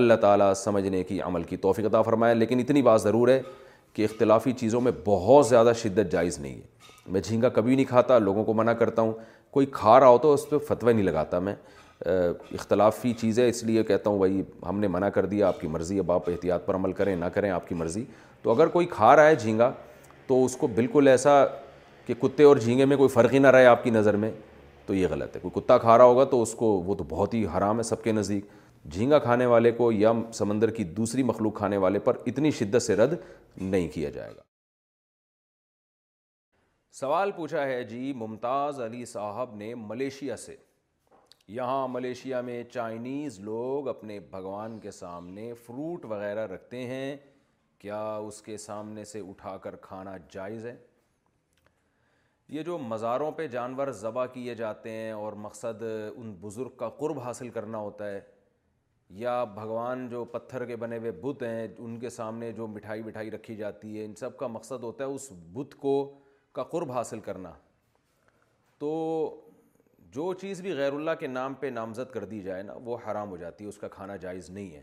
اللہ تعالیٰ سمجھنے کی عمل کی توفیق عطا فرمایا لیکن اتنی بات ضرور ہے کہ اختلافی چیزوں میں بہت زیادہ شدت جائز نہیں ہے میں جھینگا کبھی نہیں کھاتا لوگوں کو منع کرتا ہوں کوئی کھا رہا ہو تو اس پہ فتوی نہیں لگاتا میں اختلافی چیز ہے اس لیے کہتا ہوں بھائی ہم نے منع کر دیا آپ کی مرضی اب آپ احتیاط پر عمل کریں نہ کریں آپ کی مرضی تو اگر کوئی کھا رہا ہے جھینگا تو اس کو بالکل ایسا کہ کتے اور جھینگے میں کوئی فرق ہی نہ رہے آپ کی نظر میں تو یہ غلط ہے کوئی کتا کھا رہا ہوگا تو اس کو وہ تو بہت ہی حرام ہے سب کے نزدیک جھینگا کھانے والے کو یا سمندر کی دوسری مخلوق کھانے والے پر اتنی شدت سے رد نہیں کیا جائے گا سوال پوچھا ہے جی ممتاز علی صاحب نے ملیشیا سے یہاں ملیشیا میں چائنیز لوگ اپنے بھگوان کے سامنے فروٹ وغیرہ رکھتے ہیں کیا اس کے سامنے سے اٹھا کر کھانا جائز ہے یہ جو مزاروں پہ جانور ذبح کیے جاتے ہیں اور مقصد ان بزرگ کا قرب حاصل کرنا ہوتا ہے یا بھگوان جو پتھر کے بنے ہوئے بت ہیں ان کے سامنے جو مٹھائی مٹھائی رکھی جاتی ہے ان سب کا مقصد ہوتا ہے اس بت کو کا قرب حاصل کرنا تو جو چیز بھی غیر اللہ کے نام پہ نامزد کر دی جائے نا وہ حرام ہو جاتی ہے اس کا کھانا جائز نہیں ہے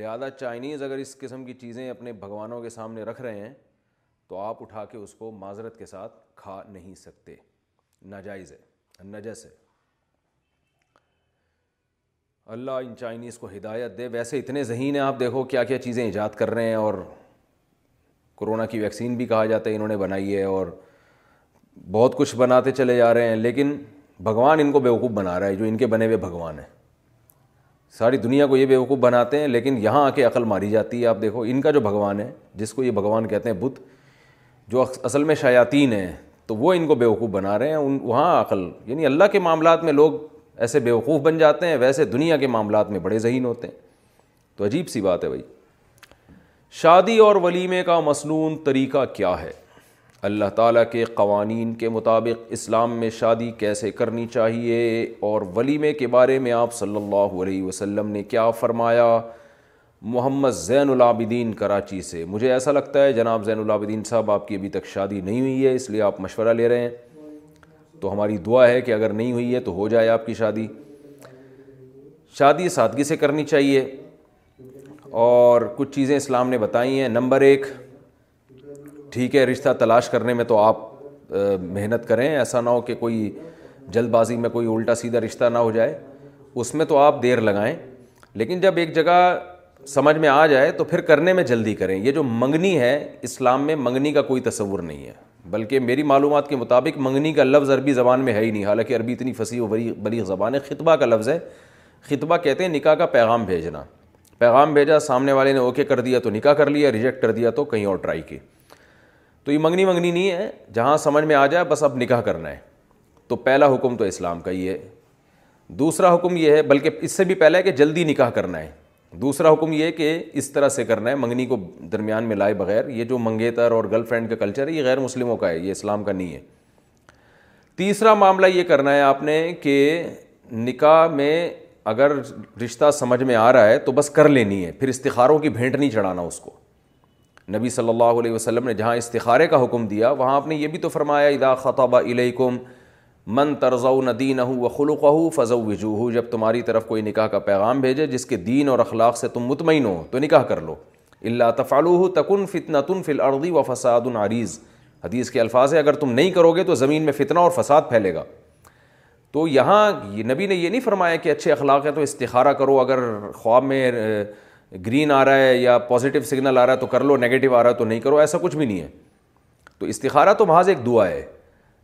لہذا چائنیز اگر اس قسم کی چیزیں اپنے بھگوانوں کے سامنے رکھ رہے ہیں تو آپ اٹھا کے اس کو معذرت کے ساتھ کھا نہیں سکتے ناجائز ہے نجس ہے اللہ ان چائنیز کو ہدایت دے ویسے اتنے ذہین ہیں آپ دیکھو کیا کیا چیزیں ایجاد کر رہے ہیں اور کرونا کی ویکسین بھی کہا جاتا ہے انہوں نے بنائی ہے اور بہت کچھ بناتے چلے جا رہے ہیں لیکن بھگوان ان کو بیوقوف بنا رہا ہے جو ان کے بنے ہوئے بھگوان ہیں ساری دنیا کو یہ بیوقوف بناتے ہیں لیکن یہاں آ کے عقل ماری جاتی ہے آپ دیکھو ان کا جو بھگوان ہے جس کو یہ بھگوان کہتے ہیں بدھ جو اصل میں شیاطین ہیں تو وہ ان کو بیوقوف بنا رہے ہیں ان وہاں عقل یعنی اللہ کے معاملات میں لوگ ایسے بیوقوف بن جاتے ہیں ویسے دنیا کے معاملات میں بڑے ذہین ہوتے ہیں تو عجیب سی بات ہے بھائی شادی اور ولیمے کا مصنون طریقہ کیا ہے اللہ تعالیٰ کے قوانین کے مطابق اسلام میں شادی کیسے کرنی چاہیے اور ولیمے کے بارے میں آپ صلی اللہ علیہ وسلم نے کیا فرمایا محمد زین العابدین کراچی سے مجھے ایسا لگتا ہے جناب زین العابدین صاحب آپ کی ابھی تک شادی نہیں ہوئی ہے اس لیے آپ مشورہ لے رہے ہیں تو ہماری دعا ہے کہ اگر نہیں ہوئی ہے تو ہو جائے آپ کی شادی شادی سادگی سے کرنی چاہیے اور کچھ چیزیں اسلام نے بتائی ہیں نمبر ایک ٹھیک ہے رشتہ تلاش کرنے میں تو آپ محنت کریں ایسا نہ ہو کہ کوئی جلد بازی میں کوئی الٹا سیدھا رشتہ نہ ہو جائے اس میں تو آپ دیر لگائیں لیکن جب ایک جگہ سمجھ میں آ جائے تو پھر کرنے میں جلدی کریں یہ جو منگنی ہے اسلام میں منگنی کا کوئی تصور نہیں ہے بلکہ میری معلومات کے مطابق منگنی کا لفظ عربی زبان میں ہے ہی نہیں حالانکہ عربی اتنی فصیح و بری بری زبان ہے خطبہ کا لفظ ہے خطبہ کہتے ہیں نکاح کا پیغام بھیجنا پیغام بھیجا سامنے والے نے اوکے کر دیا تو نکاح کر لیا ریجیکٹ کر دیا تو کہیں اور ٹرائی کی تو یہ منگنی منگنی نہیں ہے جہاں سمجھ میں آ جائے بس اب نکاح کرنا ہے تو پہلا حکم تو اسلام کا ہی ہے دوسرا حکم یہ ہے بلکہ اس سے بھی پہلا ہے کہ جلدی نکاح کرنا ہے دوسرا حکم یہ کہ اس طرح سے کرنا ہے منگنی کو درمیان میں لائے بغیر یہ جو منگیتر اور گرل فرینڈ کا کلچر ہے یہ غیر مسلموں کا ہے یہ اسلام کا نہیں ہے تیسرا معاملہ یہ کرنا ہے آپ نے کہ نکاح میں اگر رشتہ سمجھ میں آ رہا ہے تو بس کر لینی ہے پھر استخاروں کی بھینٹ نہیں چڑھانا اس کو نبی صلی اللہ علیہ وسلم نے جہاں استخارے کا حکم دیا وہاں آپ نے یہ بھی تو فرمایا ادا خطابہ علیکم من ترز و ندین ہوں و خلوق ہُو فض وجوہ جب تمہاری طرف کوئی نکاح کا پیغام بھیجے جس کے دین اور اخلاق سے تم مطمئن ہو تو نکاح کر لو اللہ ہو تکن فتنا تن فل اردی و فساد العریض حدیث کے الفاظ ہے اگر تم نہیں کرو گے تو زمین میں فتنہ اور فساد پھیلے گا تو یہاں یہ نبی نے یہ نہیں فرمایا کہ اچھے اخلاق ہیں تو استخارہ کرو اگر خواب میں گرین آ رہا ہے یا پازیٹیو سگنل آ رہا ہے تو کر لو نگیٹو آ رہا ہے تو نہیں کرو ایسا کچھ بھی نہیں ہے تو استخارہ تو محاذ ایک دعا ہے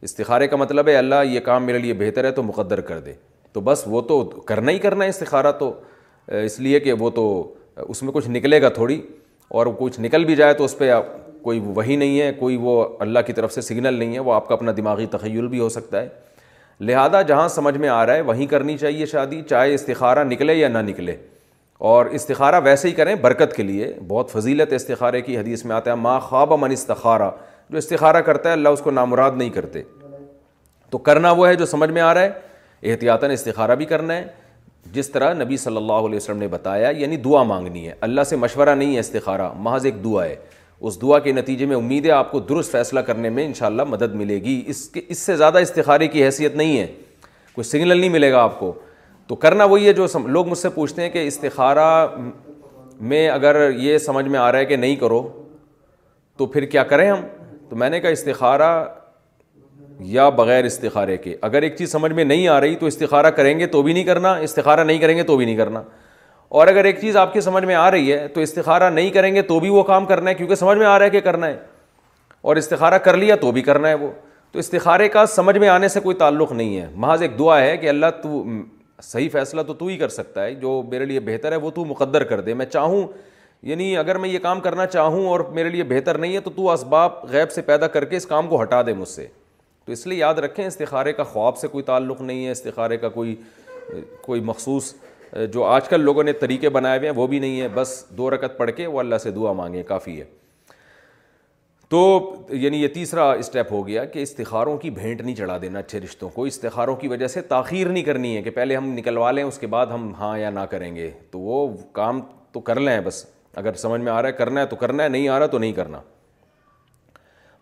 استخارے کا مطلب ہے اللہ یہ کام میرے لیے بہتر ہے تو مقدر کر دے تو بس وہ تو کرنا ہی کرنا ہے استخارہ تو اس لیے کہ وہ تو اس میں کچھ نکلے گا تھوڑی اور کچھ نکل بھی جائے تو اس پہ کوئی وہی نہیں ہے کوئی وہ اللہ کی طرف سے سگنل نہیں ہے وہ آپ کا اپنا دماغی تخیل بھی ہو سکتا ہے لہٰذا جہاں سمجھ میں آ رہا ہے وہیں کرنی چاہیے شادی چاہے استخارہ نکلے یا نہ نکلے اور استخارہ ویسے ہی کریں برکت کے لیے بہت فضیلت استخارے کی حدیث میں آتا ہے ماں خواب من استخارہ جو استخارہ کرتا ہے اللہ اس کو نامراد نہیں کرتے تو کرنا وہ ہے جو سمجھ میں آ رہا ہے احتیاطاً استخارہ بھی کرنا ہے جس طرح نبی صلی اللہ علیہ وسلم نے بتایا یعنی دعا مانگنی ہے اللہ سے مشورہ نہیں ہے استخارہ محض ایک دعا ہے اس دعا کے نتیجے میں امید ہے آپ کو درست فیصلہ کرنے میں انشاءاللہ مدد ملے گی اس کے اس سے زیادہ استخارے کی حیثیت نہیں ہے کوئی سگنل نہیں ملے گا آپ کو تو کرنا وہی ہے جو سم... لوگ مجھ سے پوچھتے ہیں کہ استخارہ میں اگر یہ سمجھ میں آ رہا ہے کہ نہیں کرو تو پھر کیا کریں ہم تو میں نے کہا استخارہ یا بغیر استخارے کے اگر ایک چیز سمجھ میں نہیں آ رہی تو استخارہ کریں گے تو بھی نہیں کرنا استخارہ نہیں کریں گے تو بھی نہیں کرنا اور اگر ایک چیز آپ کی سمجھ میں آ رہی ہے تو استخارہ نہیں کریں گے تو بھی وہ کام کرنا ہے کیونکہ سمجھ میں آ رہا ہے کہ کرنا ہے اور استخارہ کر لیا تو بھی کرنا ہے وہ تو استخارے کا سمجھ میں آنے سے کوئی تعلق نہیں ہے محاذ ایک دعا ہے کہ اللہ تو صحیح فیصلہ تو تو ہی کر سکتا ہے جو میرے لیے بہتر ہے وہ تو مقدر کر دے میں چاہوں یعنی اگر میں یہ کام کرنا چاہوں اور میرے لیے بہتر نہیں ہے تو تو اسباب غیب سے پیدا کر کے اس کام کو ہٹا دے مجھ سے تو اس لیے یاد رکھیں استخارے کا خواب سے کوئی تعلق نہیں ہے استخارے کا کوئی کوئی مخصوص جو آج کل لوگوں نے طریقے بنائے ہوئے ہیں وہ بھی نہیں ہے بس دو رکت پڑھ کے وہ اللہ سے دعا مانگے کافی ہے تو یعنی یہ تیسرا اسٹیپ ہو گیا کہ استخاروں کی بھینٹ نہیں چڑھا دینا اچھے رشتوں کو استخاروں کی وجہ سے تاخیر نہیں کرنی ہے کہ پہلے ہم نکلوا لیں اس کے بعد ہم ہاں یا نہ کریں گے تو وہ کام تو کر لیں بس اگر سمجھ میں آ رہا ہے کرنا ہے تو کرنا ہے نہیں آ رہا تو نہیں کرنا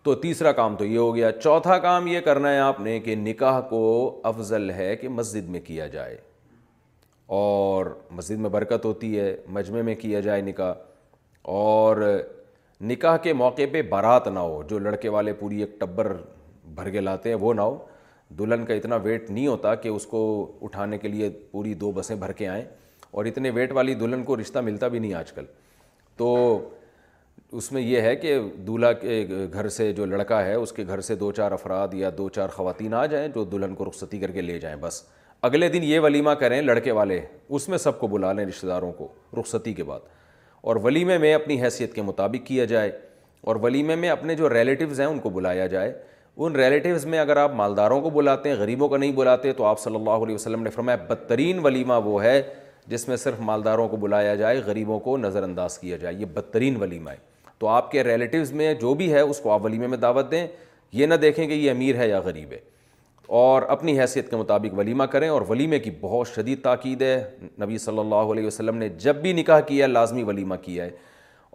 تو تیسرا کام تو یہ ہو گیا چوتھا کام یہ کرنا ہے آپ نے کہ نکاح کو افضل ہے کہ مسجد میں کیا جائے اور مسجد میں برکت ہوتی ہے مجمع میں کیا جائے نکاح اور نکاح کے موقع پہ بارات نہ ہو جو لڑکے والے پوری ایک ٹبر بھر کے لاتے ہیں وہ نہ ہو دلہن کا اتنا ویٹ نہیں ہوتا کہ اس کو اٹھانے کے لیے پوری دو بسیں بھر کے آئیں اور اتنے ویٹ والی دلہن کو رشتہ ملتا بھی نہیں آج کل تو اس میں یہ ہے کہ دولہا کے گھر سے جو لڑکا ہے اس کے گھر سے دو چار افراد یا دو چار خواتین آ جائیں جو دلہن کو رخصتی کر کے لے جائیں بس اگلے دن یہ ولیمہ کریں لڑکے والے اس میں سب کو بلا لیں رشتہ داروں کو رخصتی کے بعد اور ولیمے میں اپنی حیثیت کے مطابق کیا جائے اور ولیمے میں اپنے جو ریلیٹیوز ہیں ان کو بلایا جائے ان ریلیٹیوز میں اگر آپ مالداروں کو بلاتے ہیں غریبوں کو نہیں بلاتے تو آپ صلی اللہ علیہ وسلم نے فرمایا بدترین ولیمہ وہ ہے جس میں صرف مالداروں کو بلایا جائے غریبوں کو نظر انداز کیا جائے یہ بدترین ولیمہ ہے تو آپ کے ریلیٹیوز میں جو بھی ہے اس کو آپ ولیمے میں دعوت دیں یہ نہ دیکھیں کہ یہ امیر ہے یا غریب ہے اور اپنی حیثیت کے مطابق ولیمہ کریں اور ولیمے کی بہت شدید تاکید ہے نبی صلی اللہ علیہ وسلم نے جب بھی نکاح کیا لازمی ولیمہ کیا ہے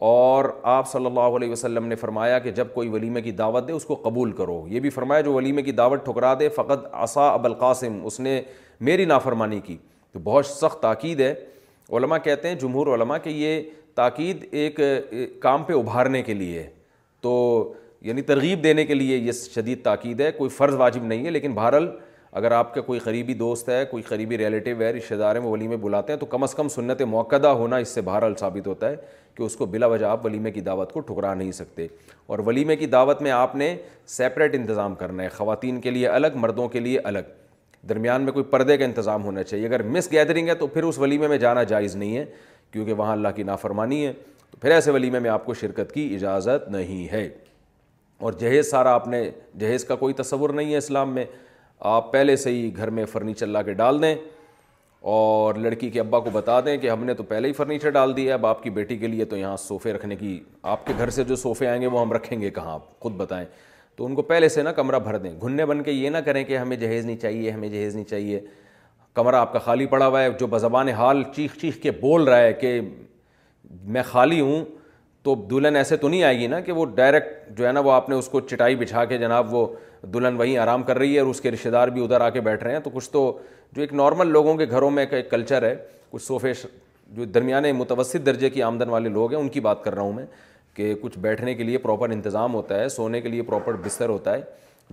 اور آپ صلی اللہ علیہ وسلم نے فرمایا کہ جب کوئی ولیمے کی دعوت دے اس کو قبول کرو یہ بھی فرمایا جو ولیمے کی دعوت ٹھکرا دے فقط عصا اب القاسم اس نے میری نافرمانی کی تو بہت سخت تاکید ہے علماء کہتے ہیں جمہور علماء کہ یہ تاکید ایک کام پہ ابھارنے کے لیے تو یعنی ترغیب دینے کے لیے یہ شدید تاکید ہے کوئی فرض واجب نہیں ہے لیکن بہرحال اگر آپ کا کوئی قریبی دوست ہے کوئی قریبی ریلیٹیو ہے رشتہ دار میں وہ ولیمے بلاتے ہیں تو کم از کم سنت موقع ہونا اس سے بہرحال ثابت ہوتا ہے کہ اس کو بلا وجہ آپ ولیمے کی دعوت کو ٹھکرا نہیں سکتے اور ولیمے کی دعوت میں آپ نے سیپریٹ انتظام کرنا ہے خواتین کے لیے الگ مردوں کے لیے الگ درمیان میں کوئی پردے کا انتظام ہونا چاہیے اگر مس گیدرنگ ہے تو پھر اس ولیمے میں جانا جائز نہیں ہے کیونکہ وہاں اللہ کی نافرمانی ہے تو پھر ایسے ولیمے میں آپ کو شرکت کی اجازت نہیں ہے اور جہیز سارا آپ نے جہیز کا کوئی تصور نہیں ہے اسلام میں آپ پہلے سے ہی گھر میں فرنیچر لا کے ڈال دیں اور لڑکی کے ابا کو بتا دیں کہ ہم نے تو پہلے ہی فرنیچر ڈال دیا اب آپ کی بیٹی کے لیے تو یہاں صوفے رکھنے کی آپ کے گھر سے جو صوفے آئیں گے وہ ہم رکھیں گے کہاں آپ خود بتائیں تو ان کو پہلے سے نا کمرہ بھر دیں گھننے بن کے یہ نہ کریں کہ ہمیں جہیز نہیں چاہیے ہمیں جہیز نہیں چاہیے کمرہ آپ کا خالی پڑا ہوا ہے جو بزبان حال چیخ چیخ کے بول رہا ہے کہ میں خالی ہوں تو دلہن ایسے تو نہیں آئے گی نا کہ وہ ڈائریکٹ جو ہے نا وہ آپ نے اس کو چٹائی بچھا کے جناب وہ دلہن وہیں آرام کر رہی ہے اور اس کے رشتے دار بھی ادھر آ کے بیٹھ رہے ہیں تو کچھ تو جو ایک نارمل لوگوں کے گھروں میں ایک کلچر ہے کچھ صوفے جو درمیانے متوسط درجے کی آمدن والے لوگ ہیں ان کی بات کر رہا ہوں میں کہ کچھ بیٹھنے کے لیے پراپر انتظام ہوتا ہے سونے کے لیے پراپر بستر ہوتا ہے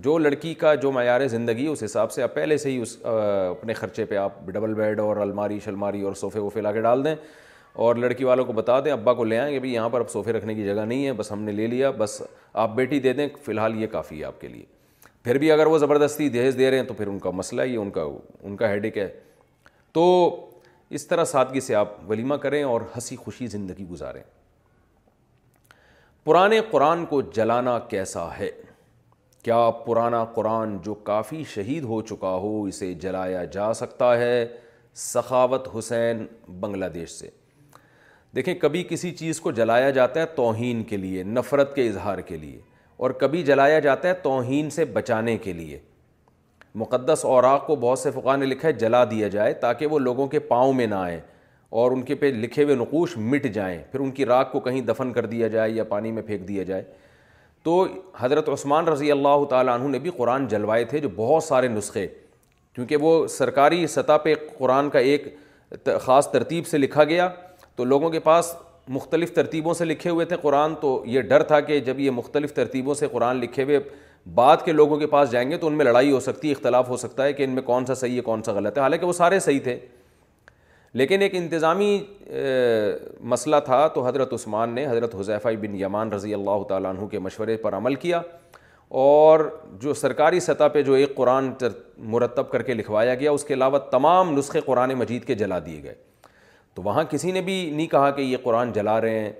جو لڑکی کا جو معیار زندگی اس حساب سے آپ پہلے سے ہی اس اپنے خرچے پہ آپ ڈبل بیڈ اور الماری شلماری اور صوفے ووفے لا کے ڈال دیں اور لڑکی والوں کو بتا دیں ابا کو لے آئیں گے بھائی یہاں پر اب صوفے رکھنے کی جگہ نہیں ہے بس ہم نے لے لیا بس آپ بیٹی دے دیں فی الحال یہ کافی ہے آپ کے لیے پھر بھی اگر وہ زبردستی دہیز دے رہے ہیں تو پھر ان کا مسئلہ یہ ان کا ان کا ہیڈک ہے تو اس طرح سادگی سے آپ ولیمہ کریں اور ہنسی خوشی زندگی گزاریں پرانے قرآن کو جلانا کیسا ہے کیا پرانا قرآن جو کافی شہید ہو چکا ہو اسے جلایا جا سکتا ہے سخاوت حسین بنگلہ دیش سے دیکھیں کبھی کسی چیز کو جلایا جاتا ہے توہین کے لیے نفرت کے اظہار کے لیے اور کبھی جلایا جاتا ہے توہین سے بچانے کے لیے مقدس اوراق کو بہت سے نے لکھا ہے جلا دیا جائے تاکہ وہ لوگوں کے پاؤں میں نہ آئیں اور ان کے پہ لکھے ہوئے نقوش مٹ جائیں پھر ان کی راگ کو کہیں دفن کر دیا جائے یا پانی میں پھینک دیا جائے تو حضرت عثمان رضی اللہ تعالیٰ عنہ نے بھی قرآن جلوائے تھے جو بہت سارے نسخے کیونکہ وہ سرکاری سطح پہ قرآن کا ایک خاص ترتیب سے لکھا گیا تو لوگوں کے پاس مختلف ترتیبوں سے لکھے ہوئے تھے قرآن تو یہ ڈر تھا کہ جب یہ مختلف ترتیبوں سے قرآن لکھے ہوئے بعد کے لوگوں کے پاس جائیں گے تو ان میں لڑائی ہو سکتی ہے اختلاف ہو سکتا ہے کہ ان میں کون سا صحیح ہے کون سا غلط ہے حالانکہ وہ سارے صحیح تھے لیکن ایک انتظامی مسئلہ تھا تو حضرت عثمان نے حضرت حضیفہ بن یمان رضی اللہ تعالیٰ عنہ کے مشورے پر عمل کیا اور جو سرکاری سطح پہ جو ایک قرآن مرتب کر کے لکھوایا گیا اس کے علاوہ تمام نسخے قرآن مجید کے جلا دیے گئے تو وہاں کسی نے بھی نہیں کہا کہ یہ قرآن جلا رہے ہیں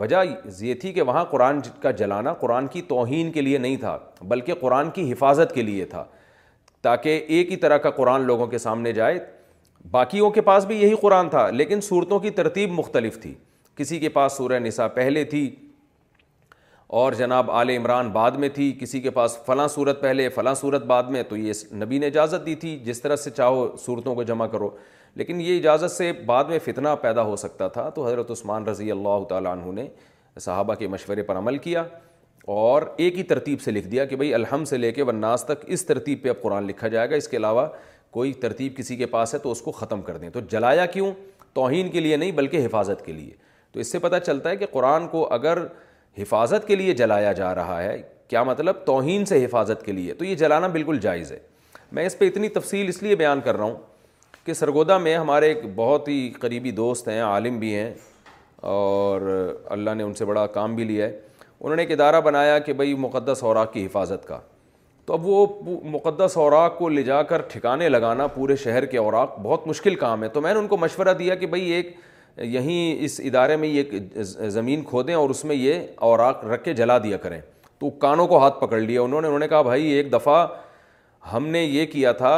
وجہ یہ تھی کہ وہاں قرآن کا جلانا قرآن کی توہین کے لیے نہیں تھا بلکہ قرآن کی حفاظت کے لیے تھا تاکہ ایک ہی طرح کا قرآن لوگوں کے سامنے جائے باقیوں کے پاس بھی یہی قرآن تھا لیکن صورتوں کی ترتیب مختلف تھی کسی کے پاس سورہ نساء پہلے تھی اور جناب آل عمران بعد میں تھی کسی کے پاس فلاں صورت پہلے فلاں صورت بعد میں تو یہ نبی نے اجازت دی تھی جس طرح سے چاہو صورتوں کو جمع کرو لیکن یہ اجازت سے بعد میں فتنہ پیدا ہو سکتا تھا تو حضرت عثمان رضی اللہ تعالیٰ عنہ نے صحابہ کے مشورے پر عمل کیا اور ایک ہی ترتیب سے لکھ دیا کہ بھئی الحم سے لے کے ون تک اس ترتیب پہ اب قرآن لکھا جائے گا اس کے علاوہ کوئی ترتیب کسی کے پاس ہے تو اس کو ختم کر دیں تو جلایا کیوں توہین کے لیے نہیں بلکہ حفاظت کے لیے تو اس سے پتہ چلتا ہے کہ قرآن کو اگر حفاظت کے لیے جلایا جا رہا ہے کیا مطلب توہین سے حفاظت کے لیے تو یہ جلانا بالکل جائز ہے میں اس پہ اتنی تفصیل اس لیے بیان کر رہا ہوں کہ سرگودا میں ہمارے ایک بہت ہی قریبی دوست ہیں عالم بھی ہیں اور اللہ نے ان سے بڑا کام بھی لیا ہے انہوں نے ایک ادارہ بنایا کہ بھئی مقدس اوراق کی حفاظت کا تو اب وہ مقدس اوراق کو لے جا کر ٹھکانے لگانا پورے شہر کے اوراق بہت مشکل کام ہے تو میں نے ان کو مشورہ دیا کہ بھئی ایک یہیں اس ادارے میں یہ زمین کھودیں اور اس میں یہ اوراق رکھ کے جلا دیا کریں تو کانوں کو ہاتھ پکڑ لیا انہوں نے انہوں نے کہا بھائی ایک دفعہ ہم نے یہ کیا تھا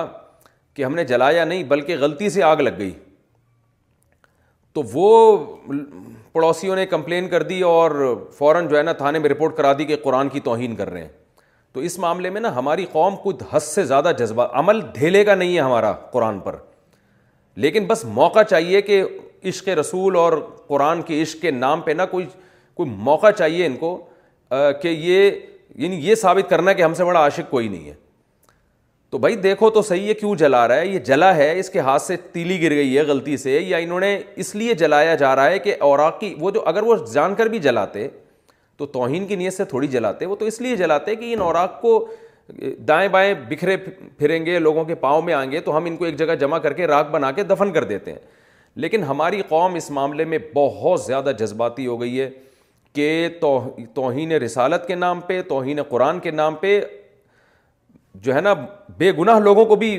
کہ ہم نے جلایا نہیں بلکہ غلطی سے آگ لگ گئی تو وہ پڑوسیوں نے کمپلین کر دی اور فوراً جو ہے نا تھانے میں رپورٹ کرا دی کہ قرآن کی توہین کر رہے ہیں تو اس معاملے میں نا ہماری قوم کچھ حد سے زیادہ جذبہ عمل دھیلے کا نہیں ہے ہمارا قرآن پر لیکن بس موقع چاہیے کہ عشق رسول اور قرآن کے عشق کے نام پہ نا کوئی کوئی موقع چاہیے ان کو کہ یہ یعنی یہ ثابت کرنا کہ ہم سے بڑا عاشق کوئی نہیں ہے تو بھائی دیکھو تو صحیح ہے کیوں جلا رہا ہے یہ جلا ہے اس کے ہاتھ سے تیلی گر گئی ہے غلطی سے یا انہوں نے اس لیے جلایا جا رہا ہے کہ اوراق کی وہ جو اگر وہ جان کر بھی جلاتے تو توہین کی نیت سے تھوڑی جلاتے وہ تو اس لیے جلاتے کہ ان اوراق کو دائیں بائیں بکھرے پھریں گے لوگوں کے پاؤں میں آئیں گے تو ہم ان کو ایک جگہ جمع کر کے راک بنا کے دفن کر دیتے ہیں لیکن ہماری قوم اس معاملے میں بہت زیادہ جذباتی ہو گئی ہے کہ توہین رسالت کے نام پہ توہین قرآن کے نام پہ جو ہے نا بے گناہ لوگوں کو بھی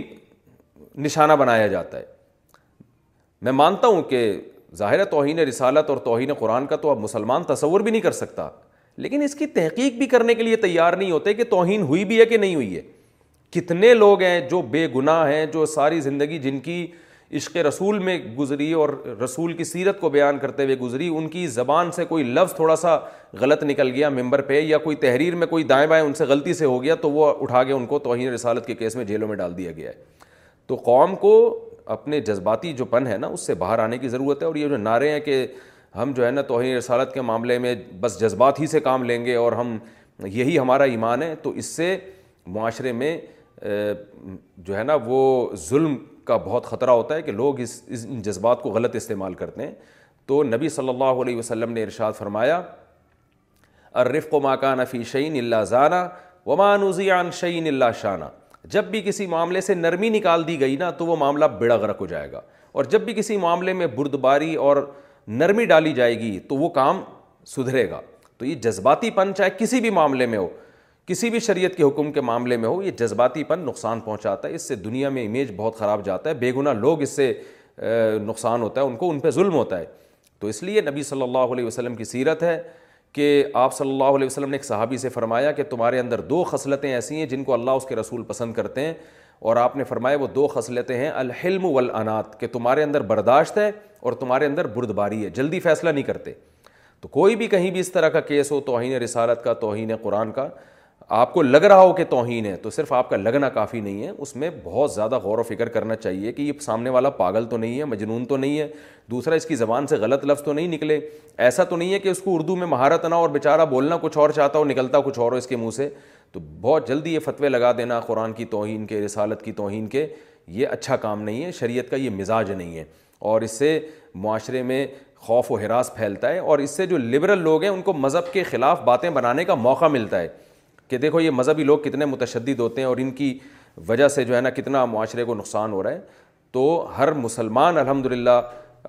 نشانہ بنایا جاتا ہے میں مانتا ہوں کہ ظاہر توہین رسالت اور توہین قرآن کا تو اب مسلمان تصور بھی نہیں کر سکتا لیکن اس کی تحقیق بھی کرنے کے لیے تیار نہیں ہوتے کہ توہین ہوئی بھی ہے کہ نہیں ہوئی ہے کتنے لوگ ہیں جو بے گناہ ہیں جو ساری زندگی جن کی عشق رسول میں گزری اور رسول کی سیرت کو بیان کرتے ہوئے گزری ان کی زبان سے کوئی لفظ تھوڑا سا غلط نکل گیا ممبر پہ یا کوئی تحریر میں کوئی دائیں بائیں ان سے غلطی سے ہو گیا تو وہ اٹھا کے ان کو توہین رسالت کے کیس میں جیلوں میں ڈال دیا گیا ہے تو قوم کو اپنے جذباتی جو پن ہے نا اس سے باہر آنے کی ضرورت ہے اور یہ جو نعرے ہیں کہ ہم جو ہے نا توہین رسالت کے معاملے میں بس جذبات ہی سے کام لیں گے اور ہم یہی ہمارا ایمان ہے تو اس سے معاشرے میں جو ہے نا وہ ظلم کا بہت خطرہ ہوتا ہے کہ لوگ اس ان جذبات کو غلط استعمال کرتے ہیں تو نبی صلی اللہ علیہ وسلم نے ارشاد فرمایا ارف کو ماکان فی شعین اللہ زانہ ومان ازیان شعین اللہ شانہ جب بھی کسی معاملے سے نرمی نکال دی گئی نا تو وہ معاملہ بڑا غرق ہو جائے گا اور جب بھی کسی معاملے میں بردباری اور نرمی ڈالی جائے گی تو وہ کام سدھرے گا تو یہ جذباتی پن چاہے کسی بھی معاملے میں ہو کسی بھی شریعت کے حکم کے معاملے میں ہو یہ جذباتی پن نقصان پہنچاتا ہے اس سے دنیا میں امیج بہت خراب جاتا ہے بے گناہ لوگ اس سے نقصان ہوتا ہے ان کو ان پہ ظلم ہوتا ہے تو اس لیے نبی صلی اللہ علیہ وسلم کی سیرت ہے کہ آپ صلی اللہ علیہ وسلم نے ایک صحابی سے فرمایا کہ تمہارے اندر دو خصلتیں ایسی ہیں جن کو اللہ اس کے رسول پسند کرتے ہیں اور آپ نے فرمایا وہ دو خصلتیں ہیں الحلم والانات کہ تمہارے اندر برداشت ہے اور تمہارے اندر بردباری ہے جلدی فیصلہ نہیں کرتے تو کوئی بھی کہیں بھی اس طرح کا کیس ہو توہین رسالت کا توہین قرآن کا آپ کو لگ رہا ہو کہ توہین ہے تو صرف آپ کا لگنا کافی نہیں ہے اس میں بہت زیادہ غور و فکر کرنا چاہیے کہ یہ سامنے والا پاگل تو نہیں ہے مجنون تو نہیں ہے دوسرا اس کی زبان سے غلط لفظ تو نہیں نکلے ایسا تو نہیں ہے کہ اس کو اردو میں مہارت نہ اور بیچارہ بولنا کچھ اور چاہتا ہو نکلتا کچھ اور ہو اس کے منہ سے تو بہت جلدی یہ فتوے لگا دینا قرآن کی توہین کے رسالت کی توہین کے یہ اچھا کام نہیں ہے شریعت کا یہ مزاج نہیں ہے اور اس سے معاشرے میں خوف و حراس پھیلتا ہے اور اس سے جو لبرل لوگ ہیں ان کو مذہب کے خلاف باتیں بنانے کا موقع ملتا ہے کہ دیکھو یہ مذہبی لوگ کتنے متشدد ہوتے ہیں اور ان کی وجہ سے جو ہے نا کتنا معاشرے کو نقصان ہو رہا ہے تو ہر مسلمان الحمد للہ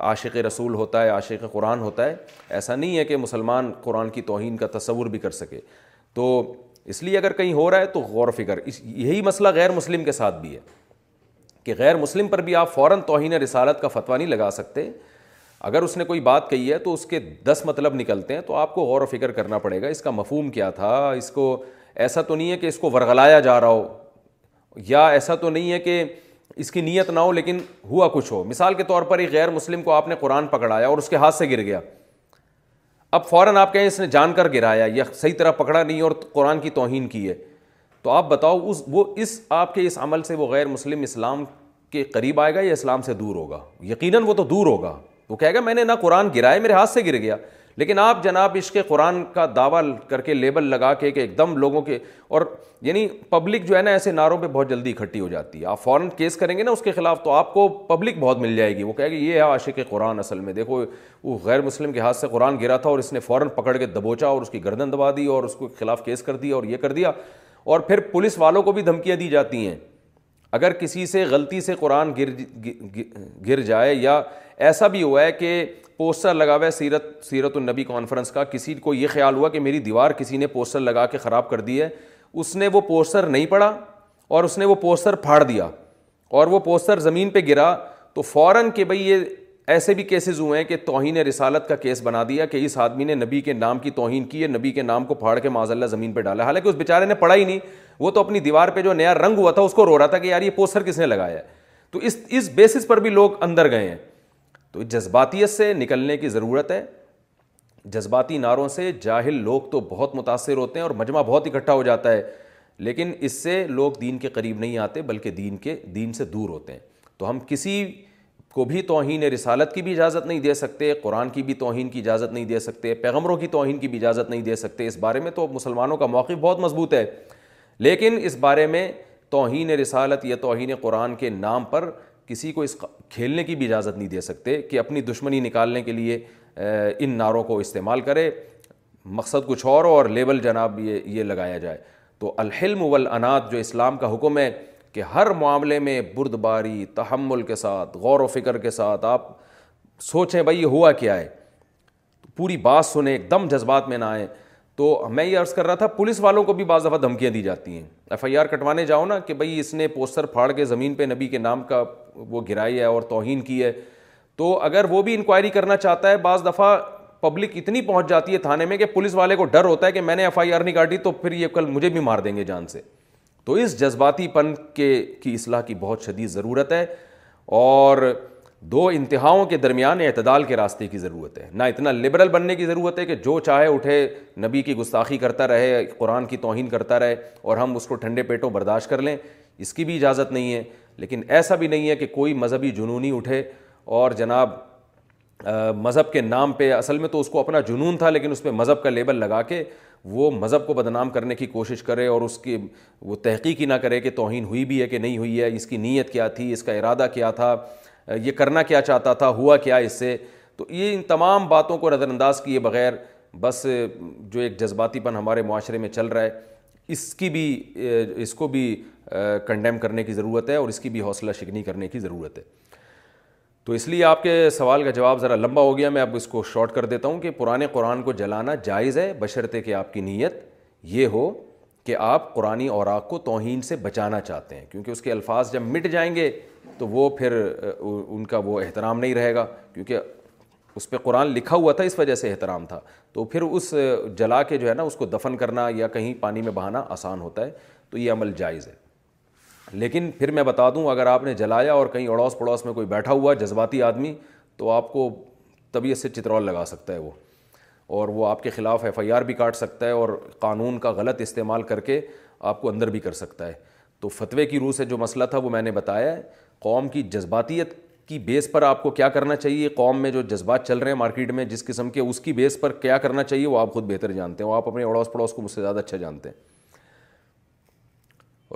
عاشق رسول ہوتا ہے عاشق قرآن ہوتا ہے ایسا نہیں ہے کہ مسلمان قرآن کی توہین کا تصور بھی کر سکے تو اس لیے اگر کہیں ہو رہا ہے تو غور و فکر یہی مسئلہ غیر مسلم کے ساتھ بھی ہے کہ غیر مسلم پر بھی آپ فوراً توہین رسالت کا فتویٰ نہیں لگا سکتے اگر اس نے کوئی بات کہی ہے تو اس کے دس مطلب نکلتے ہیں تو آپ کو غور و فکر کرنا پڑے گا اس کا مفہوم کیا تھا اس کو ایسا تو نہیں ہے کہ اس کو ورغلایا جا رہا ہو یا ایسا تو نہیں ہے کہ اس کی نیت نہ ہو لیکن ہوا کچھ ہو مثال کے طور پر ایک غیر مسلم کو آپ نے قرآن پکڑایا اور اس کے ہاتھ سے گر گیا اب فوراً آپ کہیں اس نے جان کر گرایا یا صحیح طرح پکڑا نہیں اور قرآن کی توہین کی ہے تو آپ بتاؤ اس وہ اس آپ کے اس عمل سے وہ غیر مسلم اسلام کے قریب آئے گا یا اسلام سے دور ہوگا یقیناً وہ تو دور ہوگا وہ کہے گا میں نے نہ قرآن گرایا میرے ہاتھ سے گر گیا لیکن آپ جناب اس کے قرآن کا دعویٰ کر کے لیبل لگا کے کہ ایک دم لوگوں کے اور یعنی پبلک جو ہے نا ایسے نعروں پہ بہت جلدی اکٹھی ہو جاتی ہے آپ فوراً کیس کریں گے نا اس کے خلاف تو آپ کو پبلک بہت مل جائے گی وہ کہے گی یہ ہے عاشق قرآن اصل میں دیکھو وہ غیر مسلم کے ہاتھ سے قرآن گرا تھا اور اس نے فوراً پکڑ کے دبوچا اور اس کی گردن دبا دی اور اس کے خلاف کیس کر دیا اور یہ کر دیا اور پھر پولیس والوں کو بھی دھمکیاں دی جاتی ہیں اگر کسی سے غلطی سے قرآن گر گر جائے یا ایسا بھی ہوا ہے کہ پوسٹر لگا ہوا ہے سیرت سیرت النبی کانفرنس کا کسی کو یہ خیال ہوا کہ میری دیوار کسی نے پوسٹر لگا کے خراب کر دی ہے اس نے وہ پوسٹر نہیں پڑھا اور اس نے وہ پوسٹر پھاڑ دیا اور وہ پوسٹر زمین پہ گرا تو فوراً کہ بھائی یہ ایسے بھی کیسز ہوئے ہیں کہ توہین رسالت کا کیس بنا دیا کہ اس آدمی نے نبی کے نام کی توہین کی ہے نبی کے نام کو پھاڑ کے معذلہ زمین پہ ڈالا حالانکہ اس بیچارے نے پڑھا ہی نہیں وہ تو اپنی دیوار پہ جو نیا رنگ ہوا تھا اس کو رو رہا تھا کہ یار یہ پوسٹر کس نے لگایا تو اس اس بیسس پر بھی لوگ اندر گئے ہیں تو جذباتیت سے نکلنے کی ضرورت ہے جذباتی نعروں سے جاہل لوگ تو بہت متاثر ہوتے ہیں اور مجمع بہت اکٹھا ہو جاتا ہے لیکن اس سے لوگ دین کے قریب نہیں آتے بلکہ دین کے دین سے دور ہوتے ہیں تو ہم کسی کو بھی توہین رسالت کی بھی اجازت نہیں دے سکتے قرآن کی بھی توہین کی اجازت نہیں دے سکتے پیغمبروں کی توہین کی بھی اجازت نہیں دے سکتے اس بارے میں تو مسلمانوں کا موقف بہت مضبوط ہے لیکن اس بارے میں توہین رسالت یا توہین قرآن کے نام پر کسی کو اس کھیلنے کی بھی اجازت نہیں دے سکتے کہ اپنی دشمنی نکالنے کے لیے ان نعروں کو استعمال کرے مقصد کچھ اور اور لیبل جناب یہ یہ لگایا جائے تو الحلم والانات جو اسلام کا حکم ہے کہ ہر معاملے میں بردباری تحمل کے ساتھ غور و فکر کے ساتھ آپ سوچیں بھائی یہ ہوا کیا ہے پوری بات سنیں ایک دم جذبات میں نہ آئیں تو میں یہ عرض کر رہا تھا پولیس والوں کو بھی بعض دفعہ دھمکیاں دی جاتی ہیں ایف آئی آر کٹوانے جاؤ نا کہ بھائی اس نے پوسٹر پھاڑ کے زمین پہ نبی کے نام کا وہ گرائی ہے اور توہین کی ہے تو اگر وہ بھی انکوائری کرنا چاہتا ہے بعض دفعہ پبلک اتنی پہنچ جاتی ہے تھانے میں کہ پولیس والے کو ڈر ہوتا ہے کہ میں نے ایف آئی آر نہیں کاٹی تو پھر یہ کل مجھے بھی مار دیں گے جان سے تو اس جذباتی پن کے کی اصلاح کی بہت شدید ضرورت ہے اور دو انتہاؤں کے درمیان اعتدال کے راستے کی ضرورت ہے نہ اتنا لبرل بننے کی ضرورت ہے کہ جو چاہے اٹھے نبی کی گستاخی کرتا رہے قرآن کی توہین کرتا رہے اور ہم اس کو ٹھنڈے پیٹوں برداشت کر لیں اس کی بھی اجازت نہیں ہے لیکن ایسا بھی نہیں ہے کہ کوئی مذہبی جنونی اٹھے اور جناب مذہب کے نام پہ اصل میں تو اس کو اپنا جنون تھا لیکن اس پہ مذہب کا لیبل لگا کے وہ مذہب کو بدنام کرنے کی کوشش کرے اور اس کی وہ تحقیق ہی نہ کرے کہ توہین ہوئی بھی ہے کہ نہیں ہوئی ہے اس کی نیت کیا تھی اس کا ارادہ کیا تھا یہ کرنا کیا چاہتا تھا ہوا کیا اس سے تو یہ ان تمام باتوں کو نظر انداز کیے بغیر بس جو ایک جذباتی پن ہمارے معاشرے میں چل رہا ہے اس کی بھی اس کو بھی کنڈیم کرنے کی ضرورت ہے اور اس کی بھی حوصلہ شکنی کرنے کی ضرورت ہے تو اس لیے آپ کے سوال کا جواب ذرا لمبا ہو گیا میں اب اس کو شارٹ کر دیتا ہوں کہ پرانے قرآن کو جلانا جائز ہے بشرطے کہ آپ کی نیت یہ ہو کہ آپ قرآن اوراق کو توہین سے بچانا چاہتے ہیں کیونکہ اس کے الفاظ جب مٹ جائیں گے تو وہ پھر ان کا وہ احترام نہیں رہے گا کیونکہ اس پہ قرآن لکھا ہوا تھا اس وجہ سے احترام تھا تو پھر اس جلا کے جو ہے نا اس کو دفن کرنا یا کہیں پانی میں بہانا آسان ہوتا ہے تو یہ عمل جائز ہے لیکن پھر میں بتا دوں اگر آپ نے جلایا اور کہیں اڑوس پڑوس میں کوئی بیٹھا ہوا جذباتی آدمی تو آپ کو طبیعت سے چترول لگا سکتا ہے وہ اور وہ آپ کے خلاف ایف آئی آر بھی کاٹ سکتا ہے اور قانون کا غلط استعمال کر کے آپ کو اندر بھی کر سکتا ہے تو فتوے کی روح سے جو مسئلہ تھا وہ میں نے بتایا ہے قوم کی جذباتیت کی بیس پر آپ کو کیا کرنا چاہیے قوم میں جو جذبات چل رہے ہیں مارکیٹ میں جس قسم کے اس کی بیس پر کیا کرنا چاہیے وہ آپ خود بہتر جانتے ہیں آپ اپنے اڑوس پڑوس کو مجھ سے زیادہ اچھا جانتے ہیں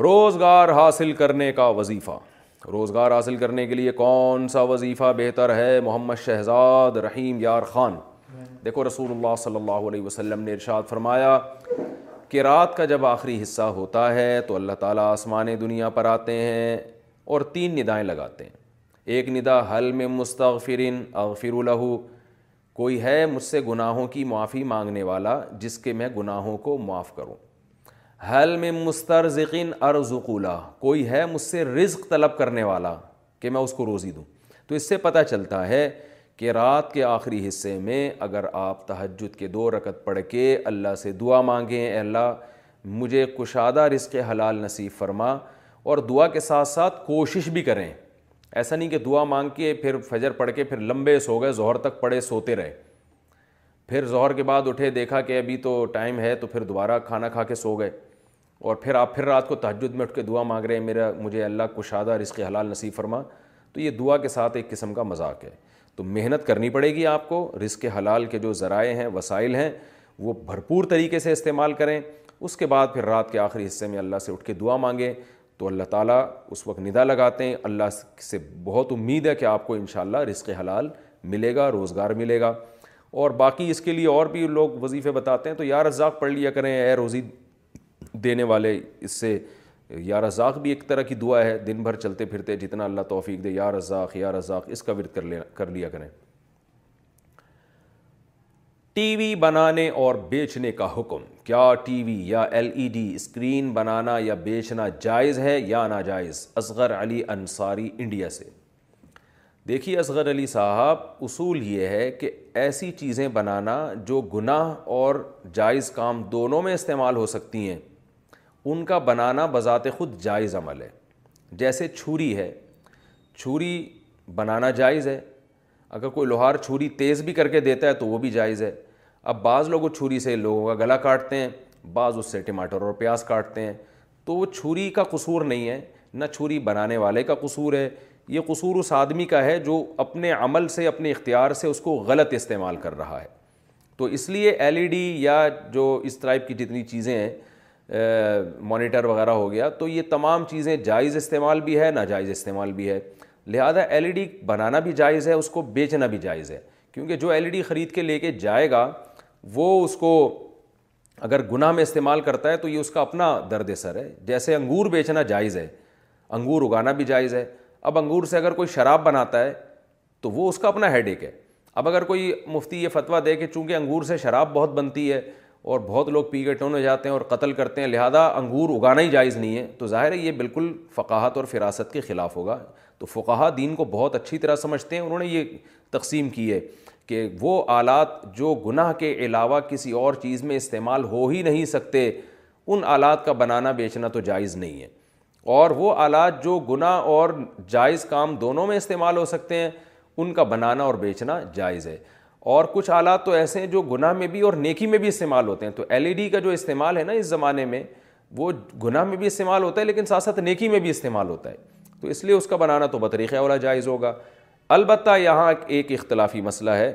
روزگار حاصل کرنے کا وظیفہ روزگار حاصل کرنے کے لیے کون سا وظیفہ بہتر ہے محمد شہزاد رحیم یار خان دیکھو رسول اللہ صلی اللہ علیہ وسلم نے ارشاد فرمایا کہ رات کا جب آخری حصہ ہوتا ہے تو اللہ تعالیٰ آسمان دنیا پر آتے ہیں اور تین ندائیں لگاتے ہیں ایک ندا حل میں مستغفرین اغفر الہو کوئی ہے مجھ سے گناہوں کی معافی مانگنے والا جس کے میں گناہوں کو معاف کروں حل میں مسترزقین ذکن کوئی ہے مجھ سے رزق طلب کرنے والا کہ میں اس کو روزی دوں تو اس سے پتہ چلتا ہے کہ رات کے آخری حصے میں اگر آپ تہجد کے دو رکت پڑھ کے اللہ سے دعا مانگیں اے اللہ مجھے کشادہ رزق حلال نصیب فرما اور دعا کے ساتھ ساتھ کوشش بھی کریں ایسا نہیں کہ دعا مانگ کے پھر فجر پڑھ کے پھر لمبے سو گئے ظہر تک پڑے سوتے رہے پھر ظہر کے بعد اٹھے دیکھا کہ ابھی تو ٹائم ہے تو پھر دوبارہ کھانا کھا کے سو گئے اور پھر آپ پھر رات کو تہجد میں اٹھ کے دعا مانگ رہے ہیں میرا مجھے اللہ کشادہ رزق حلال نصیب فرما تو یہ دعا کے ساتھ ایک قسم کا مذاق ہے تو محنت کرنی پڑے گی آپ کو رزق حلال کے جو ذرائع ہیں وسائل ہیں وہ بھرپور طریقے سے استعمال کریں اس کے بعد پھر رات کے آخری حصے میں اللہ سے اٹھ کے دعا مانگیں تو اللہ تعالیٰ اس وقت ندا لگاتے ہیں اللہ سے بہت امید ہے کہ آپ کو انشاءاللہ رزق حلال ملے گا روزگار ملے گا اور باقی اس کے لیے اور بھی لوگ وظیفے بتاتے ہیں تو یا رزاق پڑھ لیا کریں اے روزی دینے والے اس سے یا رزاق بھی ایک طرح کی دعا ہے دن بھر چلتے پھرتے جتنا اللہ توفیق دے یا رزاق یا رزاق اس کا کر لیا کر لیا کریں ٹی وی بنانے اور بیچنے کا حکم کیا ٹی وی یا ایل ای ڈی اسکرین بنانا یا بیچنا جائز ہے یا ناجائز اصغر علی انصاری انڈیا سے دیکھیے اصغر علی صاحب اصول یہ ہے کہ ایسی چیزیں بنانا جو گناہ اور جائز کام دونوں میں استعمال ہو سکتی ہیں ان کا بنانا بذات خود جائز عمل ہے جیسے چھری ہے چھری بنانا جائز ہے اگر کوئی لوہار چھری تیز بھی کر کے دیتا ہے تو وہ بھی جائز ہے اب بعض لوگ وہ چھری سے لوگوں کا گلا کاٹتے ہیں بعض اس سے ٹماٹر اور پیاز کاٹتے ہیں تو وہ چھری کا قصور نہیں ہے نہ چھری بنانے والے کا قصور ہے یہ قصور اس آدمی کا ہے جو اپنے عمل سے اپنے اختیار سے اس کو غلط استعمال کر رہا ہے تو اس لیے ایل ای ڈی یا جو اس ٹائپ کی جتنی چیزیں ہیں مانیٹر وغیرہ ہو گیا تو یہ تمام چیزیں جائز استعمال بھی ہے ناجائز استعمال بھی ہے لہذا ایل ای ڈی بنانا بھی جائز ہے اس کو بیچنا بھی جائز ہے کیونکہ جو ایل ای ڈی خرید کے لے کے جائے گا وہ اس کو اگر گناہ میں استعمال کرتا ہے تو یہ اس کا اپنا درد سر ہے جیسے انگور بیچنا جائز ہے انگور اگانا بھی جائز ہے اب انگور سے اگر کوئی شراب بناتا ہے تو وہ اس کا اپنا ہیڈ ایک ہے اب اگر کوئی مفتی یہ فتویٰ دے کہ چونکہ انگور سے شراب بہت بنتی ہے اور بہت لوگ پی کے ٹون ہو جاتے ہیں اور قتل کرتے ہیں لہٰذا انگور اگانا ہی جائز نہیں ہے تو ظاہر ہے یہ بالکل فقاہت اور فراست کے خلاف ہوگا تو فقاہ دین کو بہت اچھی طرح سمجھتے ہیں انہوں نے یہ تقسیم کی ہے کہ وہ آلات جو گناہ کے علاوہ کسی اور چیز میں استعمال ہو ہی نہیں سکتے ان آلات کا بنانا بیچنا تو جائز نہیں ہے اور وہ آلات جو گناہ اور جائز کام دونوں میں استعمال ہو سکتے ہیں ان کا بنانا اور بیچنا جائز ہے اور کچھ آلات تو ایسے ہیں جو گناہ میں بھی اور نیکی میں بھی استعمال ہوتے ہیں تو ایل ای ڈی کا جو استعمال ہے نا اس زمانے میں وہ گناہ میں بھی استعمال ہوتا ہے لیکن ساتھ ساتھ نیکی میں بھی استعمال ہوتا ہے تو اس لیے اس کا بنانا تو بطریقۂ والا جائز ہوگا البتہ یہاں ایک اختلافی مسئلہ ہے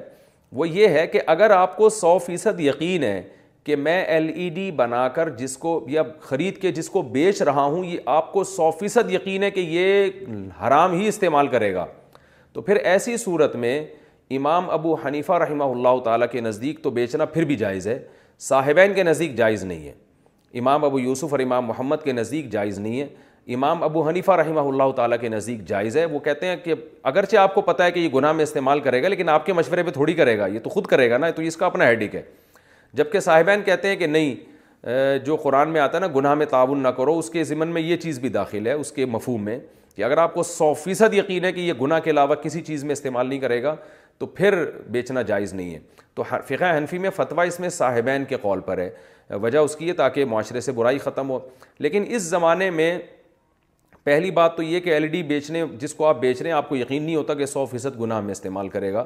وہ یہ ہے کہ اگر آپ کو سو فیصد یقین ہے کہ میں ایل ای ڈی بنا کر جس کو یا خرید کے جس کو بیچ رہا ہوں یہ آپ کو سو فیصد یقین ہے کہ یہ حرام ہی استعمال کرے گا تو پھر ایسی صورت میں امام ابو حنیفہ رحمہ اللہ تعالیٰ کے نزدیک تو بیچنا پھر بھی جائز ہے صاحبین کے نزدیک جائز نہیں ہے امام ابو یوسف اور امام محمد کے نزدیک جائز نہیں ہے امام ابو حنیفہ رحمہ اللہ تعالیٰ کے نزدیک جائز ہے وہ کہتے ہیں کہ اگرچہ آپ کو پتہ ہے کہ یہ گناہ میں استعمال کرے گا لیکن آپ کے مشورے پہ تھوڑی کرے گا یہ تو خود کرے گا نا تو اس کا اپنا ہیڈک ہے جبکہ صاحبین کہتے ہیں کہ نہیں جو قرآن میں آتا ہے نا گناہ میں تعاون نہ کرو اس کے ذمن میں یہ چیز بھی داخل ہے اس کے مفہوم میں کہ اگر آپ کو سو فیصد یقین ہے کہ یہ گناہ کے علاوہ کسی چیز میں استعمال نہیں کرے گا تو پھر بیچنا جائز نہیں ہے تو فقہ حنفی میں فتویٰ اس میں صاحبین کے قول پر ہے وجہ اس کی ہے تاکہ معاشرے سے برائی ختم ہو لیکن اس زمانے میں پہلی بات تو یہ کہ ایل ای ڈی بیچنے جس کو آپ بیچ رہے ہیں آپ کو یقین نہیں ہوتا کہ سو فیصد گناہ میں استعمال کرے گا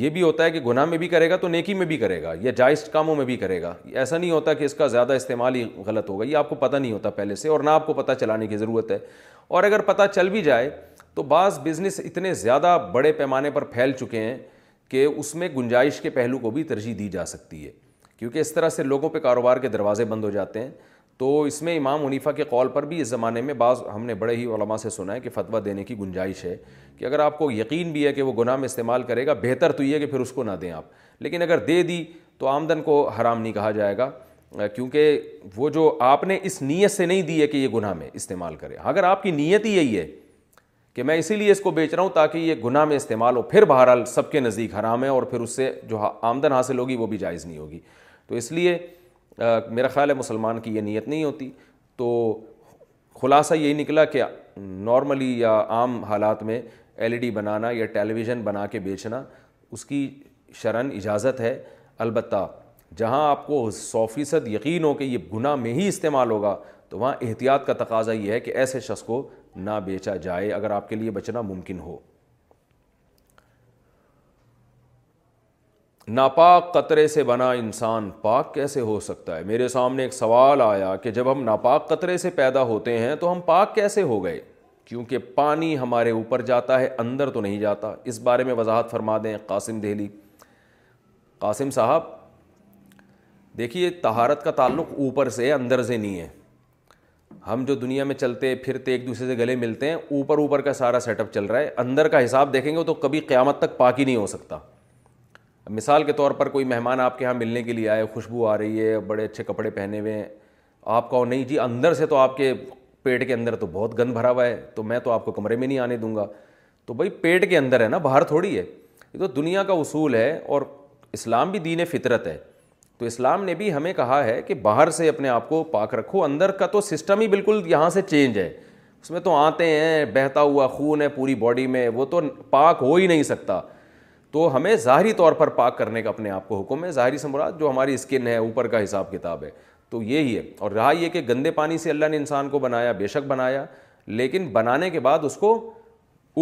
یہ بھی ہوتا ہے کہ گناہ میں بھی کرے گا تو نیکی میں بھی کرے گا یا جائز کاموں میں بھی کرے گا ایسا نہیں ہوتا کہ اس کا زیادہ استعمال ہی غلط ہوگا یہ آپ کو پتہ نہیں ہوتا پہلے سے اور نہ آپ کو پتہ چلانے کی ضرورت ہے اور اگر پتہ چل بھی جائے تو بعض بزنس اتنے زیادہ بڑے پیمانے پر پھیل چکے ہیں کہ اس میں گنجائش کے پہلو کو بھی ترجیح دی جا سکتی ہے کیونکہ اس طرح سے لوگوں پہ کاروبار کے دروازے بند ہو جاتے ہیں تو اس میں امام منیفہ کے قول پر بھی اس زمانے میں بعض ہم نے بڑے ہی علماء سے سنا ہے کہ فتویٰ دینے کی گنجائش ہے کہ اگر آپ کو یقین بھی ہے کہ وہ گناہ میں استعمال کرے گا بہتر تو یہ کہ پھر اس کو نہ دیں آپ لیکن اگر دے دی تو آمدن کو حرام نہیں کہا جائے گا کیونکہ وہ جو آپ نے اس نیت سے نہیں دی ہے کہ یہ گناہ میں استعمال کرے اگر آپ کی نیت ہی یہی ہے کہ میں اسی لیے اس کو بیچ رہا ہوں تاکہ یہ گناہ میں استعمال ہو پھر بہرحال سب کے نزدیک حرام ہے اور پھر اس سے جو آمدن حاصل ہوگی وہ بھی جائز نہیں ہوگی تو اس لیے میرا خیال ہے مسلمان کی یہ نیت نہیں ہوتی تو خلاصہ یہی نکلا کہ نارملی یا عام حالات میں ایل ای ڈی بنانا یا ٹیلی ویژن بنا کے بیچنا اس کی شرن اجازت ہے البتہ جہاں آپ کو سو فیصد یقین ہو کہ یہ گناہ میں ہی استعمال ہوگا تو وہاں احتیاط کا تقاضا یہ ہے کہ ایسے شخص کو نہ بیچا جائے اگر آپ کے لیے بچنا ممکن ہو ناپاک قطرے سے بنا انسان پاک کیسے ہو سکتا ہے میرے سامنے ایک سوال آیا کہ جب ہم ناپاک قطرے سے پیدا ہوتے ہیں تو ہم پاک کیسے ہو گئے کیونکہ پانی ہمارے اوپر جاتا ہے اندر تو نہیں جاتا اس بارے میں وضاحت فرما دیں قاسم دہلی قاسم صاحب دیکھیے تہارت کا تعلق اوپر سے اندر سے نہیں ہے ہم جو دنیا میں چلتے پھرتے ایک دوسرے سے گلے ملتے ہیں اوپر اوپر کا سارا سیٹ اپ چل رہا ہے اندر کا حساب دیکھیں گے تو کبھی قیامت تک پاک ہی نہیں ہو سکتا مثال کے طور پر کوئی مہمان آپ کے یہاں ملنے کے لیے آئے خوشبو آ رہی ہے بڑے اچھے کپڑے پہنے ہوئے ہیں آپ کہو نہیں جی اندر سے تو آپ کے پیٹ کے اندر تو بہت گند بھرا ہوا ہے تو میں تو آپ کو کمرے میں نہیں آنے دوں گا تو بھائی پیٹ کے اندر ہے نا باہر تھوڑی ہے یہ تو دنیا کا اصول ہے اور اسلام بھی دین فطرت ہے تو اسلام نے بھی ہمیں کہا ہے کہ باہر سے اپنے آپ کو پاک رکھو اندر کا تو سسٹم ہی بالکل یہاں سے چینج ہے اس میں تو آتے ہیں بہتا ہوا خون ہے پوری باڈی میں وہ تو پاک ہو ہی نہیں سکتا تو ہمیں ظاہری طور پر پاک کرنے کا اپنے آپ کو حکم ہے ظاہری ثمرات جو ہماری اسکن ہے اوپر کا حساب کتاب ہے تو یہی ہے اور رہا یہ کہ گندے پانی سے اللہ نے انسان کو بنایا بے شک بنایا لیکن بنانے کے بعد اس کو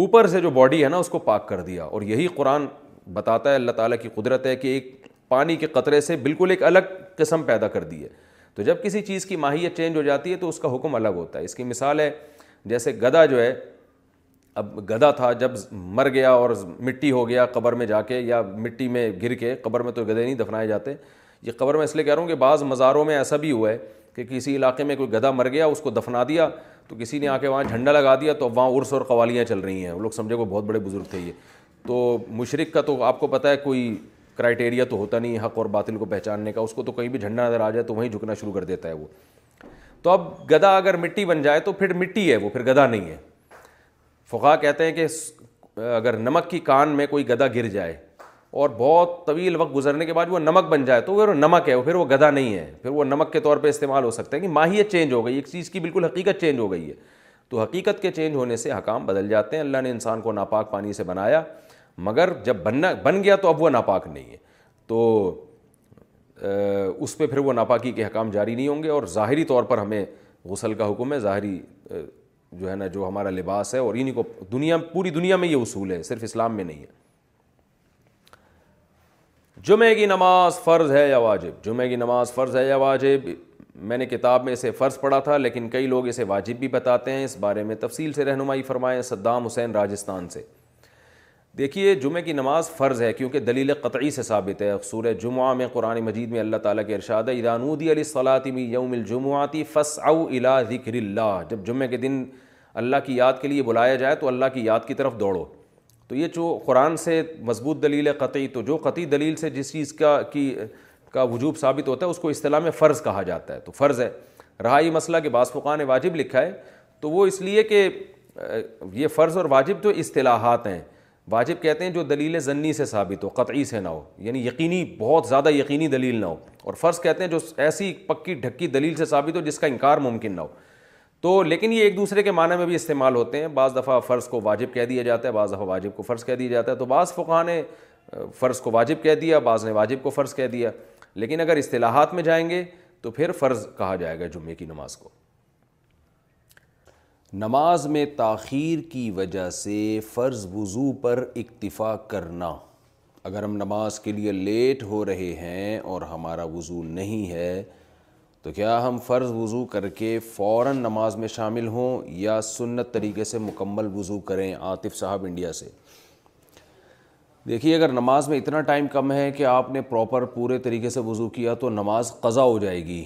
اوپر سے جو باڈی ہے نا اس کو پاک کر دیا اور یہی قرآن بتاتا ہے اللہ تعالیٰ کی قدرت ہے کہ ایک پانی کے قطرے سے بالکل ایک الگ قسم پیدا کر دی ہے تو جب کسی چیز کی ماہیت چینج ہو جاتی ہے تو اس کا حکم الگ ہوتا ہے اس کی مثال ہے جیسے گدا جو ہے اب گدھا تھا جب مر گیا اور مٹی ہو گیا قبر میں جا کے یا مٹی میں گر کے قبر میں تو گدے نہیں دفنائے جاتے یہ قبر میں اس لیے کہہ رہا ہوں کہ بعض مزاروں میں ایسا بھی ہوا ہے کہ کسی علاقے میں کوئی گدھا مر گیا اس کو دفنا دیا تو کسی نے آ کے وہاں جھنڈا لگا دیا تو وہاں عرس اور قوالیاں چل رہی ہیں وہ لوگ سمجھے کو بہت بڑے بزرگ تھے یہ تو مشرق کا تو آپ کو پتہ ہے کوئی کرائٹیریا تو ہوتا نہیں حق اور باطل کو پہچاننے کا اس کو تو کہیں بھی جھنڈا نظر آ جائے تو وہیں جھکنا شروع کر دیتا ہے وہ تو اب گدھا اگر مٹی بن جائے تو پھر مٹی ہے وہ پھر گدھا نہیں ہے فقہ کہتے ہیں کہ اگر نمک کی کان میں کوئی گدا گر جائے اور بہت طویل وقت گزرنے کے بعد وہ نمک بن جائے تو وہ نمک ہے وہ پھر وہ گدھا نہیں ہے پھر وہ نمک کے طور پہ استعمال ہو سکتا ہے کہ ماہیت چینج ہو گئی ایک چیز کی بالکل حقیقت چینج ہو گئی ہے تو حقیقت کے چینج ہونے سے حکام بدل جاتے ہیں اللہ نے انسان کو ناپاک پانی سے بنایا مگر جب بننا بن گیا تو اب وہ ناپاک نہیں ہے تو اس پہ پھر وہ ناپاکی کے حکام جاری نہیں ہوں گے اور ظاہری طور پر ہمیں غسل کا حکم ہے ظاہری جو ہے نا جو ہمارا لباس ہے اور انہیں کو دنیا پوری دنیا میں یہ اصول ہے صرف اسلام میں نہیں ہے جمعے کی نماز فرض ہے یا واجب جمعے کی نماز فرض ہے یا واجب میں نے کتاب میں اسے فرض پڑھا تھا لیکن کئی لوگ اسے واجب بھی بتاتے ہیں اس بارے میں تفصیل سے رہنمائی فرمائے صدام حسین راجستھان سے دیکھیے جمعے کی نماز فرض ہے کیونکہ دلیل قطعی سے ثابت ہے سورہ جمعہ میں قرآن مجید میں اللہ تعالیٰ کے ارشاد ہے ادانودی علی صلاحی الجمعاتی فس او الا ذکر اللہ جب جمعے کے دن اللہ کی یاد کے لیے بلایا جائے تو اللہ کی یاد کی طرف دوڑو تو یہ جو قرآن سے مضبوط دلیل ہے قطعی تو جو قطعی دلیل سے جس چیز کا کی کا وجوب ثابت ہوتا ہے اس کو اصطلاح میں فرض کہا جاتا ہے تو فرض ہے رہا یہ مسئلہ کہ بعض فقہ نے واجب لکھا ہے تو وہ اس لیے کہ یہ فرض اور واجب جو اصطلاحات ہیں واجب کہتے ہیں جو دلیل ضنی سے ثابت ہو قطعی سے نہ ہو یعنی یقینی بہت زیادہ یقینی دلیل نہ ہو اور فرض کہتے ہیں جو ایسی پکی ڈھکی دلیل سے ثابت ہو جس کا انکار ممکن نہ ہو تو لیکن یہ ایک دوسرے کے معنی میں بھی استعمال ہوتے ہیں بعض دفعہ فرض کو واجب کہہ دیا جاتا ہے بعض دفعہ واجب کو فرض کہہ دیا جاتا ہے تو بعض فقہ نے فرض کو واجب کہہ دیا بعض نے واجب کو فرض کہہ دیا لیکن اگر اصطلاحات میں جائیں گے تو پھر فرض کہا جائے گا جمعے کی نماز کو نماز میں تاخیر کی وجہ سے فرض وضو پر اکتفا کرنا اگر ہم نماز کے لیے لیٹ ہو رہے ہیں اور ہمارا وضو نہیں ہے تو کیا ہم فرض وضو کر کے فوراً نماز میں شامل ہوں یا سنت طریقے سے مکمل وضو کریں عاطف صاحب انڈیا سے دیکھیے اگر نماز میں اتنا ٹائم کم ہے کہ آپ نے پراپر پورے طریقے سے وضو کیا تو نماز قضا ہو جائے گی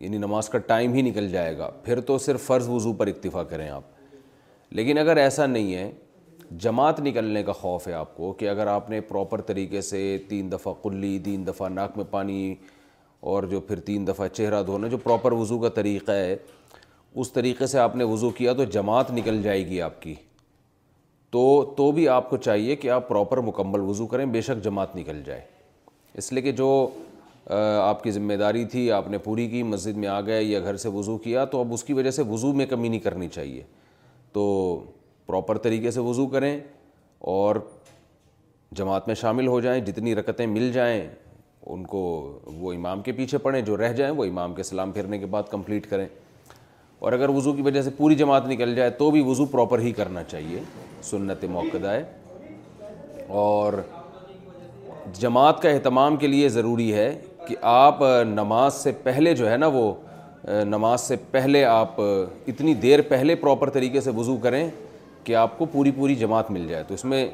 یعنی نماز کا ٹائم ہی نکل جائے گا پھر تو صرف فرض وضو پر اکتفا کریں آپ لیکن اگر ایسا نہیں ہے جماعت نکلنے کا خوف ہے آپ کو کہ اگر آپ نے پراپر طریقے سے تین دفعہ کلی تین دفعہ ناک میں پانی اور جو پھر تین دفعہ چہرہ دھونا جو پراپر وضو کا طریقہ ہے اس طریقے سے آپ نے وضو کیا تو جماعت نکل جائے گی آپ کی تو تو بھی آپ کو چاہیے کہ آپ پراپر مکمل وضو کریں بے شک جماعت نکل جائے اس لیے کہ جو آپ کی ذمہ داری تھی آپ نے پوری کی مسجد میں آ گئے یا گھر سے وضو کیا تو اب اس کی وجہ سے وضو میں کمی نہیں کرنی چاہیے تو پراپر طریقے سے وضو کریں اور جماعت میں شامل ہو جائیں جتنی رکتیں مل جائیں ان کو وہ امام کے پیچھے پڑھیں جو رہ جائیں وہ امام کے سلام پھرنے کے بعد کمپلیٹ کریں اور اگر وضو کی وجہ سے پوری جماعت نکل جائے تو بھی وضو پراپر ہی کرنا چاہیے سنت موقع ہے اور جماعت کا اہتمام کے لیے ضروری ہے کہ آپ نماز سے پہلے جو ہے نا وہ نماز سے پہلے آپ اتنی دیر پہلے پراپر طریقے سے وضو کریں کہ آپ کو پوری پوری جماعت مل جائے تو اس میں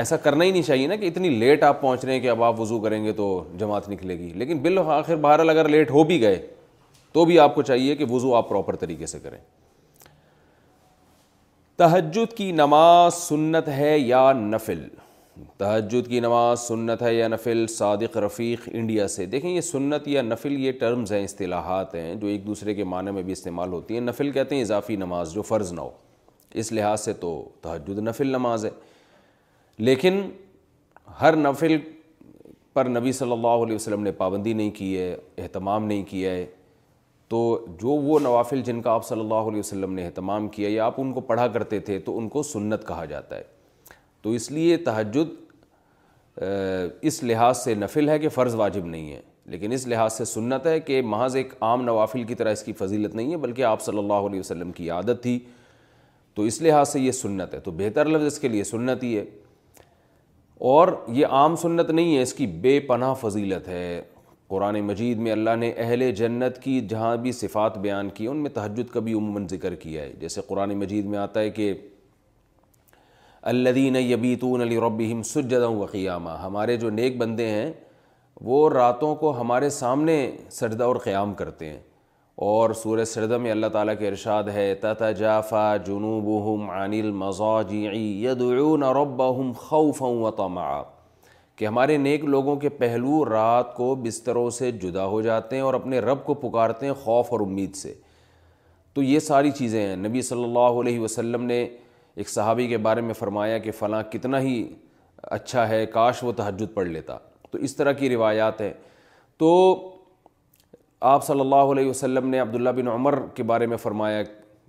ایسا کرنا ہی نہیں چاہیے نا کہ اتنی لیٹ آپ پہنچ رہے ہیں کہ اب آپ وضو کریں گے تو جماعت نکلے گی لیکن بالآخر بہرحال اگر لیٹ ہو بھی گئے تو بھی آپ کو چاہیے کہ وضو آپ پراپر طریقے سے کریں تہجد کی نماز سنت ہے یا نفل تہجد کی نماز سنت ہے یا نفل صادق رفیق انڈیا سے دیکھیں یہ سنت یا نفل یہ ٹرمز ہیں اصطلاحات ہیں جو ایک دوسرے کے معنی میں بھی استعمال ہوتی ہیں نفل کہتے ہیں اضافی نماز جو فرض نہ ہو اس لحاظ سے تو تہجد نفل نماز ہے لیکن ہر نفل پر نبی صلی اللہ علیہ وسلم نے پابندی نہیں کی ہے اہتمام نہیں کیا ہے تو جو وہ نوافل جن کا آپ صلی اللہ علیہ وسلم نے اہتمام کیا یا آپ ان کو پڑھا کرتے تھے تو ان کو سنت کہا جاتا ہے تو اس لیے تحجد اس لحاظ سے نفل ہے کہ فرض واجب نہیں ہے لیکن اس لحاظ سے سنت ہے کہ محض ایک عام نوافل کی طرح اس کی فضیلت نہیں ہے بلکہ آپ صلی اللہ علیہ وسلم کی عادت تھی تو اس لحاظ سے یہ سنت ہے تو بہتر لفظ اس کے لیے سنت ہی ہے اور یہ عام سنت نہیں ہے اس کی بے پناہ فضیلت ہے قرآن مجید میں اللہ نے اہل جنت کی جہاں بھی صفات بیان کی ان میں تہجد کا بھی عموماً ذکر کیا ہے جیسے قرآن مجید میں آتا ہے کہ الدین یبیتون علی الربیم سجدہ وقیامہ ہمارے جو نیک بندے ہیں وہ راتوں کو ہمارے سامنے سجدہ اور قیام کرتے ہیں اور سور میں اللہ تعالیٰ کے ارشاد ہے تتجافا جنوبهم عن مزا یدعون ربهم خوفا وطمعا کہ ہمارے نیک لوگوں کے پہلو رات کو بستروں سے جدا ہو جاتے ہیں اور اپنے رب کو پکارتے ہیں خوف اور امید سے تو یہ ساری چیزیں ہیں نبی صلی اللہ علیہ وسلم نے ایک صحابی کے بارے میں فرمایا کہ فلاں کتنا ہی اچھا ہے کاش وہ تہجد پڑھ لیتا تو اس طرح کی روایات ہیں تو آپ صلی اللہ علیہ وسلم نے عبداللہ بن عمر کے بارے میں فرمایا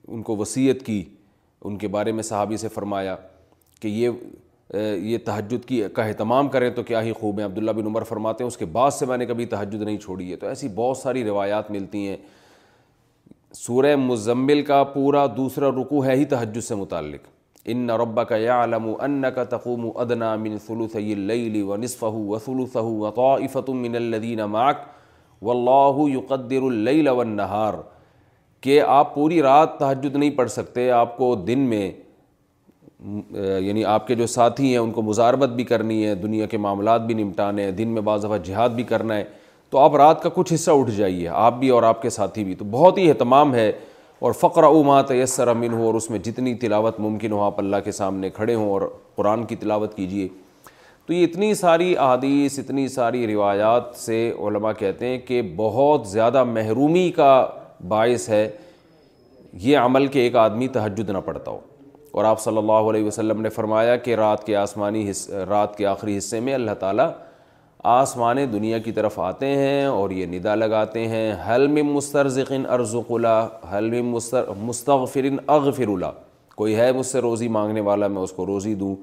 ان کو وصیت کی ان کے بارے میں صحابی سے فرمایا کہ یہ یہ تحجد کی کا اہتمام کریں تو کیا ہی خوب ہیں عبداللہ بن عمر فرماتے ہیں اس کے بعد سے میں نے کبھی تحجد نہیں چھوڑی ہے تو ایسی بہت ساری روایات ملتی ہیں سورہ مزمل کا پورا دوسرا رکو ہے ہی تہجد سے متعلق نہ ربا کا یا علم و ان کا تقوم و من منسلو سى العلى و نصف وصول وصہ وقاف فتم الدينہ ماک و اللہ والنہار کہ آپ پوری رات تہجد نہیں پڑھ سکتے آپ کو دن میں یعنی آپ کے جو ساتھی ہیں ان کو مزاربت بھی کرنی ہے دنیا کے معاملات بھی نمٹانے ہیں دن میں بعض دفعہ جہاد بھی کرنا ہے تو آپ رات کا کچھ حصہ اٹھ جائیے آپ بھی اور آپ کے ساتھی بھی تو بہت ہی اہتمام ہے اور فقر ما تیسر امین ہو اور اس میں جتنی تلاوت ممکن ہو آپ اللہ کے سامنے کھڑے ہوں اور قرآن کی تلاوت کیجیے تو یہ اتنی ساری احادیث اتنی ساری روایات سے علماء کہتے ہیں کہ بہت زیادہ محرومی کا باعث ہے یہ عمل کے ایک آدمی تہجد نہ پڑتا ہو اور آپ صلی اللہ علیہ وسلم نے فرمایا کہ رات کے آسمانی حص رات کے آخری حصے میں اللہ تعالیٰ آسمان دنیا کی طرف آتے ہیں اور یہ ندا لگاتے ہیں حل میں ارزق اللہ حلم مست مستغفرین اغفر اللہ کوئی ہے مجھ سے روزی مانگنے والا میں اس کو روزی دوں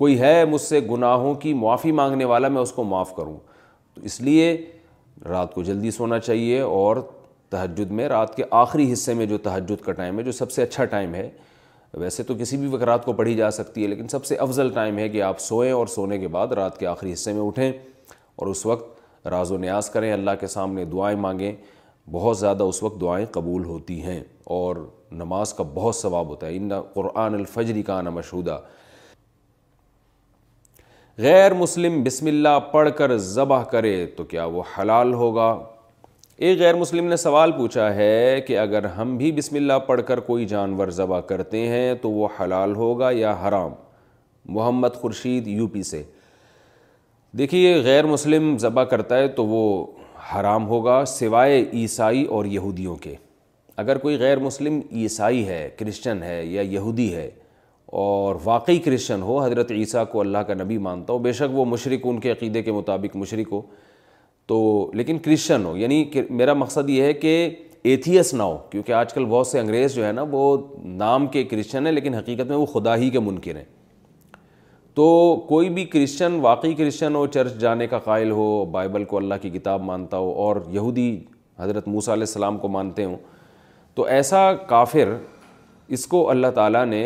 کوئی ہے مجھ سے گناہوں کی معافی مانگنے والا میں اس کو معاف کروں تو اس لیے رات کو جلدی سونا چاہیے اور تحجد میں رات کے آخری حصے میں جو تحجد کا ٹائم ہے جو سب سے اچھا ٹائم ہے ویسے تو کسی بھی وقت رات کو پڑھی جا سکتی ہے لیکن سب سے افضل ٹائم ہے کہ آپ سوئیں اور سونے کے بعد رات کے آخری حصے میں اٹھیں اور اس وقت راز و نیاز کریں اللہ کے سامنے دعائیں مانگیں بہت زیادہ اس وقت دعائیں قبول ہوتی ہیں اور نماز کا بہت ثواب ہوتا ہے ان قرآن الفجری کا آنا مشہودہ غیر مسلم بسم اللہ پڑھ کر ذبح کرے تو کیا وہ حلال ہوگا ایک غیر مسلم نے سوال پوچھا ہے کہ اگر ہم بھی بسم اللہ پڑھ کر کوئی جانور ذبح کرتے ہیں تو وہ حلال ہوگا یا حرام محمد خورشید یو پی سے دیکھیے غیر مسلم ذبح کرتا ہے تو وہ حرام ہوگا سوائے عیسائی اور یہودیوں کے اگر کوئی غیر مسلم عیسائی ہے کرسچن ہے یا یہودی ہے اور واقعی کرسچن ہو حضرت عیسیٰ کو اللہ کا نبی مانتا ہو بے شک وہ مشرق ان کے عقیدے کے مطابق مشرق ہو تو لیکن کرسچن ہو یعنی کہ میرا مقصد یہ ہے کہ ایتھیس نہ ہو کیونکہ آج کل بہت سے انگریز جو ہے نا وہ نام کے کرسچن ہیں لیکن حقیقت میں وہ خدا ہی کے منکر ہیں تو کوئی بھی کرسچن واقعی کرسچن ہو چرچ جانے کا قائل ہو بائبل کو اللہ کی کتاب مانتا ہو اور یہودی حضرت موسیٰ علیہ السلام کو مانتے ہوں تو ایسا کافر اس کو اللہ تعالیٰ نے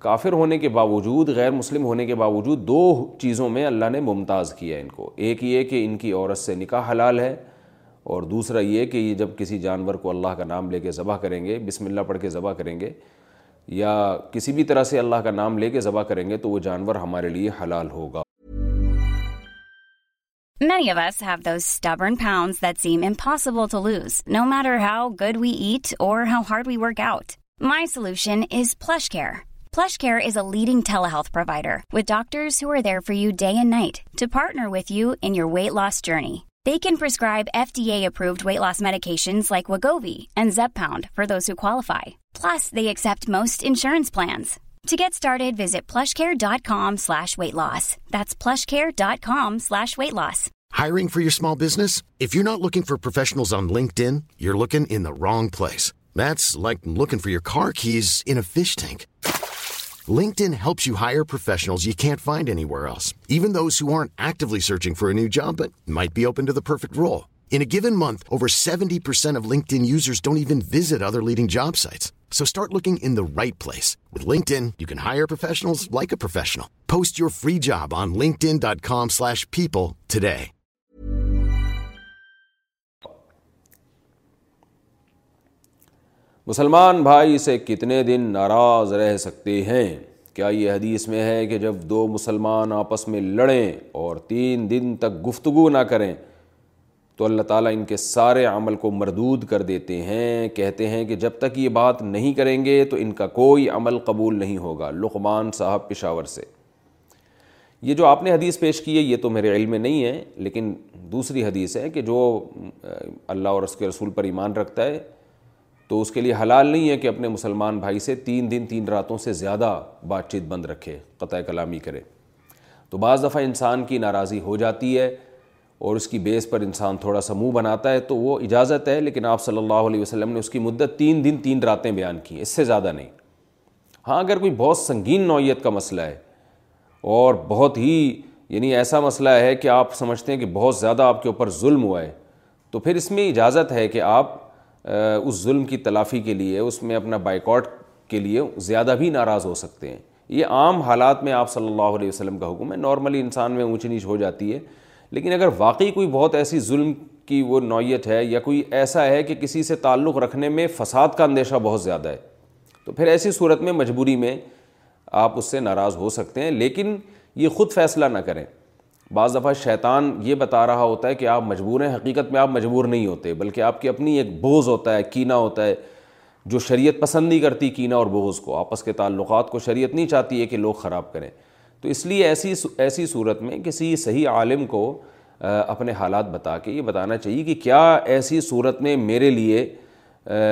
کافر ہونے کے باوجود غیر مسلم ہونے کے باوجود دو چیزوں میں اللہ نے ممتاز کیا ان کو ایک یہ کہ ان کی عورت سے نکاح حلال ہے اور دوسرا یہ کہ یہ جب کسی جانور کو اللہ کا نام لے کے ذبح کریں گے بسم اللہ پڑھ کے ذبح کریں گے یا کسی بھی طرح سے اللہ کا نام لے کے ذبح کریں گے تو وہ جانور ہمارے لیے حلال ہوگا Many of us have those stubborn pounds that seem impossible to lose, no matter how good we eat or how hard we work out. My solution is plush care. PlushCare is a leading telehealth provider with doctors who are there for you day and night to partner with you in your weight loss journey. They can prescribe FDA-approved weight loss medications like Wegovy and Zepbound for those who qualify. Plus, they accept most insurance plans. To get started, visit plushcare.com/weightloss. That's plushcare.com/weightloss. Hiring for your small business? If you're not looking for professionals on LinkedIn, you're looking in the wrong place. That's like looking for your car keys in a fish tank. Helps you hire professional like free job dot com people today مسلمان بھائی سے کتنے دن ناراض رہ سکتے ہیں کیا یہ حدیث میں ہے کہ جب دو مسلمان آپس میں لڑیں اور تین دن تک گفتگو نہ کریں تو اللہ تعالیٰ ان کے سارے عمل کو مردود کر دیتے ہیں کہتے ہیں کہ جب تک یہ بات نہیں کریں گے تو ان کا کوئی عمل قبول نہیں ہوگا لقمان صاحب پشاور سے یہ جو آپ نے حدیث پیش کی ہے یہ تو میرے علم میں نہیں ہے لیکن دوسری حدیث ہے کہ جو اللہ اور اس کے رسول پر ایمان رکھتا ہے تو اس کے لیے حلال نہیں ہے کہ اپنے مسلمان بھائی سے تین دن تین راتوں سے زیادہ بات چیت بند رکھے قطع کلامی کرے تو بعض دفعہ انسان کی ناراضی ہو جاتی ہے اور اس کی بیس پر انسان تھوڑا سا منہ بناتا ہے تو وہ اجازت ہے لیکن آپ صلی اللہ علیہ وسلم نے اس کی مدت تین دن تین راتیں بیان کی اس سے زیادہ نہیں ہاں اگر کوئی بہت سنگین نوعیت کا مسئلہ ہے اور بہت ہی یعنی ایسا مسئلہ ہے کہ آپ سمجھتے ہیں کہ بہت زیادہ آپ کے اوپر ظلم ہوا ہے تو پھر اس میں اجازت ہے کہ آپ اس ظلم کی تلافی کے لیے اس میں اپنا بائیکاٹ کے لیے زیادہ بھی ناراض ہو سکتے ہیں یہ عام حالات میں آپ صلی اللہ علیہ وسلم کا حکم ہے نارملی انسان میں اونچ نیچ ہو جاتی ہے لیکن اگر واقعی کوئی بہت ایسی ظلم کی وہ نوعیت ہے یا کوئی ایسا ہے کہ کسی سے تعلق رکھنے میں فساد کا اندیشہ بہت زیادہ ہے تو پھر ایسی صورت میں مجبوری میں آپ اس سے ناراض ہو سکتے ہیں لیکن یہ خود فیصلہ نہ کریں بعض دفعہ شیطان یہ بتا رہا ہوتا ہے کہ آپ مجبور ہیں حقیقت میں آپ مجبور نہیں ہوتے بلکہ آپ کی اپنی ایک بوز ہوتا ہے کینہ ہوتا ہے جو شریعت پسند نہیں کرتی کینہ اور بوز کو آپس کے تعلقات کو شریعت نہیں چاہتی ہے کہ لوگ خراب کریں تو اس لیے ایسی ایسی صورت میں کسی صحیح عالم کو اپنے حالات بتا کے یہ بتانا چاہیے کہ کیا ایسی صورت میں میرے لیے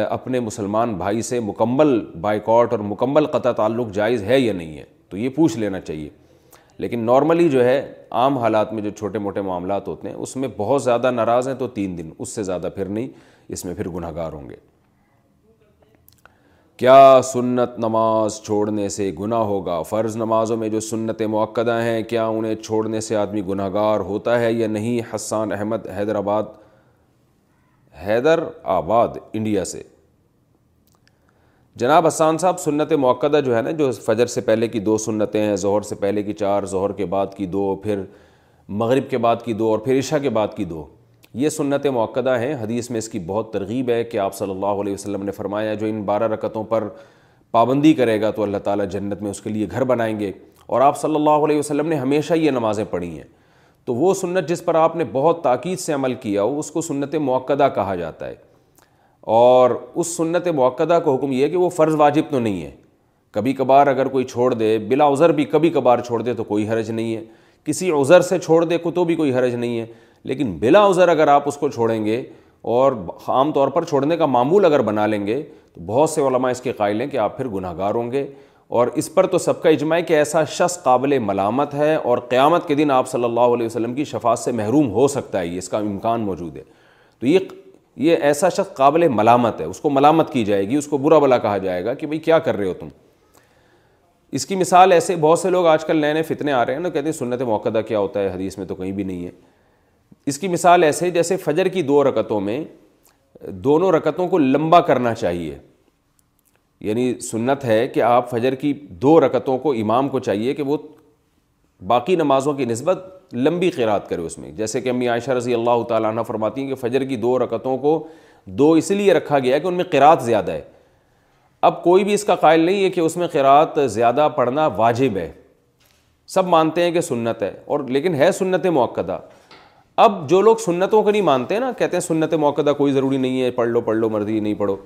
اپنے مسلمان بھائی سے مکمل بائیکاٹ اور مکمل قطع تعلق جائز ہے یا نہیں ہے تو یہ پوچھ لینا چاہیے لیکن نارملی جو ہے عام حالات میں جو چھوٹے موٹے معاملات ہوتے ہیں اس میں بہت زیادہ ناراض ہیں تو تین دن اس سے زیادہ پھر نہیں اس میں پھر گناہ گار ہوں گے کیا سنت نماز چھوڑنے سے گناہ ہوگا فرض نمازوں میں جو سنت موقعہ ہیں کیا انہیں چھوڑنے سے آدمی گناہ گار ہوتا ہے یا نہیں حسان احمد حیدرآباد حیدر آباد انڈیا سے جناب حسان صاحب سنت موقع جو ہے نا جو فجر سے پہلے کی دو سنتیں ہیں ظہر سے پہلے کی چار ظہر کے بعد کی دو پھر مغرب کے بعد کی دو اور پھر عشاء کے بعد کی دو یہ سنت موقع ہیں حدیث میں اس کی بہت ترغیب ہے کہ آپ صلی اللہ علیہ وسلم نے فرمایا جو ان بارہ رکتوں پر پابندی کرے گا تو اللہ تعالیٰ جنت میں اس کے لیے گھر بنائیں گے اور آپ صلی اللہ علیہ وسلم نے ہمیشہ یہ نمازیں پڑھی ہیں تو وہ سنت جس پر آپ نے بہت تاکید سے عمل کیا ہو اس کو سنت موقع کہا جاتا ہے اور اس سنت موقع کا حکم یہ ہے کہ وہ فرض واجب تو نہیں ہے کبھی کبھار اگر کوئی چھوڑ دے بلا عذر بھی کبھی کبھار چھوڑ دے تو کوئی حرج نہیں ہے کسی عذر سے چھوڑ دے کو تو بھی کوئی حرج نہیں ہے لیکن بلا عذر اگر آپ اس کو چھوڑیں گے اور عام طور پر چھوڑنے کا معمول اگر بنا لیں گے تو بہت سے علماء اس کے قائل ہیں کہ آپ پھر گناہ گار ہوں گے اور اس پر تو سب کا اجماع ہے کہ ایسا شخص قابل ملامت ہے اور قیامت کے دن آپ صلی اللہ علیہ وسلم کی شفاعت سے محروم ہو سکتا ہے یہ اس کا امکان موجود ہے تو یہ یہ ایسا شخص قابل ملامت ہے اس کو ملامت کی جائے گی اس کو برا بلا کہا جائے گا کہ بھائی کیا کر رہے ہو تم اس کی مثال ایسے بہت سے لوگ آج کل نئے نئے فتنے آ رہے ہیں نا کہتے ہیں سنت موقع کیا ہوتا ہے حدیث میں تو کہیں بھی نہیں ہے اس کی مثال ایسے جیسے فجر کی دو رکتوں میں دونوں رکتوں کو لمبا کرنا چاہیے یعنی سنت ہے کہ آپ فجر کی دو رکتوں کو امام کو چاہیے کہ وہ باقی نمازوں کی نسبت لمبی قرات کرے اس میں جیسے کہ امی عائشہ رضی اللہ تعالیٰ عنہ فرماتی ہیں کہ فجر کی دو رکعتوں کو دو اس لیے رکھا گیا کہ ان میں قرات زیادہ ہے اب کوئی بھی اس کا قائل نہیں ہے کہ اس میں قرات زیادہ پڑھنا واجب ہے سب مانتے ہیں کہ سنت ہے اور لیکن ہے سنت موقع اب جو لوگ سنتوں کو نہیں مانتے نا کہتے ہیں سنت موقع کوئی ضروری نہیں ہے پڑھ لو پڑھ لو مرضی نہیں پڑھو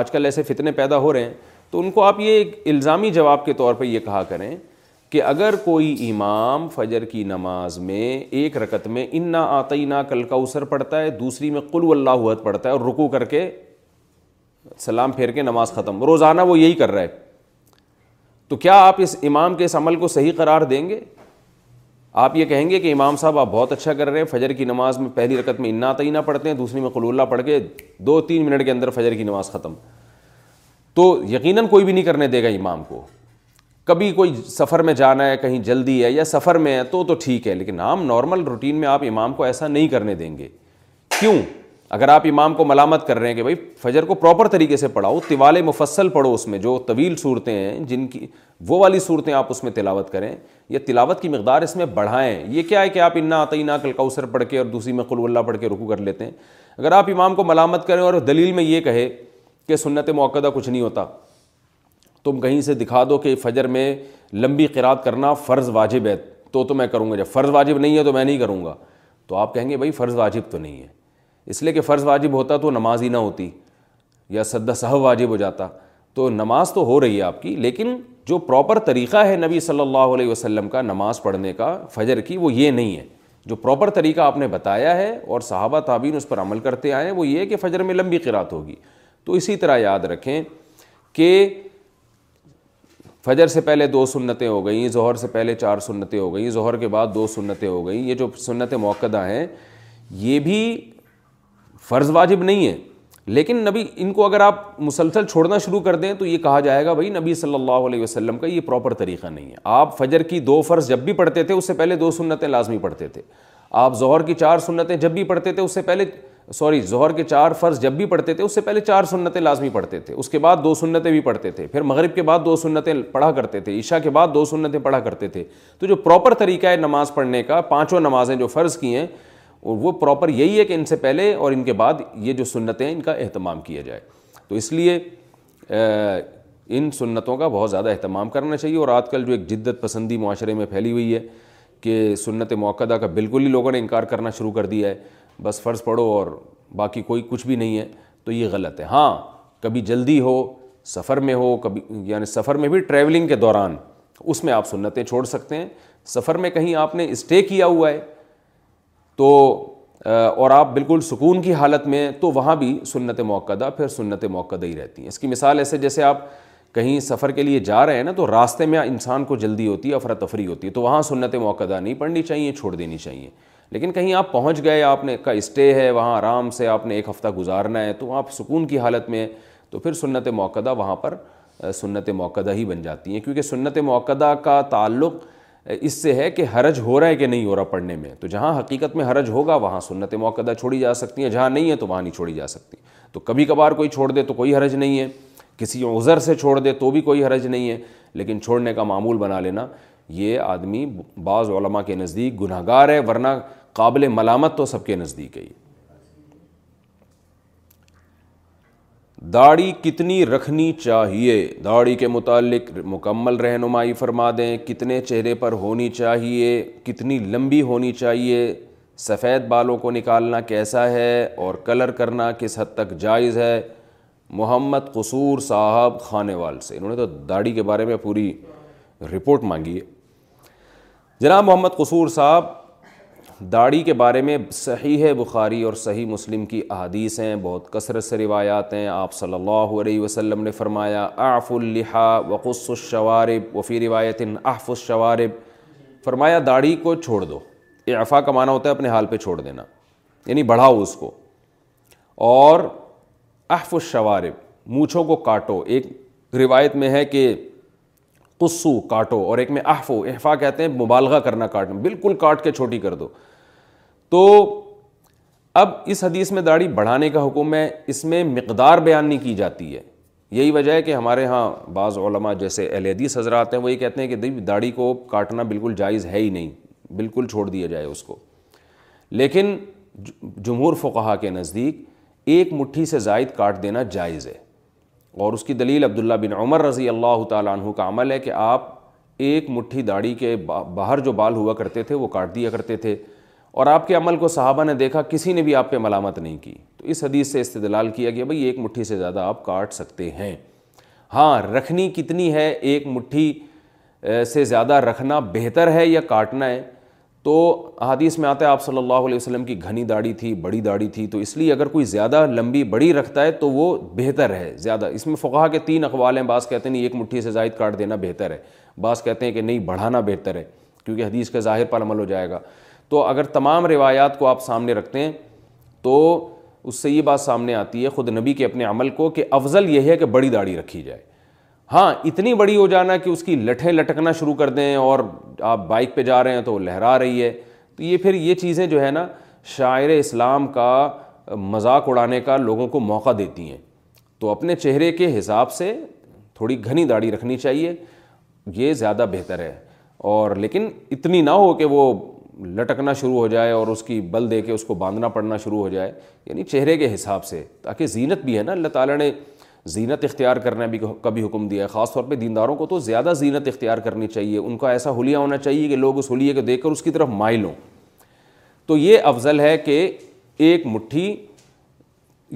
آج کل ایسے فتنے پیدا ہو رہے ہیں تو ان کو آپ یہ ایک الزامی جواب کے طور پہ یہ کہا کریں کہ اگر کوئی امام فجر کی نماز میں ایک رکت میں ان نہ کل کا اوسر پڑھتا ہے دوسری میں قل اللہ عہد پڑھتا ہے اور رکو کر کے سلام پھیر کے نماز ختم روزانہ وہ یہی کر رہا ہے تو کیا آپ اس امام کے اس عمل کو صحیح قرار دیں گے آپ یہ کہیں گے کہ امام صاحب آپ بہت اچھا کر رہے ہیں فجر کی نماز میں پہلی رکت میں انا تعینہ نہ پڑھتے ہیں دوسری میں قلو اللہ پڑھ کے دو تین منٹ کے اندر فجر کی نماز ختم تو یقیناً کوئی بھی نہیں کرنے دے گا امام کو کبھی کوئی سفر میں جانا ہے کہیں جلدی ہے یا سفر میں ہے تو تو ٹھیک ہے لیکن عام نارمل روٹین میں آپ امام کو ایسا نہیں کرنے دیں گے کیوں اگر آپ امام کو ملامت کر رہے ہیں کہ بھائی فجر کو پراپر طریقے سے پڑھاؤ طوال مفصل پڑھو اس میں جو طویل صورتیں ہیں جن کی وہ والی صورتیں آپ اس میں تلاوت کریں یا تلاوت کی مقدار اس میں بڑھائیں یہ کیا ہے کہ آپ عطینہ کل کوثر پڑھ کے اور دوسری میں قلو اللہ پڑھ کے رکو کر لیتے ہیں اگر آپ امام کو ملامت کریں اور دلیل میں یہ کہے کہ سنت موقع کچھ نہیں ہوتا تم کہیں سے دکھا دو کہ فجر میں لمبی قرات کرنا فرض واجب ہے تو تو میں کروں گا جب فرض واجب نہیں ہے تو میں نہیں کروں گا تو آپ کہیں گے بھائی فرض واجب تو نہیں ہے اس لیے کہ فرض واجب ہوتا تو نماز ہی نہ ہوتی یا سدہ صحب واجب ہو جاتا تو نماز تو ہو رہی ہے آپ کی لیکن جو پراپر طریقہ ہے نبی صلی اللہ علیہ وسلم کا نماز پڑھنے کا فجر کی وہ یہ نہیں ہے جو پراپر طریقہ آپ نے بتایا ہے اور صحابہ تابین اس پر عمل کرتے آئے ہیں وہ یہ کہ فجر میں لمبی قرات ہوگی تو اسی طرح یاد رکھیں کہ فجر سے پہلے دو سنتیں ہو گئیں ظہر سے پہلے چار سنتیں ہو گئیں ظہر کے بعد دو سنتیں ہو گئیں یہ جو سنت موقع ہیں یہ بھی فرض واجب نہیں ہے لیکن نبی ان کو اگر آپ مسلسل چھوڑنا شروع کر دیں تو یہ کہا جائے گا بھائی نبی صلی اللہ علیہ وسلم کا یہ پراپر طریقہ نہیں ہے آپ فجر کی دو فرض جب بھی پڑھتے تھے اس سے پہلے دو سنتیں لازمی پڑھتے تھے آپ ظہر کی چار سنتیں جب بھی پڑھتے تھے اس سے پہلے سوری ظہر کے چار فرض جب بھی پڑھتے تھے اس سے پہلے چار سنتیں لازمی پڑھتے تھے اس کے بعد دو سنتیں بھی پڑھتے تھے پھر مغرب کے بعد دو سنتیں پڑھا کرتے تھے عشاء کے بعد دو سنتیں پڑھا کرتے تھے تو جو پراپر طریقہ ہے نماز پڑھنے کا پانچوں نمازیں جو فرض کی ہیں وہ پراپر یہی ہے کہ ان سے پہلے اور ان کے بعد یہ جو سنتیں ہیں ان کا اہتمام کیا جائے تو اس لیے ان سنتوں کا بہت زیادہ اہتمام کرنا چاہیے اور آج کل جو ایک جدت پسندی معاشرے میں پھیلی ہوئی ہے کہ سنت موقع کا بالکل ہی لوگوں نے انکار کرنا شروع کر دیا ہے بس فرض پڑھو اور باقی کوئی کچھ بھی نہیں ہے تو یہ غلط ہے ہاں کبھی جلدی ہو سفر میں ہو کبھی یعنی سفر میں بھی ٹریولنگ کے دوران اس میں آپ سنتیں چھوڑ سکتے ہیں سفر میں کہیں آپ نے اسٹے کیا ہوا ہے تو اور آپ بالکل سکون کی حالت میں تو وہاں بھی سنت موقع پھر سنت موقع ہی رہتی ہیں اس کی مثال ایسے جیسے آپ کہیں سفر کے لیے جا رہے ہیں نا تو راستے میں انسان کو جلدی ہوتی ہے افراتفری ہوتی ہے تو وہاں سنت موقع نہیں پڑھنی چاہیے چھوڑ دینی چاہیے لیکن کہیں آپ پہنچ گئے آپ نے کا اسٹے ہے وہاں آرام سے آپ نے ایک ہفتہ گزارنا ہے تو آپ سکون کی حالت میں تو پھر سنت موقع وہاں پر سنت موقع ہی بن جاتی ہیں کیونکہ سنت موقع کا تعلق اس سے ہے کہ حرج ہو رہا ہے کہ نہیں ہو رہا پڑھنے میں تو جہاں حقیقت میں حرج ہوگا وہاں سنت موقع چھوڑی جا سکتی ہیں جہاں نہیں ہے تو وہاں نہیں چھوڑی جا سکتی تو کبھی کبھار کوئی چھوڑ دے تو کوئی حرج نہیں ہے کسی عذر سے چھوڑ دے تو بھی کوئی حرج نہیں ہے لیکن چھوڑنے کا معمول بنا لینا یہ آدمی بعض علماء کے نزدیک گناہ گار ہے ورنہ قابل ملامت تو سب کے نزدیک ہے داڑھی کتنی رکھنی چاہیے داڑھی کے متعلق مکمل رہنمائی فرما دیں کتنے چہرے پر ہونی چاہیے کتنی لمبی ہونی چاہیے سفید بالوں کو نکالنا کیسا ہے اور کلر کرنا کس حد تک جائز ہے محمد قصور صاحب خانے وال سے انہوں نے تو داڑھی کے بارے میں پوری رپورٹ مانگی ہے جناب محمد قصور صاحب داڑھی کے بارے میں صحیح ہے بخاری اور صحیح مسلم کی احادیث ہیں بہت کثرت سے روایات ہیں آپ صلی اللہ علیہ وسلم نے فرمایا اعف الحا و الشوارب و وفی روایت احف الشوارب فرمایا داڑھی کو چھوڑ دو اعفا کا معنی ہوتا ہے اپنے حال پہ چھوڑ دینا یعنی بڑھاؤ اس کو اور احف الشوارب مونچھوں کو کاٹو ایک روایت میں ہے کہ قصو کاٹو اور ایک میں احفو احفا کہتے ہیں مبالغہ کرنا کاٹنا بالکل کاٹ کے چھوٹی کر دو تو اب اس حدیث میں داڑھی بڑھانے کا حکم ہے اس میں مقدار بیان نہیں کی جاتی ہے یہی وجہ ہے کہ ہمارے ہاں بعض علماء جیسے اہل حدیث حضرات ہیں وہ یہ کہتے ہیں کہ داڑھی کو کاٹنا بالکل جائز ہے ہی نہیں بالکل چھوڑ دیا جائے اس کو لیکن جمہور فقہا کے نزدیک ایک مٹھی سے زائد کاٹ دینا جائز ہے اور اس کی دلیل عبداللہ بن عمر رضی اللہ تعالیٰ عنہ کا عمل ہے کہ آپ ایک مٹھی داڑھی کے باہر جو بال ہوا کرتے تھے وہ کاٹ دیا کرتے تھے اور آپ کے عمل کو صحابہ نے دیکھا کسی نے بھی آپ پہ ملامت نہیں کی تو اس حدیث سے استدلال کیا گیا بھائی ایک مٹھی سے زیادہ آپ کاٹ سکتے ہیں ہاں رکھنی کتنی ہے ایک مٹھی سے زیادہ رکھنا بہتر ہے یا کاٹنا ہے تو حدیث میں آتا ہے آپ صلی اللہ علیہ وسلم کی گھنی داڑھی تھی بڑی داڑھی تھی تو اس لیے اگر کوئی زیادہ لمبی بڑی رکھتا ہے تو وہ بہتر ہے زیادہ اس میں فقہ کے تین اقوال ہیں بعض کہتے ہیں نہیں ایک مٹھی سے زائد کاٹ دینا بہتر ہے بعض کہتے ہیں کہ نہیں بڑھانا بہتر ہے کیونکہ حدیث کا ظاہر پر عمل ہو جائے گا تو اگر تمام روایات کو آپ سامنے رکھتے ہیں تو اس سے یہ بات سامنے آتی ہے خود نبی کے اپنے عمل کو کہ افضل یہ ہے کہ بڑی داڑھی رکھی جائے ہاں اتنی بڑی ہو جانا کہ اس کی لٹھیں لٹکنا شروع کر دیں اور آپ بائک پہ جا رہے ہیں تو وہ لہرا رہی ہے تو یہ پھر یہ چیزیں جو ہے نا شاعر اسلام کا مذاق اڑانے کا لوگوں کو موقع دیتی ہیں تو اپنے چہرے کے حساب سے تھوڑی گھنی داڑھی رکھنی چاہیے یہ زیادہ بہتر ہے اور لیکن اتنی نہ ہو کہ وہ لٹکنا شروع ہو جائے اور اس کی بل دے کے اس کو باندھنا پڑنا شروع ہو جائے یعنی چہرے کے حساب سے تاکہ زینت بھی ہے نا اللہ تعالیٰ نے زینت اختیار کرنا بھی کبھی حکم دیا ہے خاص طور پہ دینداروں کو تو زیادہ زینت اختیار کرنی چاہیے ان کا ایسا حلیہ ہونا چاہیے کہ لوگ اس حلیے کو دیکھ کر اس کی طرف مائل ہوں تو یہ افضل ہے کہ ایک مٹھی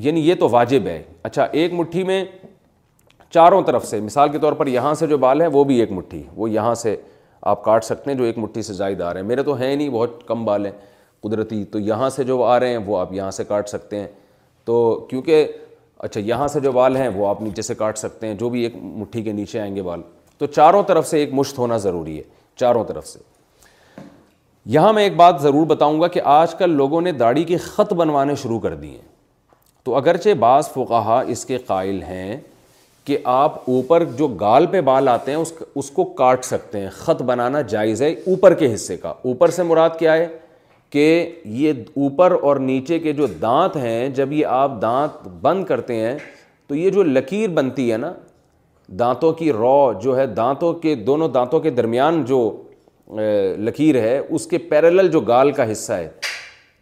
یعنی یہ تو واجب ہے اچھا ایک مٹھی میں چاروں طرف سے مثال کے طور پر یہاں سے جو بال ہے وہ بھی ایک مٹھی وہ یہاں سے آپ کاٹ سکتے ہیں جو ایک مٹھی سے زائد آ رہے ہیں میرے تو ہیں نہیں بہت کم بال ہیں قدرتی تو یہاں سے جو آ رہے ہیں وہ آپ یہاں سے کاٹ سکتے ہیں تو کیونکہ اچھا یہاں سے جو بال ہیں وہ آپ نیچے سے کاٹ سکتے ہیں جو بھی ایک مٹھی کے نیچے آئیں گے بال تو چاروں طرف سے ایک مشت ہونا ضروری ہے چاروں طرف سے یہاں میں ایک بات ضرور بتاؤں گا کہ آج کل لوگوں نے داڑھی کے خط بنوانے شروع کر دیے ہیں تو اگرچہ بعض فقہا اس کے قائل ہیں کہ آپ اوپر جو گال پہ بال آتے ہیں اس اس کو کاٹ سکتے ہیں خط بنانا جائز ہے اوپر کے حصے کا اوپر سے مراد کیا ہے کہ یہ اوپر اور نیچے کے جو دانت ہیں جب یہ آپ دانت بند کرتے ہیں تو یہ جو لکیر بنتی ہے نا دانتوں کی رو جو ہے دانتوں کے دونوں دانتوں کے درمیان جو لکیر ہے اس کے پیرلل جو گال کا حصہ ہے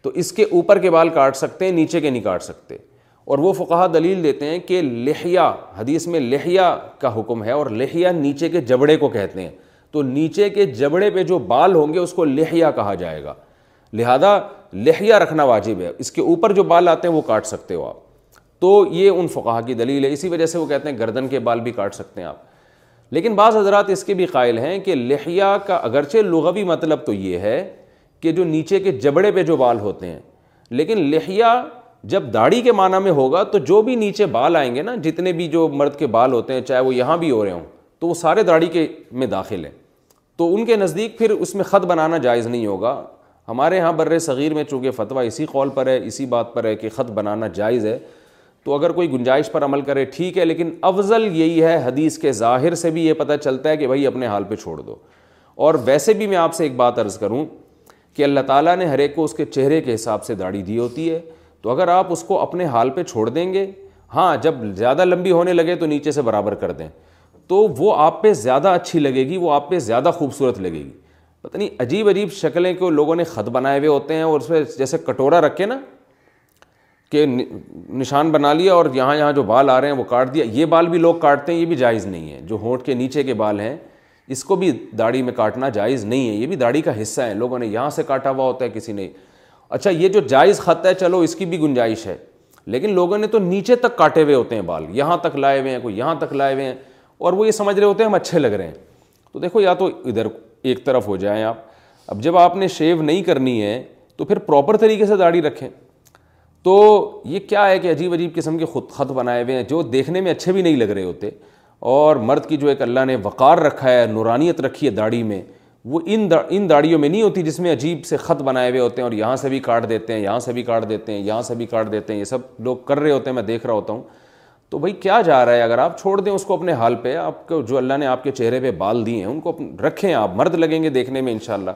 تو اس کے اوپر کے بال کاٹ سکتے ہیں نیچے کے نہیں کاٹ سکتے اور وہ فقہ دلیل دیتے ہیں کہ لحیہ حدیث میں لحیہ کا حکم ہے اور لحیہ نیچے کے جبڑے کو کہتے ہیں تو نیچے کے جبڑے پہ جو بال ہوں گے اس کو لحیہ کہا جائے گا لہذا لحیہ رکھنا واجب ہے اس کے اوپر جو بال آتے ہیں وہ کاٹ سکتے ہو آپ تو یہ ان فقہ کی دلیل ہے اسی وجہ سے وہ کہتے ہیں گردن کے بال بھی کاٹ سکتے ہیں آپ لیکن بعض حضرات اس کے بھی قائل ہیں کہ لحیہ کا اگرچہ لغوی مطلب تو یہ ہے کہ جو نیچے کے جبڑے پہ جو بال ہوتے ہیں لیکن لحیہ جب داڑھی کے معنی میں ہوگا تو جو بھی نیچے بال آئیں گے نا جتنے بھی جو مرد کے بال ہوتے ہیں چاہے وہ یہاں بھی ہو رہے ہوں تو وہ سارے داڑھی کے میں داخل ہیں تو ان کے نزدیک پھر اس میں خط بنانا جائز نہیں ہوگا ہمارے یہاں بر صغیر میں چونکہ فتویٰ اسی قول پر ہے اسی بات پر ہے کہ خط بنانا جائز ہے تو اگر کوئی گنجائش پر عمل کرے ٹھیک ہے لیکن افضل یہی ہے حدیث کے ظاہر سے بھی یہ پتہ چلتا ہے کہ بھائی اپنے حال پہ چھوڑ دو اور ویسے بھی میں آپ سے ایک بات عرض کروں کہ اللہ تعالیٰ نے ہر ایک کو اس کے چہرے کے حساب سے داڑھی دی ہوتی ہے تو اگر آپ اس کو اپنے حال پہ چھوڑ دیں گے ہاں جب زیادہ لمبی ہونے لگے تو نیچے سے برابر کر دیں تو وہ آپ پہ زیادہ اچھی لگے گی وہ آپ پہ زیادہ خوبصورت لگے گی پتہ نہیں عجیب عجیب شکلیں کہ لوگوں نے خط بنائے ہوئے ہوتے ہیں اور اس پہ جیسے کٹورا رکھے نا کہ نشان بنا لیا اور یہاں یہاں جو بال آ رہے ہیں وہ کاٹ دیا یہ بال بھی لوگ کاٹتے ہیں یہ بھی جائز نہیں ہے جو ہونٹ کے نیچے کے بال ہیں اس کو بھی داڑھی میں کاٹنا جائز نہیں ہے یہ بھی داڑھی کا حصہ ہے لوگوں نے یہاں سے کاٹا ہوا ہوتا ہے کسی نے اچھا یہ جو جائز خط ہے چلو اس کی بھی گنجائش ہے لیکن لوگوں نے تو نیچے تک کاٹے ہوئے ہوتے ہیں بال یہاں تک لائے ہوئے ہیں کوئی یہاں تک لائے ہوئے ہیں اور وہ یہ سمجھ رہے ہوتے ہیں ہم اچھے لگ رہے ہیں تو دیکھو یا تو ادھر ایک طرف ہو جائیں آپ اب جب آپ نے شیو نہیں کرنی ہے تو پھر پراپر طریقے سے داڑھی رکھیں تو یہ کیا ہے کہ عجیب عجیب قسم کے خود خط بنائے ہوئے ہیں جو دیکھنے میں اچھے بھی نہیں لگ رہے ہوتے اور مرد کی جو ایک اللہ نے وقار رکھا ہے نورانیت رکھی ہے داڑھی میں وہ دا ان داڑیوں میں نہیں ہوتی جس میں عجیب سے خط بنائے ہوئے ہوتے ہیں اور یہاں سے بھی کاٹ دیتے ہیں یہاں سے بھی کاٹ دیتے ہیں یہاں سے بھی کاٹ دیتے ہیں یہ سب لوگ کر رہے ہوتے ہیں میں دیکھ رہا ہوتا ہوں تو بھائی کیا جا رہا ہے اگر آپ چھوڑ دیں اس کو اپنے حال پہ آپ کو جو اللہ نے آپ کے چہرے پہ بال دیے ہیں ان کو رکھیں آپ مرد لگیں گے دیکھنے میں ان شاء اللہ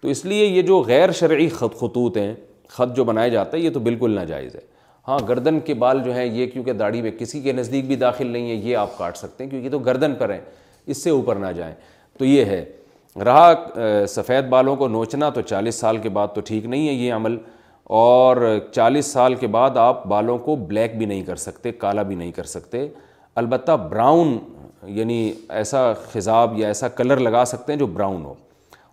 تو اس لیے یہ جو غیر شرعی خط خطوط ہیں خط جو بنایا جاتا ہے یہ تو بالکل ناجائز ہے ہاں گردن کے بال جو ہیں یہ کیونکہ داڑھی میں کسی کے نزدیک بھی داخل نہیں ہے یہ آپ کاٹ سکتے ہیں کیونکہ یہ تو گردن پر ہیں اس سے اوپر نہ جائیں تو یہ ہے رہا سفید بالوں کو نوچنا تو چالیس سال کے بعد تو ٹھیک نہیں ہے یہ عمل اور چالیس سال کے بعد آپ بالوں کو بلیک بھی نہیں کر سکتے کالا بھی نہیں کر سکتے البتہ براؤن یعنی ایسا خضاب یا ایسا کلر لگا سکتے ہیں جو براؤن ہو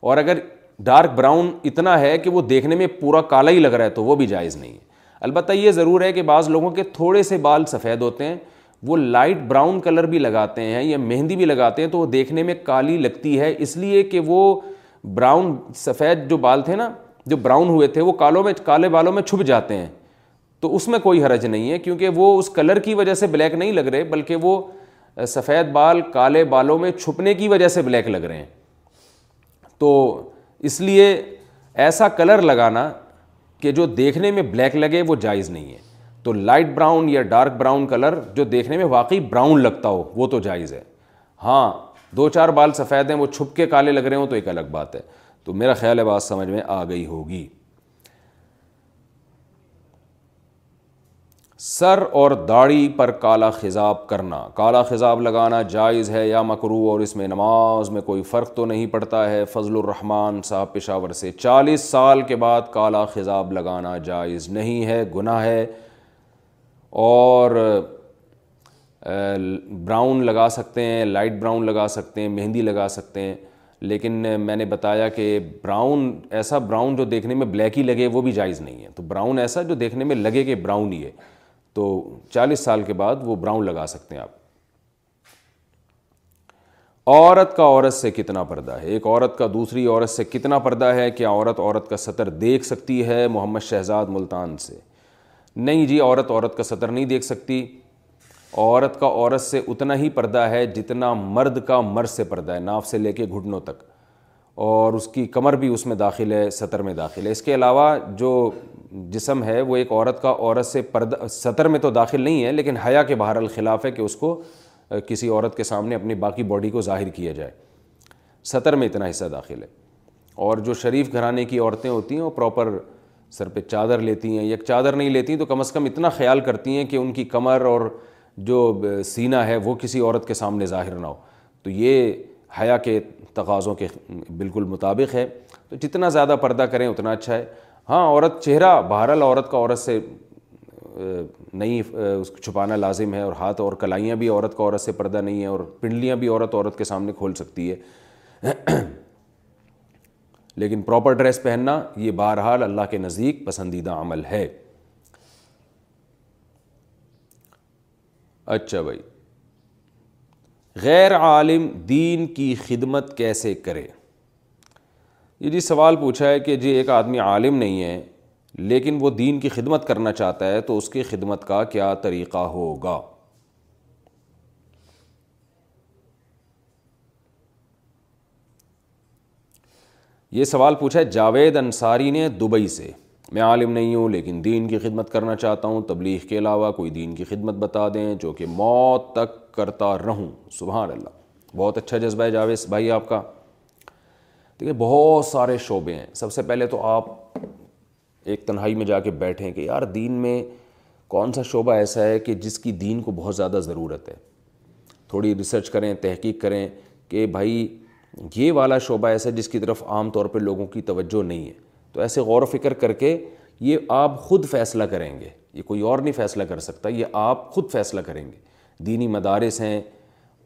اور اگر ڈارک براؤن اتنا ہے کہ وہ دیکھنے میں پورا کالا ہی لگ رہا ہے تو وہ بھی جائز نہیں ہے البتہ یہ ضرور ہے کہ بعض لوگوں کے تھوڑے سے بال سفید ہوتے ہیں وہ لائٹ براؤن کلر بھی لگاتے ہیں یا مہندی بھی لگاتے ہیں تو وہ دیکھنے میں کالی لگتی ہے اس لیے کہ وہ براؤن سفید جو بال تھے نا جو براؤن ہوئے تھے وہ کالوں میں کالے بالوں میں چھپ جاتے ہیں تو اس میں کوئی حرج نہیں ہے کیونکہ وہ اس کلر کی وجہ سے بلیک نہیں لگ رہے بلکہ وہ سفید بال کالے بالوں میں چھپنے کی وجہ سے بلیک لگ رہے ہیں تو اس لیے ایسا کلر لگانا کہ جو دیکھنے میں بلیک لگے وہ جائز نہیں ہے تو لائٹ براؤن یا ڈارک براؤن کلر جو دیکھنے میں واقعی براؤن لگتا ہو وہ تو جائز ہے ہاں دو چار بال سفید ہیں وہ چھپ کے کالے لگ رہے ہوں تو ایک الگ بات ہے تو میرا خیال ہے بات سمجھ میں آ گئی ہوگی سر اور داڑھی پر کالا خضاب کرنا کالا خضاب لگانا جائز ہے یا مکرو اور اس میں نماز میں کوئی فرق تو نہیں پڑتا ہے فضل الرحمان صاحب پشاور سے چالیس سال کے بعد کالا خضاب لگانا جائز نہیں ہے گناہ ہے اور براؤن لگا سکتے ہیں لائٹ براؤن لگا سکتے ہیں مہندی لگا سکتے ہیں لیکن میں نے بتایا کہ براؤن ایسا براؤن جو دیکھنے میں بلیک ہی لگے وہ بھی جائز نہیں ہے تو براؤن ایسا جو دیکھنے میں لگے کہ براؤن ہی ہے تو چالیس سال کے بعد وہ براؤن لگا سکتے ہیں آپ عورت کا عورت سے کتنا پردہ ہے ایک عورت کا دوسری عورت سے کتنا پردہ ہے کیا عورت عورت کا سطر دیکھ سکتی ہے محمد شہزاد ملتان سے نہیں جی عورت عورت کا سطر نہیں دیکھ سکتی عورت کا عورت سے اتنا ہی پردہ ہے جتنا مرد کا مرد سے پردہ ہے ناف سے لے کے گھٹنوں تک اور اس کی کمر بھی اس میں داخل ہے سطر میں داخل ہے اس کے علاوہ جو جسم ہے وہ ایک عورت کا عورت سے پردہ سطر میں تو داخل نہیں ہے لیکن حیا کے بہر الخلاف ہے کہ اس کو کسی عورت کے سامنے اپنی باقی باڈی کو ظاہر کیا جائے سطر میں اتنا حصہ داخل ہے اور جو شریف گھرانے کی عورتیں ہوتی ہیں وہ پراپر سر پہ چادر لیتی ہیں یا چادر نہیں لیتی تو کم از کم اتنا خیال کرتی ہیں کہ ان کی کمر اور جو سینہ ہے وہ کسی عورت کے سامنے ظاہر نہ ہو تو یہ حیا کے تقاضوں کے بالکل مطابق ہے تو جتنا زیادہ پردہ کریں اتنا اچھا ہے ہاں عورت چہرہ بہرحال عورت کا عورت سے نہیں اس کو چھپانا لازم ہے اور ہاتھ اور کلائیاں بھی عورت کا عورت سے پردہ نہیں ہے اور پنڈلیاں بھی عورت عورت کے سامنے کھول سکتی ہے لیکن پراپر ڈریس پہننا یہ بہرحال اللہ کے نزدیک پسندیدہ عمل ہے اچھا بھائی غیر عالم دین کی خدمت کیسے کرے یہ جی سوال پوچھا ہے کہ جی ایک آدمی عالم نہیں ہے لیکن وہ دین کی خدمت کرنا چاہتا ہے تو اس کی خدمت کا کیا طریقہ ہوگا یہ سوال پوچھا ہے جاوید انصاری نے دبئی سے میں عالم نہیں ہوں لیکن دین کی خدمت کرنا چاہتا ہوں تبلیغ کے علاوہ کوئی دین کی خدمت بتا دیں جو کہ موت تک کرتا رہوں سبحان اللہ بہت اچھا جذبہ ہے جاوید بھائی آپ کا دیکھیے بہت سارے شعبے ہیں سب سے پہلے تو آپ ایک تنہائی میں جا کے بیٹھیں کہ یار دین میں کون سا شعبہ ایسا ہے کہ جس کی دین کو بہت زیادہ ضرورت ہے تھوڑی ریسرچ کریں تحقیق کریں کہ بھائی یہ والا شعبہ ایسا ہے جس کی طرف عام طور پہ لوگوں کی توجہ نہیں ہے تو ایسے غور و فکر کر کے یہ آپ خود فیصلہ کریں گے یہ کوئی اور نہیں فیصلہ کر سکتا یہ آپ خود فیصلہ کریں گے دینی مدارس ہیں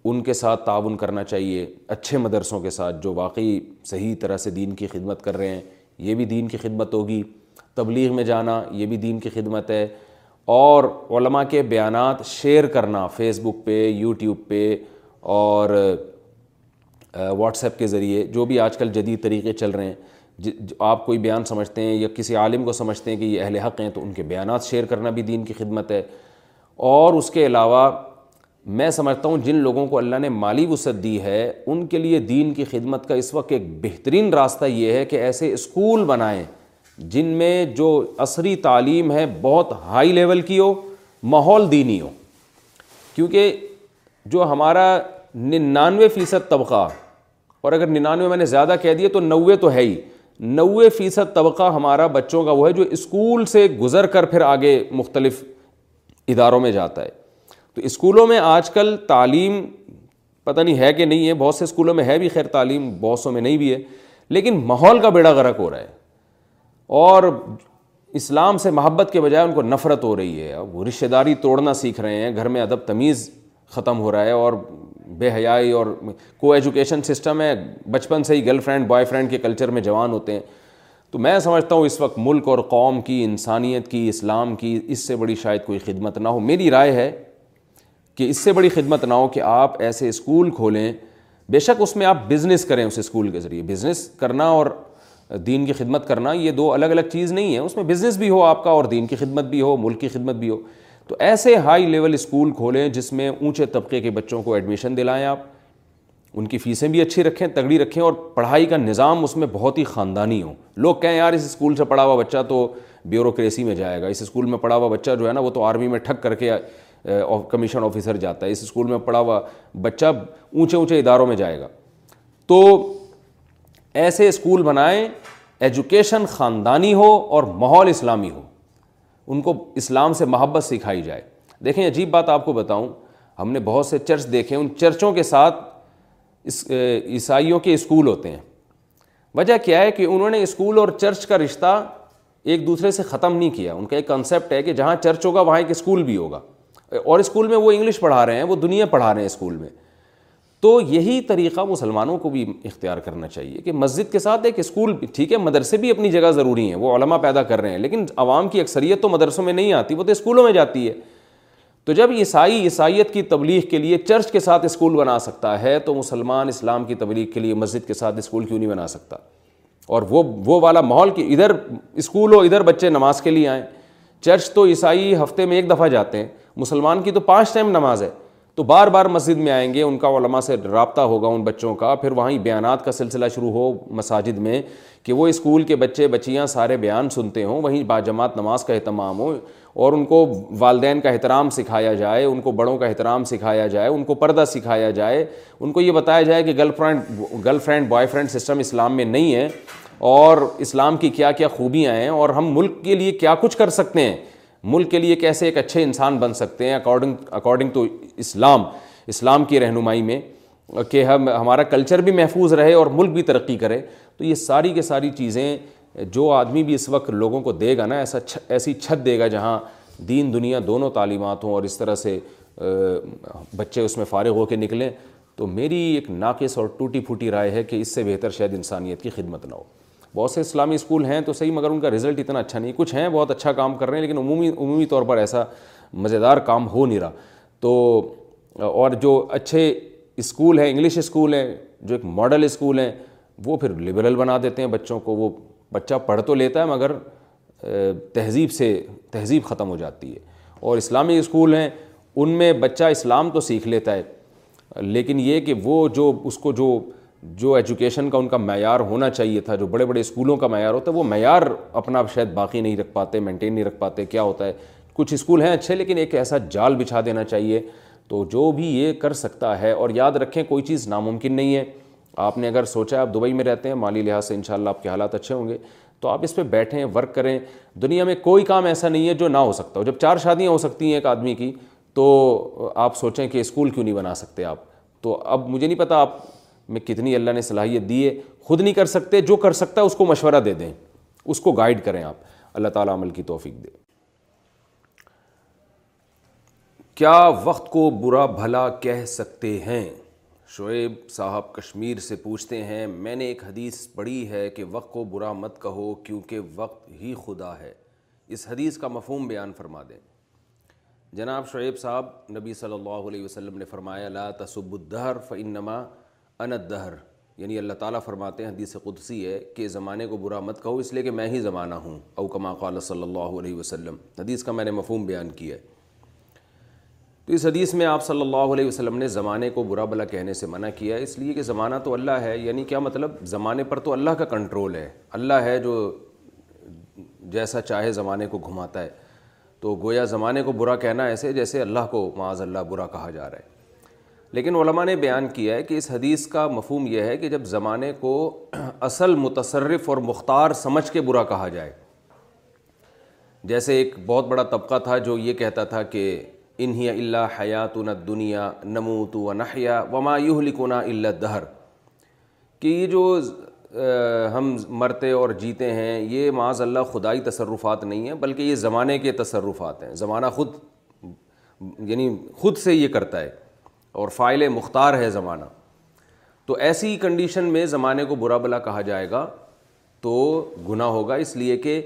ان کے ساتھ تعاون کرنا چاہیے اچھے مدرسوں کے ساتھ جو واقعی صحیح طرح سے دین کی خدمت کر رہے ہیں یہ بھی دین کی خدمت ہوگی تبلیغ میں جانا یہ بھی دین کی خدمت ہے اور علماء کے بیانات شیئر کرنا فیس بک پہ یوٹیوب پہ اور واٹس ایپ کے ذریعے جو بھی آج کل جدید طریقے چل رہے ہیں جی، جی، آپ کوئی بیان سمجھتے ہیں یا کسی عالم کو سمجھتے ہیں کہ یہ اہل حق ہیں تو ان کے بیانات شیئر کرنا بھی دین کی خدمت ہے اور اس کے علاوہ میں سمجھتا ہوں جن لوگوں کو اللہ نے مالی وسعت دی ہے ان کے لیے دین کی خدمت کا اس وقت ایک بہترین راستہ یہ ہے کہ ایسے اسکول بنائیں جن میں جو عصری تعلیم ہے بہت ہائی لیول کی ہو ماحول دینی ہو کیونکہ جو ہمارا ننانوے فیصد طبقہ اور اگر ننانوے میں نے زیادہ کہہ دیے تو نوے تو ہے ہی نوے فیصد طبقہ ہمارا بچوں کا وہ ہے جو اسکول سے گزر کر پھر آگے مختلف اداروں میں جاتا ہے تو اسکولوں میں آج کل تعلیم پتہ نہیں ہے کہ نہیں ہے بہت سے اسکولوں میں ہے بھی خیر تعلیم بہت سوں میں نہیں بھی ہے لیکن ماحول کا بیڑا غرق ہو رہا ہے اور اسلام سے محبت کے بجائے ان کو نفرت ہو رہی ہے وہ رشتہ داری توڑنا سیکھ رہے ہیں گھر میں ادب تمیز ختم ہو رہا ہے اور بے حیائی اور کو ایجوکیشن سسٹم ہے بچپن سے ہی گرل فرینڈ بوائے فرینڈ کے کلچر میں جوان ہوتے ہیں تو میں سمجھتا ہوں اس وقت ملک اور قوم کی انسانیت کی اسلام کی اس سے بڑی شاید کوئی خدمت نہ ہو میری رائے ہے کہ اس سے بڑی خدمت نہ ہو کہ آپ ایسے اسکول کھولیں بے شک اس میں آپ بزنس کریں اس اسکول کے ذریعے بزنس کرنا اور دین کی خدمت کرنا یہ دو الگ الگ چیز نہیں ہے اس میں بزنس بھی ہو آپ کا اور دین کی خدمت بھی ہو ملک کی خدمت بھی ہو تو ایسے ہائی لیول اسکول کھولیں جس میں اونچے طبقے کے بچوں کو ایڈمیشن دلائیں آپ ان کی فیسیں بھی اچھی رکھیں تگڑی رکھیں اور پڑھائی کا نظام اس میں بہت ہی خاندانی ہو لوگ کہیں یار اس اسکول سے پڑھا ہوا بچہ تو بیوروکریسی میں جائے گا اس اسکول میں پڑھا ہوا بچہ جو ہے نا وہ تو آرمی میں ٹھک کر کے کمیشن آفیسر جاتا ہے اس اسکول میں پڑھا ہوا بچہ اونچے اونچے اداروں میں جائے گا تو ایسے اسکول بنائیں ایجوکیشن خاندانی ہو اور ماحول اسلامی ہو ان کو اسلام سے محبت سکھائی جائے دیکھیں عجیب بات آپ کو بتاؤں ہم نے بہت سے چرچ دیکھے ان چرچوں کے ساتھ اس عیسائیوں کے اسکول ہوتے ہیں وجہ کیا ہے کہ انہوں نے اسکول اور چرچ کا رشتہ ایک دوسرے سے ختم نہیں کیا ان کا ایک کنسیپٹ ہے کہ جہاں چرچ ہوگا وہاں ایک اسکول بھی ہوگا اور اسکول میں وہ انگلش پڑھا رہے ہیں وہ دنیا پڑھا رہے ہیں اسکول میں تو یہی طریقہ مسلمانوں کو بھی اختیار کرنا چاہیے کہ مسجد کے ساتھ ایک اسکول ٹھیک ہے مدرسے بھی اپنی جگہ ضروری ہیں وہ علماء پیدا کر رہے ہیں لیکن عوام کی اکثریت تو مدرسوں میں نہیں آتی وہ تو اسکولوں میں جاتی ہے تو جب عیسائی عیسائیت کی تبلیغ کے لیے چرچ کے ساتھ اسکول بنا سکتا ہے تو مسلمان اسلام کی تبلیغ کے لیے مسجد کے ساتھ اسکول کیوں نہیں بنا سکتا اور وہ وہ والا ماحول کہ ادھر اسکول ہو ادھر بچے نماز کے لیے آئیں چرچ تو عیسائی ہفتے میں ایک دفعہ جاتے ہیں مسلمان کی تو پانچ ٹائم نماز ہے تو بار بار مسجد میں آئیں گے ان کا علماء سے رابطہ ہوگا ان بچوں کا پھر وہیں بیانات کا سلسلہ شروع ہو مساجد میں کہ وہ اسکول کے بچے بچیاں سارے بیان سنتے ہوں وہیں باجماعت نماز کا اہتمام ہو اور ان کو والدین کا احترام سکھایا جائے ان کو بڑوں کا احترام سکھایا جائے ان کو پردہ سکھایا جائے ان کو یہ بتایا جائے کہ girlfriend girlfriend boyfriend system اسلام میں نہیں ہے اور اسلام کی کیا کیا خوبیاں ہیں اور ہم ملک کے لیے کیا کچھ کر سکتے ہیں ملک کے لیے کیسے ایک اچھے انسان بن سکتے ہیں اکارڈنگ اکارڈنگ ٹو اسلام اسلام کی رہنمائی میں کہ ہم ہمارا کلچر بھی محفوظ رہے اور ملک بھی ترقی کرے تو یہ ساری کے ساری چیزیں جو آدمی بھی اس وقت لوگوں کو دے گا نا ایسا ایسی چھت دے گا جہاں دین دنیا دونوں تعلیمات ہوں اور اس طرح سے بچے اس میں فارغ ہو کے نکلیں تو میری ایک ناقص اور ٹوٹی پھوٹی رائے ہے کہ اس سے بہتر شاید انسانیت کی خدمت نہ ہو بہت سے اسلامی اسکول ہیں تو صحیح مگر ان کا رزلٹ اتنا اچھا نہیں کچھ ہیں بہت اچھا کام کر رہے ہیں لیکن عمومی عمومی طور پر ایسا مزیدار کام ہو نہیں رہا تو اور جو اچھے اسکول ہیں انگلش اسکول ہیں جو ایک ماڈل اسکول ہیں وہ پھر لبرل بنا دیتے ہیں بچوں کو وہ بچہ پڑھ تو لیتا ہے مگر تہذیب سے تہذیب ختم ہو جاتی ہے اور اسلامی اسکول ہیں ان میں بچہ اسلام تو سیکھ لیتا ہے لیکن یہ کہ وہ جو اس کو جو جو ایجوکیشن کا ان کا معیار ہونا چاہیے تھا جو بڑے بڑے اسکولوں کا معیار ہوتا ہے وہ معیار اپنا آپ شاید باقی نہیں رکھ پاتے مینٹین نہیں رکھ پاتے کیا ہوتا ہے کچھ اسکول ہیں اچھے لیکن ایک ایسا جال بچھا دینا چاہیے تو جو بھی یہ کر سکتا ہے اور یاد رکھیں کوئی چیز ناممکن نہیں ہے آپ نے اگر سوچا ہے آپ دبئی میں رہتے ہیں مالی لحاظ سے ان شاء اللہ آپ کے حالات اچھے ہوں گے تو آپ اس پہ بیٹھیں ورک کریں دنیا میں کوئی کام ایسا نہیں ہے جو نہ ہو سکتا ہو جب چار شادیاں ہو سکتی ہیں ایک آدمی کی تو آپ سوچیں کہ اسکول کیوں نہیں بنا سکتے آپ تو اب مجھے نہیں پتا آپ میں کتنی اللہ نے صلاحیت دی ہے خود نہیں کر سکتے جو کر سکتا ہے اس کو مشورہ دے دیں اس کو گائیڈ کریں آپ اللہ تعالیٰ عمل کی توفیق دے کیا وقت کو برا بھلا کہہ سکتے ہیں شعیب صاحب کشمیر سے پوچھتے ہیں میں نے ایک حدیث پڑھی ہے کہ وقت کو برا مت کہو کیونکہ وقت ہی خدا ہے اس حدیث کا مفہوم بیان فرما دیں جناب شعیب صاحب نبی صلی اللہ علیہ وسلم نے فرمایا لا تصب الدہر فنما انت دہر یعنی اللہ تعالیٰ فرماتے ہیں حدیث قدسی ہے کہ زمانے کو برا مت کہو اس لیے کہ میں ہی زمانہ ہوں او کما قال صلی اللہ علیہ وسلم حدیث کا میں نے مفہوم بیان کیا ہے تو اس حدیث میں آپ صلی اللہ علیہ وسلم نے زمانے کو برا بلا کہنے سے منع کیا ہے اس لیے کہ زمانہ تو اللہ ہے یعنی کیا مطلب زمانے پر تو اللہ کا کنٹرول ہے اللہ ہے جو جیسا چاہے زمانے کو گھماتا ہے تو گویا زمانے کو برا کہنا ایسے جیسے اللہ کو معاذ اللہ برا کہا جا رہا ہے لیکن علماء نے بیان کیا ہے کہ اس حدیث کا مفہوم یہ ہے کہ جب زمانے کو اصل متصرف اور مختار سمجھ کے برا کہا جائے جیسے ایک بہت بڑا طبقہ تھا جو یہ کہتا تھا کہ انہیا اللہ حیاتون دنیا نمو تو و نحیا وما لکونا اللہ دہر کہ یہ جو ہم مرتے اور جیتے ہیں یہ معاذ اللہ خدائی تصرفات نہیں ہیں بلکہ یہ زمانے کے تصرفات ہیں زمانہ خود یعنی خود سے یہ کرتا ہے اور فائل مختار ہے زمانہ تو ایسی کنڈیشن میں زمانے کو برا بلا کہا جائے گا تو گناہ ہوگا اس لیے کہ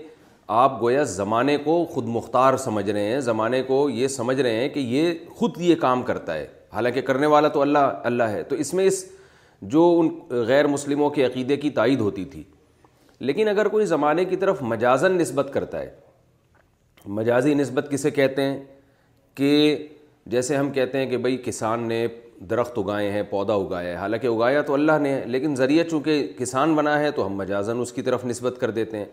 آپ گویا زمانے کو خود مختار سمجھ رہے ہیں زمانے کو یہ سمجھ رہے ہیں کہ یہ خود یہ کام کرتا ہے حالانکہ کرنے والا تو اللہ اللہ ہے تو اس میں اس جو ان غیر مسلموں کے عقیدے کی تائید ہوتی تھی لیکن اگر کوئی زمانے کی طرف مجازن نسبت کرتا ہے مجازی نسبت کسے کہتے ہیں کہ جیسے ہم کہتے ہیں کہ بھئی کسان نے درخت اگائے ہیں پودا اگایا ہے حالانکہ اگایا تو اللہ نے لیکن ذریعہ چونکہ کسان بنا ہے تو ہم مجازن اس کی طرف نسبت کر دیتے ہیں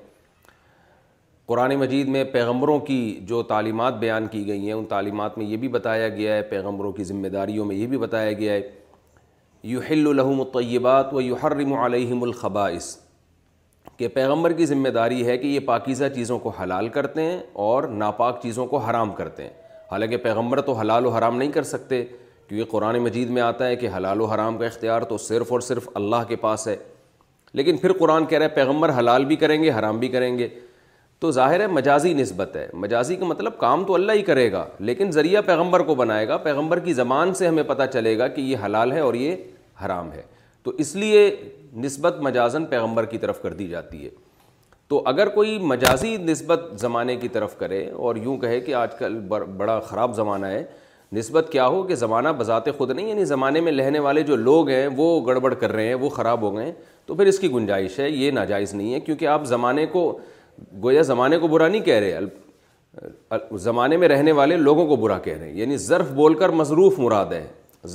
قرآن مجید میں پیغمبروں کی جو تعلیمات بیان کی گئی ہیں ان تعلیمات میں یہ بھی بتایا گیا ہے پیغمبروں کی ذمہ داریوں میں یہ بھی بتایا گیا ہے یحل الحم الطیبات و یحرم علیہم الخبائس کہ پیغمبر کی ذمہ داری ہے کہ یہ پاکیزہ چیزوں کو حلال کرتے ہیں اور ناپاک چیزوں کو حرام کرتے ہیں حالانکہ پیغمبر تو حلال و حرام نہیں کر سکتے کیونکہ قرآن مجید میں آتا ہے کہ حلال و حرام کا اختیار تو صرف اور صرف اللہ کے پاس ہے لیکن پھر قرآن کہہ رہے ہیں پیغمبر حلال بھی کریں گے حرام بھی کریں گے تو ظاہر ہے مجازی نسبت ہے مجازی کا مطلب کام تو اللہ ہی کرے گا لیکن ذریعہ پیغمبر کو بنائے گا پیغمبر کی زبان سے ہمیں پتہ چلے گا کہ یہ حلال ہے اور یہ حرام ہے تو اس لیے نسبت مجازن پیغمبر کی طرف کر دی جاتی ہے تو اگر کوئی مجازی نسبت زمانے کی طرف کرے اور یوں کہے کہ آج کل بڑا خراب زمانہ ہے نسبت کیا ہو کہ زمانہ بذات خود نہیں یعنی زمانے میں رہنے والے جو لوگ ہیں وہ گڑبڑ کر رہے ہیں وہ خراب ہو گئے ہیں تو پھر اس کی گنجائش ہے یہ ناجائز نہیں ہے کیونکہ آپ زمانے کو گویا زمانے کو برا نہیں کہہ رہے زمانے میں رہنے والے لوگوں کو برا کہہ رہے ہیں یعنی ظرف بول کر مصروف مراد ہے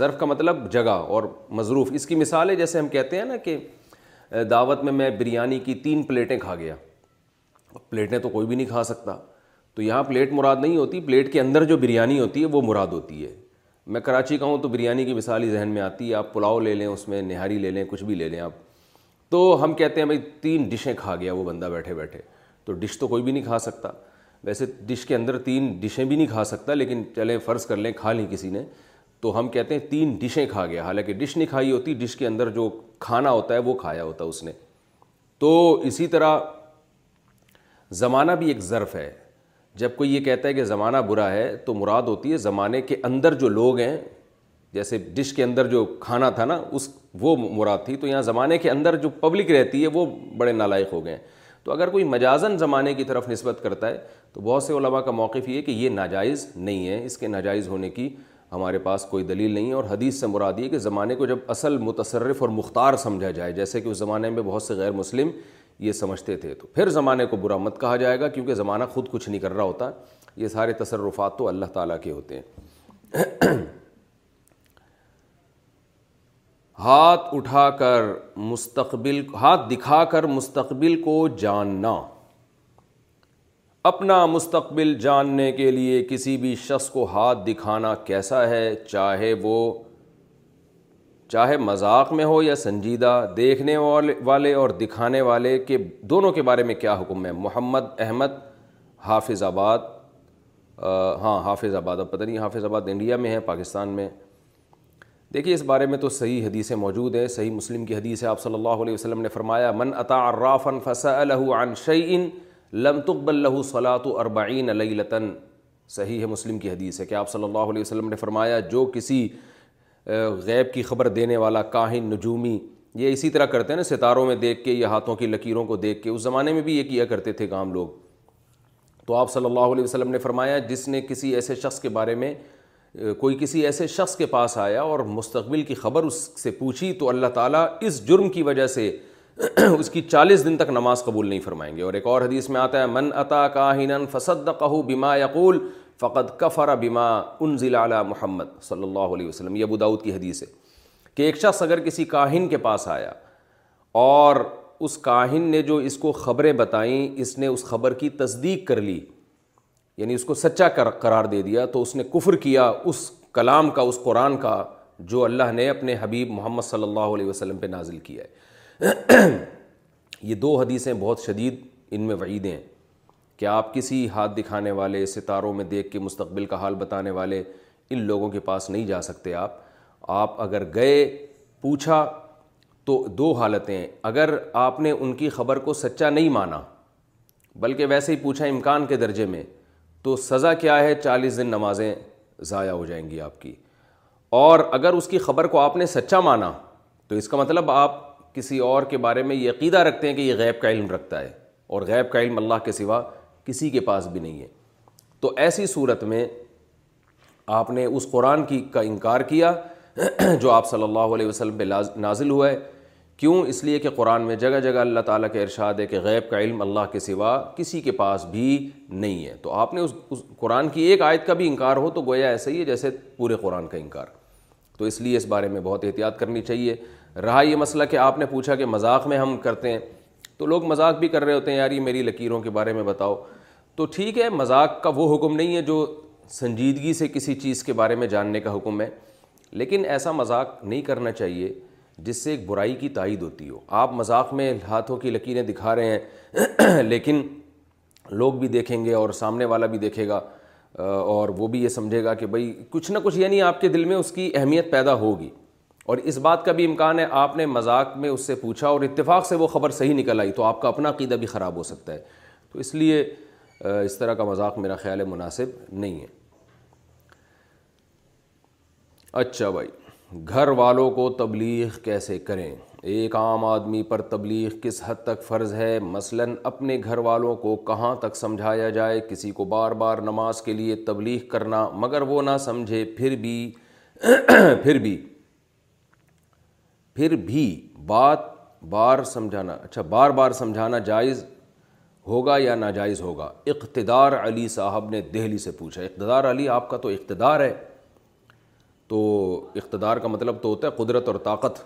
ظرف کا مطلب جگہ اور مضروف اس کی مثال ہے جیسے ہم کہتے ہیں نا کہ دعوت میں میں بریانی کی تین پلیٹیں کھا گیا پلیٹیں تو کوئی بھی نہیں کھا سکتا تو یہاں پلیٹ مراد نہیں ہوتی پلیٹ کے اندر جو بریانی ہوتی ہے وہ مراد ہوتی ہے میں کراچی کا ہوں تو بریانی کی مثال ہی ذہن میں آتی ہے آپ پلاؤ لے لیں اس میں نہاری لے لیں کچھ بھی لے لیں آپ تو ہم کہتے ہیں بھائی تین ڈشیں کھا گیا وہ بندہ بیٹھے بیٹھے تو ڈش تو کوئی بھی نہیں کھا سکتا ویسے ڈش کے اندر تین ڈشیں بھی نہیں کھا سکتا لیکن چلیں فرض کر لیں کھا لیں کسی نے تو ہم کہتے ہیں تین ڈشیں کھا گیا حالانکہ ڈش نہیں کھائی ہوتی ڈش کے اندر جو کھانا ہوتا ہے وہ کھایا ہوتا ہے اس نے تو اسی طرح زمانہ بھی ایک ظرف ہے جب کوئی یہ کہتا ہے کہ زمانہ برا ہے تو مراد ہوتی ہے زمانے کے اندر جو لوگ ہیں جیسے ڈش کے اندر جو کھانا تھا نا اس وہ مراد تھی تو یہاں زمانے کے اندر جو پبلک رہتی ہے وہ بڑے نالائق ہو گئے ہیں تو اگر کوئی مجازن زمانے کی طرف نسبت کرتا ہے تو بہت سے علماء کا موقف یہ ہے کہ یہ ناجائز نہیں ہے اس کے ناجائز ہونے کی ہمارے پاس کوئی دلیل نہیں ہے اور حدیث سے مراد یہ کہ زمانے کو جب اصل متصرف اور مختار سمجھا جائے جیسے کہ اس زمانے میں بہت سے غیر مسلم یہ سمجھتے تھے تو پھر زمانے کو برا مت کہا جائے گا کیونکہ زمانہ خود کچھ نہیں کر رہا ہوتا یہ سارے تصرفات تو اللہ تعالیٰ کے ہوتے ہیں ہاتھ اٹھا کر مستقبل ہاتھ دکھا کر مستقبل کو جاننا اپنا مستقبل جاننے کے لیے کسی بھی شخص کو ہاتھ دکھانا کیسا ہے چاہے وہ چاہے مذاق میں ہو یا سنجیدہ دیکھنے والے اور دکھانے والے کے دونوں کے بارے میں کیا حکم ہے محمد احمد حافظ آباد ہاں حافظ آباد اب پتہ نہیں حافظ آباد انڈیا میں ہے پاکستان میں دیکھیے اس بارے میں تو صحیح حدیثیں موجود ہیں صحیح مسلم کی حدیث ہے آپ صلی اللہ علیہ وسلم نے فرمایا من عطا فسألہ عن شعین لم تقبل له وربعین علیہ لطََََََََََََََََََََ صحیح ہے مسلم کی حدیث ہے کہ آپ صلی اللہ علیہ وسلم نے فرمایا جو کسی غیب کی خبر دینے والا کاہن نجومی یہ اسی طرح کرتے ہیں نا ستاروں میں دیکھ کے یا ہاتھوں کی لکیروں کو دیکھ کے اس زمانے میں بھی یہ کیا کرتے تھے عام لوگ تو آپ صلی اللہ علیہ وسلم نے فرمایا جس نے کسی ایسے شخص کے بارے میں کوئی کسی ایسے شخص کے پاس آیا اور مستقبل کی خبر اس سے پوچھی تو اللہ تعالیٰ اس جرم کی وجہ سے اس کی چالیس دن تک نماز قبول نہیں فرمائیں گے اور ایک اور حدیث میں آتا ہے من عطا کاہن فصد قہو بیما یقول فقط کفر بما ان ضلع محمد صلی اللہ علیہ وسلم یہ بداؤت کی حدیث ہے کہ ایک شخص اگر کسی کاہن کے پاس آیا اور اس کاہن نے جو اس کو خبریں بتائیں اس نے اس خبر کی تصدیق کر لی یعنی اس کو سچا قرار دے دیا تو اس نے کفر کیا اس کلام کا اس قرآن کا جو اللہ نے اپنے حبیب محمد صلی اللہ علیہ وسلم پہ نازل کیا ہے یہ دو حدیثیں بہت شدید ان میں وعیدیں ہیں کہ آپ کسی ہاتھ دکھانے والے ستاروں میں دیکھ کے مستقبل کا حال بتانے والے ان لوگوں کے پاس نہیں جا سکتے آپ آپ اگر گئے پوچھا تو دو حالتیں اگر آپ نے ان کی خبر کو سچا نہیں مانا بلکہ ویسے ہی پوچھا امکان کے درجے میں تو سزا کیا ہے چالیس دن نمازیں ضائع ہو جائیں گی آپ کی اور اگر اس کی خبر کو آپ نے سچا مانا تو اس کا مطلب آپ کسی اور کے بارے میں یہ عقیدہ رکھتے ہیں کہ یہ غیب کا علم رکھتا ہے اور غیب کا علم اللہ کے سوا کسی کے پاس بھی نہیں ہے تو ایسی صورت میں آپ نے اس قرآن کی کا انکار کیا جو آپ صلی اللہ علیہ وسلم پہ نازل ہوا ہے کیوں اس لیے کہ قرآن میں جگہ جگہ اللہ تعالیٰ کے ارشاد ہے کہ غیب کا علم اللہ کے سوا کسی کے پاس بھی نہیں ہے تو آپ نے اس اس قرآن کی ایک آیت کا بھی انکار ہو تو گویا ایسا ہی ہے جیسے پورے قرآن کا انکار تو اس لیے اس بارے میں بہت احتیاط کرنی چاہیے رہا یہ مسئلہ کہ آپ نے پوچھا کہ مذاق میں ہم کرتے ہیں تو لوگ مذاق بھی کر رہے ہوتے ہیں یار یہ میری لکیروں کے بارے میں بتاؤ تو ٹھیک ہے مذاق کا وہ حکم نہیں ہے جو سنجیدگی سے کسی چیز کے بارے میں جاننے کا حکم ہے لیکن ایسا مذاق نہیں کرنا چاہیے جس سے ایک برائی کی تائید ہوتی ہو آپ مذاق میں ہاتھوں کی لکیریں دکھا رہے ہیں لیکن لوگ بھی دیکھیں گے اور سامنے والا بھی دیکھے گا اور وہ بھی یہ سمجھے گا کہ بھائی کچھ نہ کچھ یعنی آپ کے دل میں اس کی اہمیت پیدا ہوگی اور اس بات کا بھی امکان ہے آپ نے مذاق میں اس سے پوچھا اور اتفاق سے وہ خبر صحیح نکل آئی تو آپ کا اپنا عقیدہ بھی خراب ہو سکتا ہے تو اس لیے اس طرح کا مذاق میرا خیال ہے مناسب نہیں ہے اچھا بھائی گھر والوں کو تبلیغ کیسے کریں ایک عام آدمی پر تبلیغ کس حد تک فرض ہے مثلا اپنے گھر والوں کو کہاں تک سمجھایا جائے کسی کو بار بار نماز کے لیے تبلیغ کرنا مگر وہ نہ سمجھے پھر بھی پھر بھی پھر بھی بات بار سمجھانا اچھا بار بار سمجھانا جائز ہوگا یا ناجائز ہوگا اقتدار علی صاحب نے دہلی سے پوچھا اقتدار علی آپ کا تو اقتدار ہے تو اقتدار کا مطلب تو ہوتا ہے قدرت اور طاقت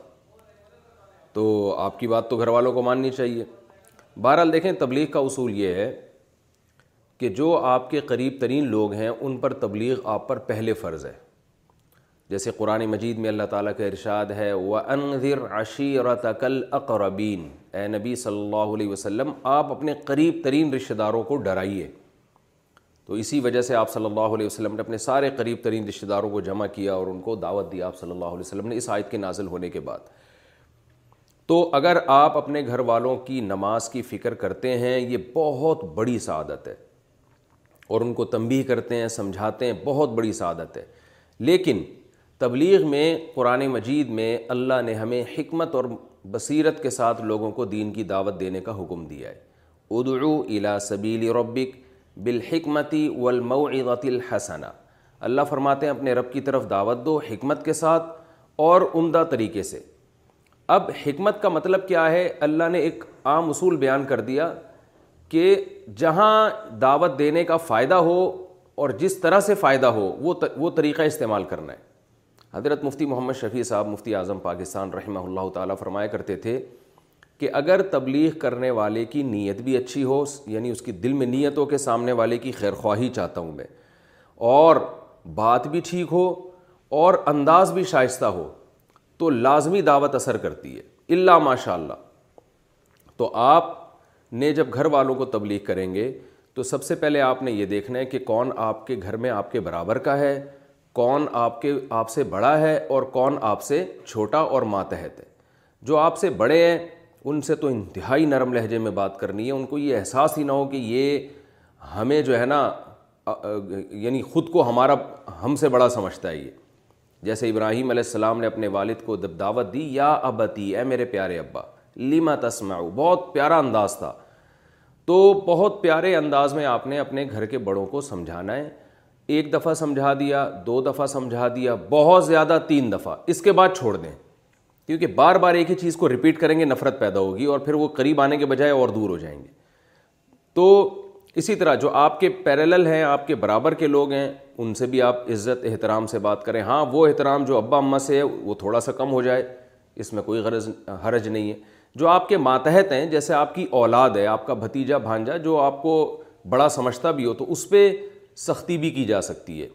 تو آپ کی بات تو گھر والوں کو ماننی چاہیے بہرحال دیکھیں تبلیغ کا اصول یہ ہے کہ جو آپ کے قریب ترین لوگ ہیں ان پر تبلیغ آپ پر پہلے فرض ہے جیسے قرآن مجید میں اللہ تعالیٰ کا ارشاد ہے وَأَنذِرْ عَشِيرَتَكَ الْأَقْرَبِينَ اقربین اے نبی صلی اللہ علیہ وسلم آپ اپنے قریب ترین رشتہ داروں کو ڈرائیے تو اسی وجہ سے آپ صلی اللہ علیہ وسلم نے اپنے سارے قریب ترین رشتہ داروں کو جمع کیا اور ان کو دعوت دیا آپ صلی اللہ علیہ وسلم نے اس آیت کے نازل ہونے کے بعد تو اگر آپ اپنے گھر والوں کی نماز کی فکر کرتے ہیں یہ بہت بڑی سعادت ہے اور ان کو تنبیہ کرتے ہیں سمجھاتے ہیں بہت بڑی سعادت ہے لیکن تبلیغ میں قرآن مجید میں اللہ نے ہمیں حکمت اور بصیرت کے ساتھ لوگوں کو دین کی دعوت دینے کا حکم دیا ہے ادعو سبیل ربک بالحکمتی والموعظت الحسنہ اللہ فرماتے ہیں اپنے رب کی طرف دعوت دو حکمت کے ساتھ اور عمدہ طریقے سے اب حکمت کا مطلب کیا ہے اللہ نے ایک عام اصول بیان کر دیا کہ جہاں دعوت دینے کا فائدہ ہو اور جس طرح سے فائدہ ہو وہ طریقہ استعمال کرنا ہے حضرت مفتی محمد شفیع صاحب مفتی اعظم پاکستان رحمہ اللہ تعالیٰ فرمایا کرتے تھے کہ اگر تبلیغ کرنے والے کی نیت بھی اچھی ہو یعنی اس کی دل میں نیتوں کے سامنے والے کی خیر خواہی چاہتا ہوں میں اور بات بھی ٹھیک ہو اور انداز بھی شائستہ ہو تو لازمی دعوت اثر کرتی ہے اللہ ماشاء اللہ تو آپ نے جب گھر والوں کو تبلیغ کریں گے تو سب سے پہلے آپ نے یہ دیکھنا ہے کہ کون آپ کے گھر میں آپ کے برابر کا ہے کون آپ کے آپ سے بڑا ہے اور کون آپ سے چھوٹا اور ماتحت ہے جو آپ سے بڑے ہیں ان سے تو انتہائی نرم لہجے میں بات کرنی ہے ان کو یہ احساس ہی نہ ہو کہ یہ ہمیں جو ہے نا یعنی خود کو ہمارا ہم سے بڑا سمجھتا ہے یہ جیسے ابراہیم علیہ السلام نے اپنے والد کو دب دعوت دی یا ابتی اے میرے پیارے ابا لیما تسمعو بہت پیارا انداز تھا تو بہت پیارے انداز میں آپ نے اپنے گھر کے بڑوں کو سمجھانا ہے ایک دفعہ سمجھا دیا دو دفعہ سمجھا دیا بہت زیادہ تین دفعہ اس کے بعد چھوڑ دیں کیونکہ بار بار ایک ہی چیز کو رپیٹ کریں گے نفرت پیدا ہوگی اور پھر وہ قریب آنے کے بجائے اور دور ہو جائیں گے تو اسی طرح جو آپ کے ہیں آپ کے برابر کے لوگ ہیں ان سے بھی آپ عزت احترام سے بات کریں ہاں وہ احترام جو ابا اما سے ہے وہ تھوڑا سا کم ہو جائے اس میں کوئی غرض حرج نہیں ہے جو آپ کے ماتحت ہیں جیسے آپ کی اولاد ہے آپ کا بھتیجا بھانجا جو آپ کو بڑا سمجھتا بھی ہو تو اس پہ سختی بھی کی جا سکتی ہے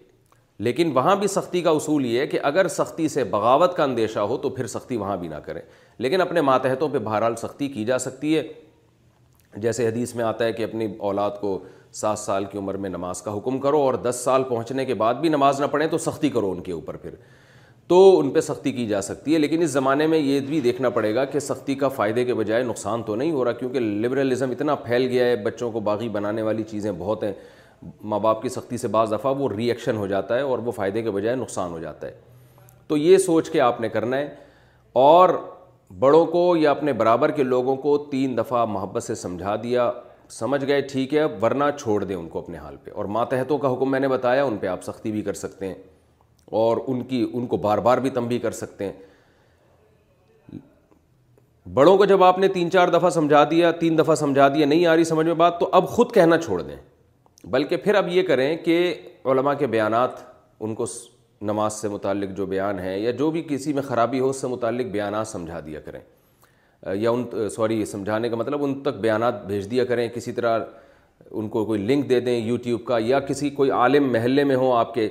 لیکن وہاں بھی سختی کا اصول یہ ہے کہ اگر سختی سے بغاوت کا اندیشہ ہو تو پھر سختی وہاں بھی نہ کریں لیکن اپنے ماتحتوں پہ بہرحال سختی کی جا سکتی ہے جیسے حدیث میں آتا ہے کہ اپنی اولاد کو سات سال کی عمر میں نماز کا حکم کرو اور دس سال پہنچنے کے بعد بھی نماز نہ پڑھیں تو سختی کرو ان کے اوپر پھر تو ان پہ سختی کی جا سکتی ہے لیکن اس زمانے میں یہ بھی دیکھنا پڑے گا کہ سختی کا فائدے کے بجائے نقصان تو نہیں ہو رہا کیونکہ لبرلزم اتنا پھیل گیا ہے بچوں کو باغی بنانے والی چیزیں بہت ہیں ماں باپ کی سختی سے بعض دفعہ وہ ری ایکشن ہو جاتا ہے اور وہ فائدے کے بجائے نقصان ہو جاتا ہے تو یہ سوچ کے آپ نے کرنا ہے اور بڑوں کو یا اپنے برابر کے لوگوں کو تین دفعہ محبت سے سمجھا دیا سمجھ گئے ٹھیک ہے ورنہ چھوڑ دیں ان کو اپنے حال پہ اور ماتحتوں کا حکم میں نے بتایا ان پہ آپ سختی بھی کر سکتے ہیں اور ان کی ان کو بار بار بھی تنبیہ کر سکتے ہیں بڑوں کو جب آپ نے تین چار دفعہ سمجھا دیا تین دفعہ سمجھا دیا نہیں آ رہی سمجھ میں بات تو اب خود کہنا چھوڑ دیں بلکہ پھر اب یہ کریں کہ علماء کے بیانات ان کو نماز سے متعلق جو بیان ہیں یا جو بھی کسی میں خرابی ہو اس سے متعلق بیانات سمجھا دیا کریں یا ان سوری سمجھانے کا مطلب ان تک بیانات بھیج دیا کریں کسی طرح ان کو کوئی لنک دے دیں یوٹیوب کا یا کسی کوئی عالم محلے میں ہوں آپ کے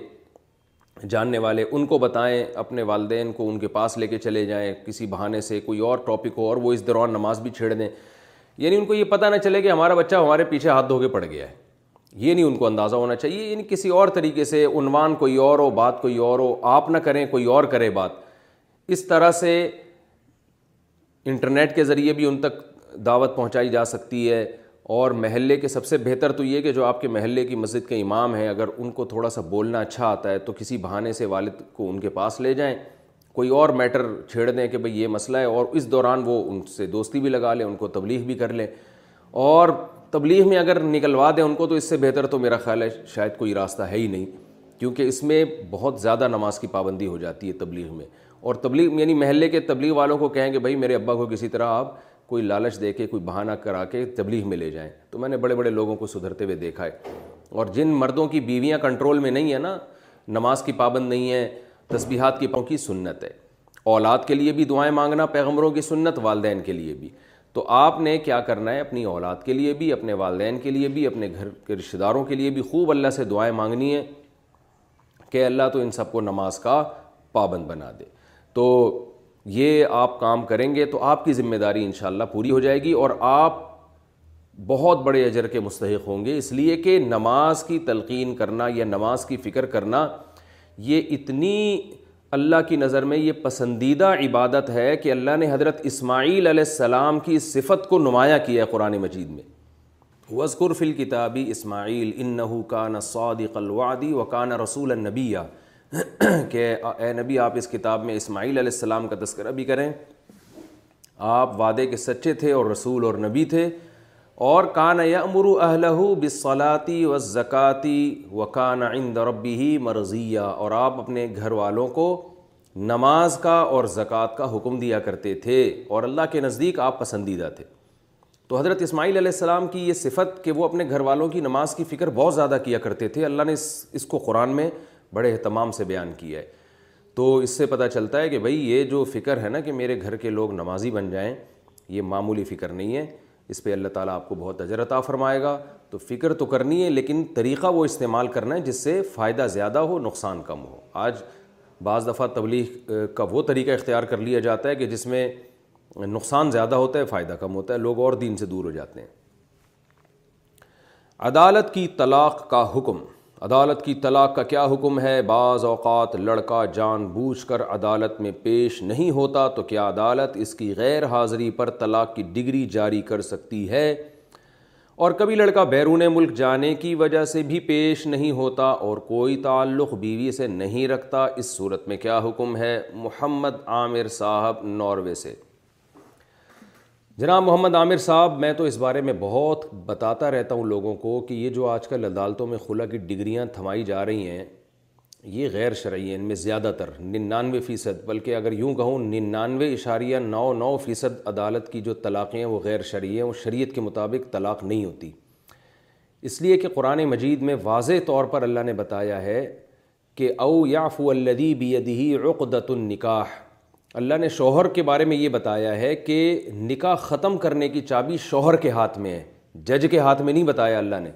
جاننے والے ان کو بتائیں اپنے والدین کو ان کے پاس لے کے چلے جائیں کسی بہانے سے کوئی اور ٹاپک ہو اور وہ اس دوران نماز بھی چھیڑ دیں یعنی ان کو یہ پتہ نہ چلے کہ ہمارا بچہ ہمارے پیچھے ہاتھ دھو کے پڑ گیا ہے یہ نہیں ان کو اندازہ ہونا چاہیے یعنی کسی اور طریقے سے عنوان کوئی اور ہو بات کوئی اور ہو آپ نہ کریں کوئی اور کرے بات اس طرح سے انٹرنیٹ کے ذریعے بھی ان تک دعوت پہنچائی جا سکتی ہے اور محلے کے سب سے بہتر تو یہ کہ جو آپ کے محلے کی مسجد کے امام ہیں اگر ان کو تھوڑا سا بولنا اچھا آتا ہے تو کسی بہانے سے والد کو ان کے پاس لے جائیں کوئی اور میٹر چھیڑ دیں کہ بھئی یہ مسئلہ ہے اور اس دوران وہ ان سے دوستی بھی لگا لیں ان کو تبلیغ بھی کر لیں اور تبلیغ میں اگر نکلوا دیں ان کو تو اس سے بہتر تو میرا خیال ہے شاید کوئی راستہ ہے ہی نہیں کیونکہ اس میں بہت زیادہ نماز کی پابندی ہو جاتی ہے تبلیغ میں اور تبلیغ یعنی محلے کے تبلیغ والوں کو کہیں کہ بھائی میرے ابا کو کسی طرح آپ کوئی لالچ دے کے کوئی بہانہ کرا کے تبلیغ میں لے جائیں تو میں نے بڑے بڑے لوگوں کو سدھرتے ہوئے دیکھا ہے اور جن مردوں کی بیویاں کنٹرول میں نہیں ہیں نا نماز کی پابند نہیں ہے تسبیحات کی پاؤں کی سنت ہے اولاد کے لیے بھی دعائیں مانگنا پیغمبروں کی سنت والدین کے لیے بھی تو آپ نے کیا کرنا ہے اپنی اولاد کے لیے بھی اپنے والدین کے لیے بھی اپنے گھر کے رشتہ داروں کے لیے بھی خوب اللہ سے دعائیں مانگنی ہیں کہ اللہ تو ان سب کو نماز کا پابند بنا دے تو یہ آپ کام کریں گے تو آپ کی ذمہ داری انشاءاللہ پوری ہو جائے گی اور آپ بہت بڑے اجر کے مستحق ہوں گے اس لیے کہ نماز کی تلقین کرنا یا نماز کی فکر کرنا یہ اتنی اللہ کی نظر میں یہ پسندیدہ عبادت ہے کہ اللہ نے حضرت اسماعیل علیہ السلام کی صفت کو نمایاں کیا ہے قرآن مجید میں وزقر فل کتابی اسماعیل انََََََََََ کان سعودى كلوادى و كانا رسول النبيہ کہ اے نبی آپ اس کتاب میں اسماعیل علیہ السلام کا تذکرہ بھی کریں آپ وعدے کے سچے تھے اور رسول اور نبی تھے اور کان یا بصلاطی و زکاتی و عند و ہی مرضیہ اور آپ اپنے گھر والوں کو نماز کا اور زکوٰۃ کا حکم دیا کرتے تھے اور اللہ کے نزدیک آپ پسندیدہ تھے تو حضرت اسماعیل علیہ السلام کی یہ صفت کہ وہ اپنے گھر والوں کی نماز کی فکر بہت زیادہ کیا کرتے تھے اللہ نے اس اس کو قرآن میں بڑے اہتمام سے بیان کیا ہے تو اس سے پتہ چلتا ہے کہ بھائی یہ جو فکر ہے نا کہ میرے گھر کے لوگ نمازی بن جائیں یہ معمولی فکر نہیں ہے اس پہ اللہ تعالیٰ آپ کو بہت اجر عطا فرمائے گا تو فکر تو کرنی ہے لیکن طریقہ وہ استعمال کرنا ہے جس سے فائدہ زیادہ ہو نقصان کم ہو آج بعض دفعہ تبلیغ کا وہ طریقہ اختیار کر لیا جاتا ہے کہ جس میں نقصان زیادہ ہوتا ہے فائدہ کم ہوتا ہے لوگ اور دین سے دور ہو جاتے ہیں عدالت کی طلاق کا حکم عدالت کی طلاق کا کیا حکم ہے بعض اوقات لڑکا جان بوجھ کر عدالت میں پیش نہیں ہوتا تو کیا عدالت اس کی غیر حاضری پر طلاق کی ڈگری جاری کر سکتی ہے اور کبھی لڑکا بیرون ملک جانے کی وجہ سے بھی پیش نہیں ہوتا اور کوئی تعلق بیوی سے نہیں رکھتا اس صورت میں کیا حکم ہے محمد عامر صاحب ناروے سے جناب محمد عامر صاحب میں تو اس بارے میں بہت بتاتا رہتا ہوں لوگوں کو کہ یہ جو آج کل عدالتوں میں خلا کی ڈگریاں تھمائی جا رہی ہیں یہ غیر شرعی ہیں ان میں زیادہ تر ننانوے فیصد بلکہ اگر یوں کہوں ننانوے اشاریہ نو نو فیصد عدالت کی جو طلاقیں ہیں وہ غیر شرعی ہیں وہ شریعت کے مطابق طلاق نہیں ہوتی اس لیے کہ قرآن مجید میں واضح طور پر اللہ نے بتایا ہے کہ او یا الدی بی رقدت النکاح اللہ نے شوہر کے بارے میں یہ بتایا ہے کہ نکاح ختم کرنے کی چابی شوہر کے ہاتھ میں ہے جج کے ہاتھ میں نہیں بتایا اللہ نے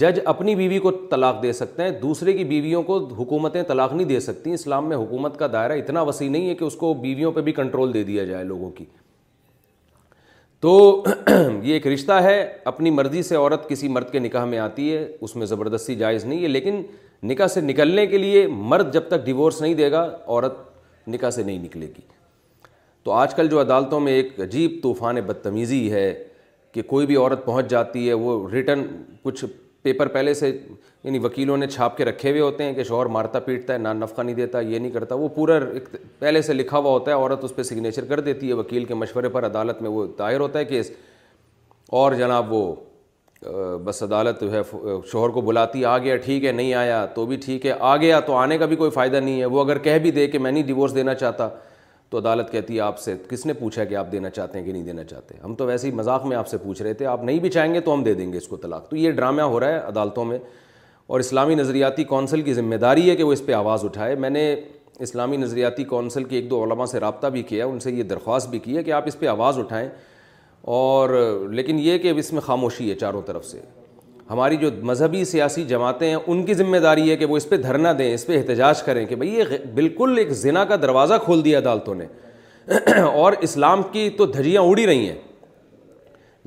جج اپنی بیوی کو طلاق دے سکتے ہیں دوسرے کی بیویوں کو حکومتیں طلاق نہیں دے سکتی اسلام میں حکومت کا دائرہ اتنا وسیع نہیں ہے کہ اس کو بیویوں پہ بھی کنٹرول دے دیا جائے لوگوں کی تو یہ ایک رشتہ ہے اپنی مرضی سے عورت کسی مرد کے نکاح میں آتی ہے اس میں زبردستی جائز نہیں ہے لیکن نکاح سے نکلنے کے لیے مرد جب تک ڈیورس نہیں دے گا عورت نکاح سے نہیں نکلے گی تو آج کل جو عدالتوں میں ایک عجیب طوفان بدتمیزی ہے کہ کوئی بھی عورت پہنچ جاتی ہے وہ ریٹرن کچھ پیپر پہلے سے یعنی وکیلوں نے چھاپ کے رکھے ہوئے ہوتے ہیں کہ شوہر مارتا پیٹتا ہے نان نفقہ نہیں دیتا یہ نہیں کرتا وہ پورا پہلے سے لکھا ہوا ہوتا ہے عورت اس پہ سگنیچر کر دیتی ہے وکیل کے مشورے پر عدالت میں وہ دائر ہوتا ہے کہ اور جناب وہ بس عدالت جو ہے شوہر کو بلاتی آ گیا ٹھیک ہے نہیں آیا تو بھی ٹھیک ہے آ گیا تو آنے کا بھی کوئی فائدہ نہیں ہے وہ اگر کہہ بھی دے کہ میں نہیں ڈیورس دینا چاہتا تو عدالت کہتی ہے آپ سے کس نے پوچھا کہ آپ دینا چاہتے ہیں کہ نہیں دینا چاہتے ہم تو ویسے ہی مذاق میں آپ سے پوچھ رہے تھے آپ نہیں بھی چاہیں گے تو ہم دے دیں گے اس کو طلاق تو یہ ڈرامہ ہو رہا ہے عدالتوں میں اور اسلامی نظریاتی کونسل کی ذمہ داری ہے کہ وہ اس پہ آواز اٹھائے میں نے اسلامی نظریاتی کونسل کے ایک دو علماء سے رابطہ بھی کیا ان سے یہ درخواست بھی کی ہے کہ آپ اس پہ آواز اٹھائیں اور لیکن یہ کہ اس میں خاموشی ہے چاروں طرف سے ہماری جو مذہبی سیاسی جماعتیں ہیں ان کی ذمہ داری ہے کہ وہ اس پہ دھرنا دیں اس پہ احتجاج کریں کہ بھئی یہ بالکل ایک زنا کا دروازہ کھول دیا عدالتوں نے اور اسلام کی تو دھجیاں اڑی رہی ہیں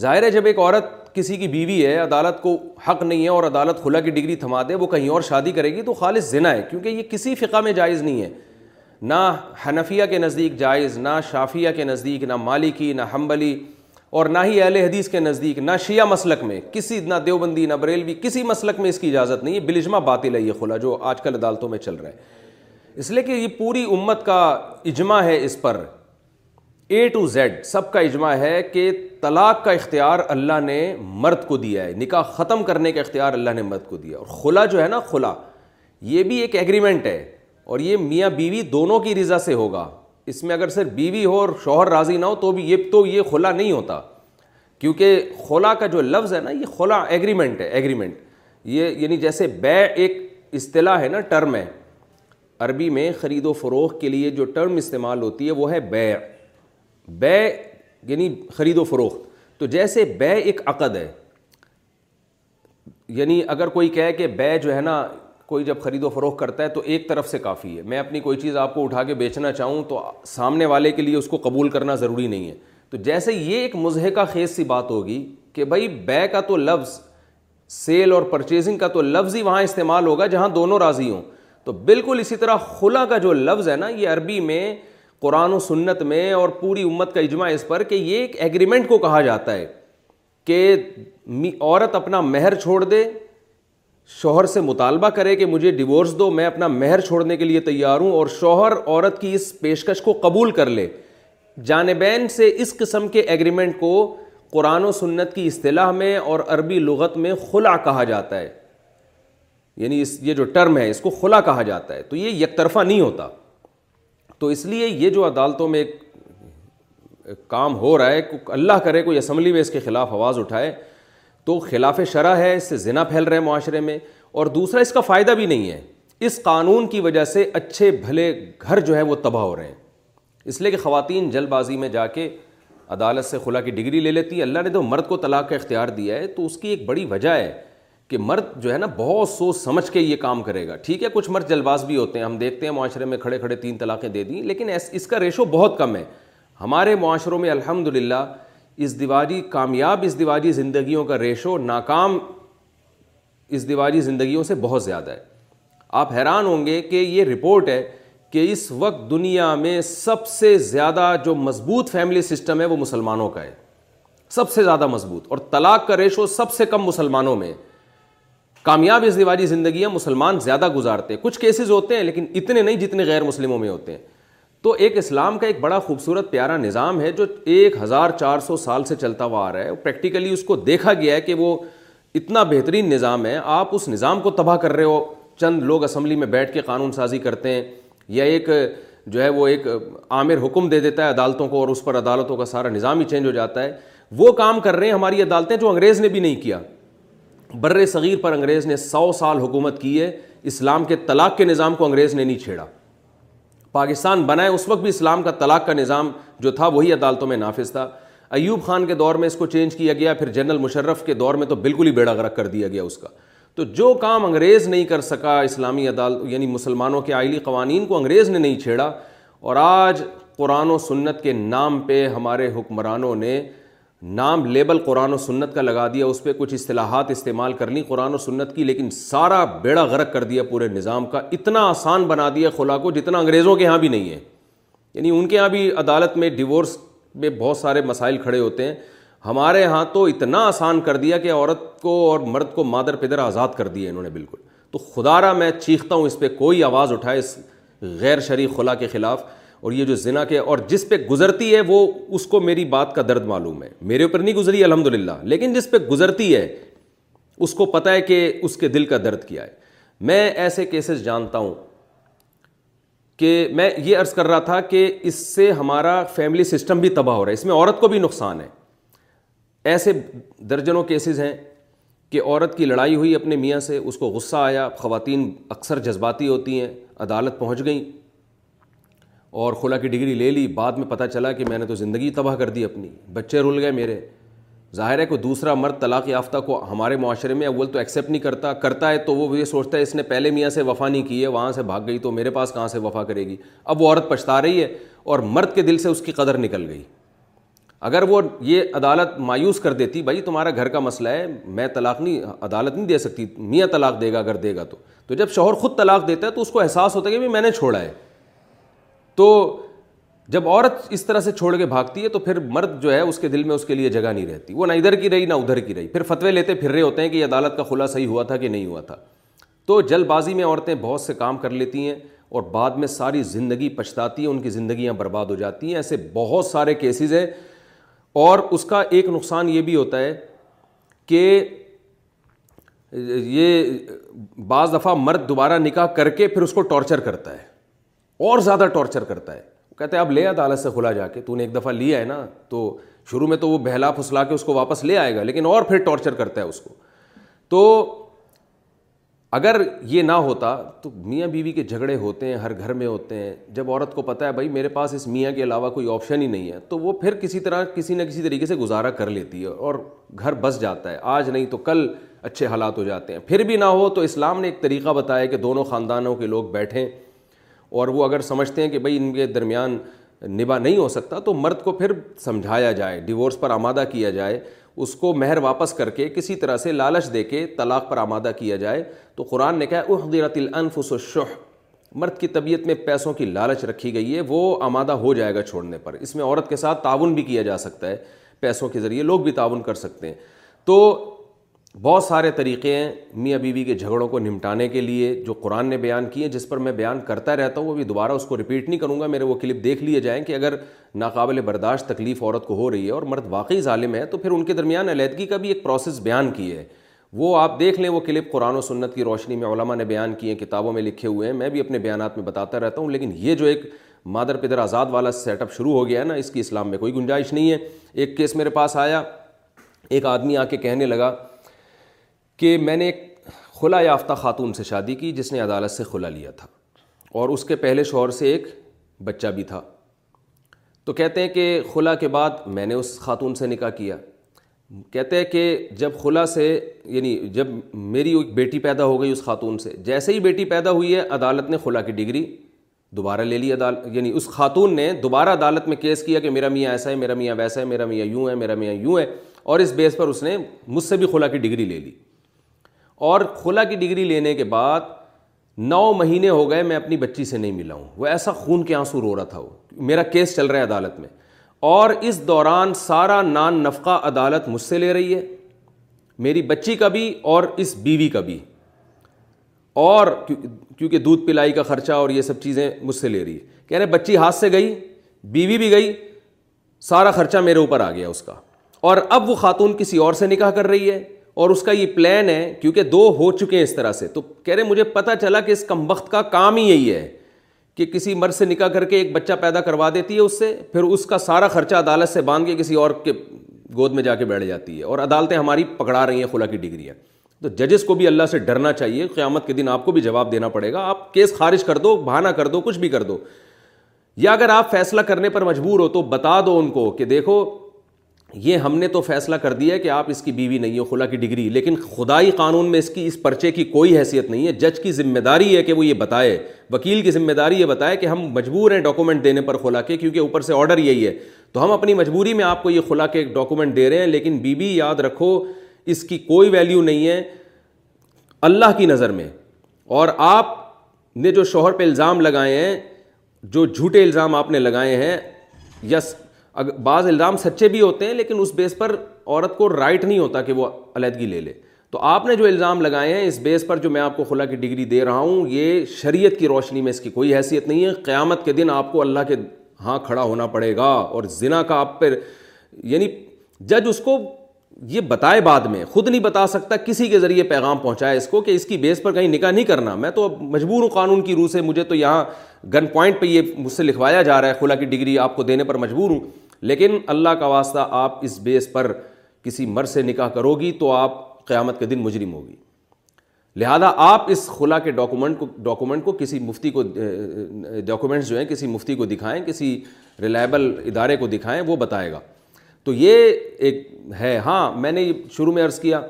ظاہر ہے جب ایک عورت کسی کی بیوی ہے عدالت کو حق نہیں ہے اور عدالت خلا کی ڈگری تھما دے وہ کہیں اور شادی کرے گی تو خالص زنا ہے کیونکہ یہ کسی فقہ میں جائز نہیں ہے نہ حنفیہ کے نزدیک جائز نہ شافیہ کے نزدیک نہ مالکی نہ حنبلی اور نہ ہی اہل حدیث کے نزدیک نہ شیعہ مسلک میں کسی نہ دیوبندی نہ بریلوی کسی مسلک میں اس کی اجازت نہیں ہے بلجما ہے یہ کھلا جو آج کل عدالتوں میں چل رہا ہے اس لیے کہ یہ پوری امت کا اجماع ہے اس پر اے ٹو زیڈ سب کا اجماع ہے کہ طلاق کا اختیار اللہ نے مرد کو دیا ہے نکاح ختم کرنے کا اختیار اللہ نے مرد کو دیا اور خلا جو ہے نا خلا یہ بھی ایک ایگریمنٹ ہے اور یہ میاں بیوی دونوں کی رضا سے ہوگا اس میں اگر صرف بیوی ہو اور شوہر راضی نہ ہو تو بھی یہ تو یہ خلا نہیں ہوتا کیونکہ خلا کا جو لفظ ہے نا یہ خلا ایگریمنٹ ہے ایگریمنٹ یہ یعنی جیسے بے ایک اصطلاح ہے نا ٹرم ہے عربی میں خرید و فروغ کے لیے جو ٹرم استعمال ہوتی ہے وہ ہے بے بے یعنی خرید و فروخت تو جیسے بے ایک عقد ہے یعنی اگر کوئی کہے کہ بے جو ہے نا کوئی جب خرید و فروخت کرتا ہے تو ایک طرف سے کافی ہے میں اپنی کوئی چیز آپ کو اٹھا کے بیچنا چاہوں تو سامنے والے کے لیے اس کو قبول کرنا ضروری نہیں ہے تو جیسے یہ ایک مضحکہ خیز سی بات ہوگی کہ بھائی بے کا تو لفظ سیل اور پرچیزنگ کا تو لفظ ہی وہاں استعمال ہوگا جہاں دونوں راضی ہوں تو بالکل اسی طرح خلا کا جو لفظ ہے نا یہ عربی میں قرآن و سنت میں اور پوری امت کا اجماع اس پر کہ یہ ایک ایگریمنٹ کو کہا جاتا ہے کہ عورت اپنا مہر چھوڑ دے شوہر سے مطالبہ کرے کہ مجھے ڈیورس دو میں اپنا مہر چھوڑنے کے لیے تیار ہوں اور شوہر عورت کی اس پیشکش کو قبول کر لے جانبین سے اس قسم کے ایگریمنٹ کو قرآن و سنت کی اصطلاح میں اور عربی لغت میں خلا کہا جاتا ہے یعنی اس یہ جو ٹرم ہے اس کو خلا کہا جاتا ہے تو یہ یک طرفہ نہیں ہوتا تو اس لیے یہ جو عدالتوں میں ایک کام ہو رہا ہے اللہ کرے کوئی اسمبلی میں اس کے خلاف آواز اٹھائے تو خلاف شرح ہے اس سے ذنا پھیل رہے ہیں معاشرے میں اور دوسرا اس کا فائدہ بھی نہیں ہے اس قانون کی وجہ سے اچھے بھلے گھر جو ہے وہ تباہ ہو رہے ہیں اس لیے کہ خواتین جلد بازی میں جا کے عدالت سے خلا کی ڈگری لے لیتی ہیں اللہ نے تو مرد کو طلاق کا اختیار دیا ہے تو اس کی ایک بڑی وجہ ہے کہ مرد جو ہے نا بہت سوچ سمجھ کے یہ کام کرے گا ٹھیک ہے کچھ مرد جلد باز بھی ہوتے ہیں ہم دیکھتے ہیں معاشرے میں کھڑے کھڑے تین طلاقیں دے دیں لیکن اس کا ریشو بہت کم ہے ہمارے معاشروں میں الحمد للہ اس دیواری کامیاب اس دیواری زندگیوں کا ریشو ناکام اس دیواری زندگیوں سے بہت زیادہ ہے آپ حیران ہوں گے کہ یہ رپورٹ ہے کہ اس وقت دنیا میں سب سے زیادہ جو مضبوط فیملی سسٹم ہے وہ مسلمانوں کا ہے سب سے زیادہ مضبوط اور طلاق کا ریشو سب سے کم مسلمانوں میں کامیاب اس دیواری زندگیاں مسلمان زیادہ گزارتے ہیں کچھ کیسز ہوتے ہیں لیکن اتنے نہیں جتنے غیر مسلموں میں ہوتے ہیں تو ایک اسلام کا ایک بڑا خوبصورت پیارا نظام ہے جو ایک ہزار چار سو سال سے چلتا ہوا آ رہا ہے پریکٹیکلی اس کو دیکھا گیا ہے کہ وہ اتنا بہترین نظام ہے آپ اس نظام کو تباہ کر رہے ہو چند لوگ اسمبلی میں بیٹھ کے قانون سازی کرتے ہیں یا ایک جو ہے وہ ایک عامر حکم دے دیتا ہے عدالتوں کو اور اس پر عدالتوں کا سارا نظام ہی چینج ہو جاتا ہے وہ کام کر رہے ہیں ہماری عدالتیں جو انگریز نے بھی نہیں کیا بر صغیر پر انگریز نے سو سال حکومت کی ہے اسلام کے طلاق کے نظام کو انگریز نے نہیں چھیڑا پاکستان بنائے اس وقت بھی اسلام کا طلاق کا نظام جو تھا وہی عدالتوں میں نافذ تھا ایوب خان کے دور میں اس کو چینج کیا گیا پھر جنرل مشرف کے دور میں تو بالکل ہی بیڑا غرق کر دیا گیا اس کا تو جو کام انگریز نہیں کر سکا اسلامی عدالت یعنی مسلمانوں کے آئلی قوانین کو انگریز نے نہیں چھیڑا اور آج قرآن و سنت کے نام پہ ہمارے حکمرانوں نے نام لیبل قرآن و سنت کا لگا دیا اس پہ کچھ اصطلاحات استعمال کر لیں قرآن و سنت کی لیکن سارا بیڑا غرق کر دیا پورے نظام کا اتنا آسان بنا دیا خلا کو جتنا انگریزوں کے یہاں بھی نہیں ہے یعنی ان کے یہاں بھی عدالت میں ڈیورس میں بہت سارے مسائل کھڑے ہوتے ہیں ہمارے یہاں تو اتنا آسان کر دیا کہ عورت کو اور مرد کو مادر پدر آزاد کر دیے انہوں نے بالکل تو خدا را میں چیختا ہوں اس پہ کوئی آواز اٹھائے اس غیر شرع خلا کے خلاف اور یہ جو ذنا کے اور جس پہ گزرتی ہے وہ اس کو میری بات کا درد معلوم ہے میرے اوپر نہیں گزری الحمد للہ لیکن جس پہ گزرتی ہے اس کو پتہ ہے کہ اس کے دل کا درد کیا ہے میں ایسے کیسز جانتا ہوں کہ میں یہ عرض کر رہا تھا کہ اس سے ہمارا فیملی سسٹم بھی تباہ ہو رہا ہے اس میں عورت کو بھی نقصان ہے ایسے درجنوں کیسز ہیں کہ عورت کی لڑائی ہوئی اپنے میاں سے اس کو غصہ آیا خواتین اکثر جذباتی ہوتی ہیں عدالت پہنچ گئیں اور خلا کی ڈگری لے لی بعد میں پتہ چلا کہ میں نے تو زندگی تباہ کر دی اپنی بچے رول گئے میرے ظاہر ہے کہ دوسرا مرد طلاق یافتہ کو ہمارے معاشرے میں اول تو ایکسیپٹ نہیں کرتا کرتا ہے تو وہ یہ سوچتا ہے اس نے پہلے میاں سے وفا نہیں کی ہے وہاں سے بھاگ گئی تو میرے پاس کہاں سے وفا کرے گی اب وہ عورت پچھتا رہی ہے اور مرد کے دل سے اس کی قدر نکل گئی اگر وہ یہ عدالت مایوس کر دیتی بھائی تمہارا گھر کا مسئلہ ہے میں طلاق نہیں عدالت نہیں دے سکتی میاں طلاق دے گا اگر دے گا تو تو جب شوہر خود طلاق دیتا ہے تو اس کو احساس ہوتا ہے کہ بھی میں نے چھوڑا ہے تو جب عورت اس طرح سے چھوڑ کے بھاگتی ہے تو پھر مرد جو ہے اس کے دل میں اس کے لیے جگہ نہیں رہتی وہ نہ ادھر کی رہی نہ ادھر کی رہی پھر فتوے لیتے پھر رہے ہوتے ہیں کہ یہ عدالت کا خلا صحیح ہوا تھا کہ نہیں ہوا تھا تو جلد بازی میں عورتیں بہت سے کام کر لیتی ہیں اور بعد میں ساری زندگی پچھتاتی ہیں ان کی زندگیاں برباد ہو جاتی ہیں ایسے بہت سارے کیسز ہیں اور اس کا ایک نقصان یہ بھی ہوتا ہے کہ یہ بعض دفعہ مرد دوبارہ نکاح کر کے پھر اس کو ٹارچر کرتا ہے اور زیادہ ٹارچر کرتا ہے وہ کہتے ہیں اب لے عدالت سے کھلا جا کے تو نے ایک دفعہ لیا ہے نا تو شروع میں تو وہ بہلا پھسلا کے اس کو واپس لے آئے گا لیکن اور پھر ٹارچر کرتا ہے اس کو تو اگر یہ نہ ہوتا تو میاں بیوی کے جھگڑے ہوتے ہیں ہر گھر میں ہوتے ہیں جب عورت کو پتہ ہے بھائی میرے پاس اس میاں کے علاوہ کوئی آپشن ہی نہیں ہے تو وہ پھر کسی طرح کسی نہ کسی طریقے سے گزارا کر لیتی ہے اور گھر بس جاتا ہے آج نہیں تو کل اچھے حالات ہو جاتے ہیں پھر بھی نہ ہو تو اسلام نے ایک طریقہ بتایا کہ دونوں خاندانوں کے لوگ بیٹھیں اور وہ اگر سمجھتے ہیں کہ بھائی ان کے درمیان نبا نہیں ہو سکتا تو مرد کو پھر سمجھایا جائے ڈیورس پر آمادہ کیا جائے اس کو مہر واپس کر کے کسی طرح سے لالچ دے کے طلاق پر آمادہ کیا جائے تو قرآن نے کہا احدرت الانفس الشح مرد کی طبیعت میں پیسوں کی لالچ رکھی گئی ہے وہ آمادہ ہو جائے گا چھوڑنے پر اس میں عورت کے ساتھ تعاون بھی کیا جا سکتا ہے پیسوں کے ذریعے لوگ بھی تعاون کر سکتے ہیں تو بہت سارے طریقے ہیں میاں بیوی بی کے جھگڑوں کو نمٹانے کے لیے جو قرآن نے بیان کیے جس پر میں بیان کرتا رہتا ہوں وہ بھی دوبارہ اس کو رپیٹ نہیں کروں گا میرے وہ کلپ دیکھ لیے جائیں کہ اگر ناقابل برداشت تکلیف عورت کو ہو رہی ہے اور مرد واقعی ظالم ہے تو پھر ان کے درمیان علیحدگی کا بھی ایک پروسیس بیان کی ہے وہ آپ دیکھ لیں وہ کلپ قرآن و سنت کی روشنی میں علماء نے بیان کیے کتابوں میں لکھے ہوئے ہیں میں بھی اپنے بیانات میں بتاتا رہتا ہوں لیکن یہ جو ایک مادر پدر آزاد والا سیٹ اپ شروع ہو گیا ہے نا اس کی اسلام میں کوئی گنجائش نہیں ہے ایک کیس میرے پاس آیا ایک آدمی آ کے کہنے لگا کہ میں نے ایک خلا یافتہ خاتون سے شادی کی جس نے عدالت سے خلا لیا تھا اور اس کے پہلے شوہر سے ایک بچہ بھی تھا تو کہتے ہیں کہ خلا کے بعد میں نے اس خاتون سے نکاح کیا کہتے ہیں کہ جب خلا سے یعنی جب میری ایک بیٹی پیدا ہو گئی اس خاتون سے جیسے ہی بیٹی پیدا ہوئی ہے عدالت نے خلا کی ڈگری دوبارہ لے لی عدالت یعنی اس خاتون نے دوبارہ عدالت میں کیس کیا کہ میرا میاں ایسا ہے میرا میاں ویسا ہے میرا میاں یوں ہے میرا میاں یوں ہے اور اس بیس پر اس نے مجھ سے بھی خلا کی ڈگری لے لی اور خلا کی ڈگری لینے کے بعد نو مہینے ہو گئے میں اپنی بچی سے نہیں ملا ہوں وہ ایسا خون کے آنسو رو رہا تھا وہ میرا کیس چل رہا ہے عدالت میں اور اس دوران سارا نان نفقہ عدالت مجھ سے لے رہی ہے میری بچی کا بھی اور اس بیوی کا بھی اور کیونکہ دودھ پلائی کا خرچہ اور یہ سب چیزیں مجھ سے لے رہی ہے کہہ رہے بچی ہاتھ سے گئی بیوی بھی گئی سارا خرچہ میرے اوپر آ گیا اس کا اور اب وہ خاتون کسی اور سے نکاح کر رہی ہے اور اس کا یہ پلان ہے کیونکہ دو ہو چکے ہیں اس طرح سے تو کہہ رہے مجھے پتہ چلا کہ اس کم وقت کا کام ہی یہی ہے کہ کسی مرض سے نکاح کر کے ایک بچہ پیدا کروا دیتی ہے اس سے پھر اس کا سارا خرچہ عدالت سے باندھ کے کسی اور کے گود میں جا کے بیٹھ جاتی ہے اور عدالتیں ہماری پکڑا رہی ہیں خلا کی ڈگریاں تو ججز کو بھی اللہ سے ڈرنا چاہیے قیامت کے دن آپ کو بھی جواب دینا پڑے گا آپ کیس خارج کر دو بہانا کر دو کچھ بھی کر دو یا اگر آپ فیصلہ کرنے پر مجبور ہو تو بتا دو ان کو کہ دیکھو یہ ہم نے تو فیصلہ کر دیا ہے کہ آپ اس کی بیوی نہیں ہو خلا کی ڈگری لیکن خدائی قانون میں اس کی اس پرچے کی کوئی حیثیت نہیں ہے جج کی ذمہ داری ہے کہ وہ یہ بتائے وکیل کی ذمہ داری یہ بتائے کہ ہم مجبور ہیں ڈاکومنٹ دینے پر خلا کے کیونکہ اوپر سے آرڈر یہی ہے تو ہم اپنی مجبوری میں آپ کو یہ خلا کے ڈاکومنٹ دے رہے ہیں لیکن بی بی یاد رکھو اس کی کوئی ویلیو نہیں ہے اللہ کی نظر میں اور آپ نے جو شوہر پہ الزام لگائے ہیں جو جھوٹے الزام آپ نے لگائے ہیں یس بعض الزام سچے بھی ہوتے ہیں لیکن اس بیس پر عورت کو رائٹ نہیں ہوتا کہ وہ علیحدگی لے لے تو آپ نے جو الزام لگائے ہیں اس بیس پر جو میں آپ کو خلا کی ڈگری دے رہا ہوں یہ شریعت کی روشنی میں اس کی کوئی حیثیت نہیں ہے قیامت کے دن آپ کو اللہ کے ہاں کھڑا ہونا پڑے گا اور ذنا کا آپ پر یعنی جج اس کو یہ بتائے بعد میں خود نہیں بتا سکتا کسی کے ذریعے پیغام پہنچائے اس کو کہ اس کی بیس پر کہیں نکاح نہیں کرنا میں تو اب مجبور ہوں قانون کی روح سے مجھے تو یہاں گن پوائنٹ پہ یہ مجھ سے لکھوایا جا رہا ہے خلا کی ڈگری آپ کو دینے پر مجبور ہوں لیکن اللہ کا واسطہ آپ اس بیس پر کسی مر سے نکاح کرو گی تو آپ قیامت کے دن مجرم ہوگی لہذا آپ اس خلا کے ڈاکومنٹ کو ڈاکومنٹ کو کسی مفتی کو ڈاکومنٹس جو ہیں کسی مفتی کو دکھائیں کسی ریلائبل ادارے کو دکھائیں وہ بتائے گا تو یہ ایک ہے ہاں میں نے شروع میں عرض کیا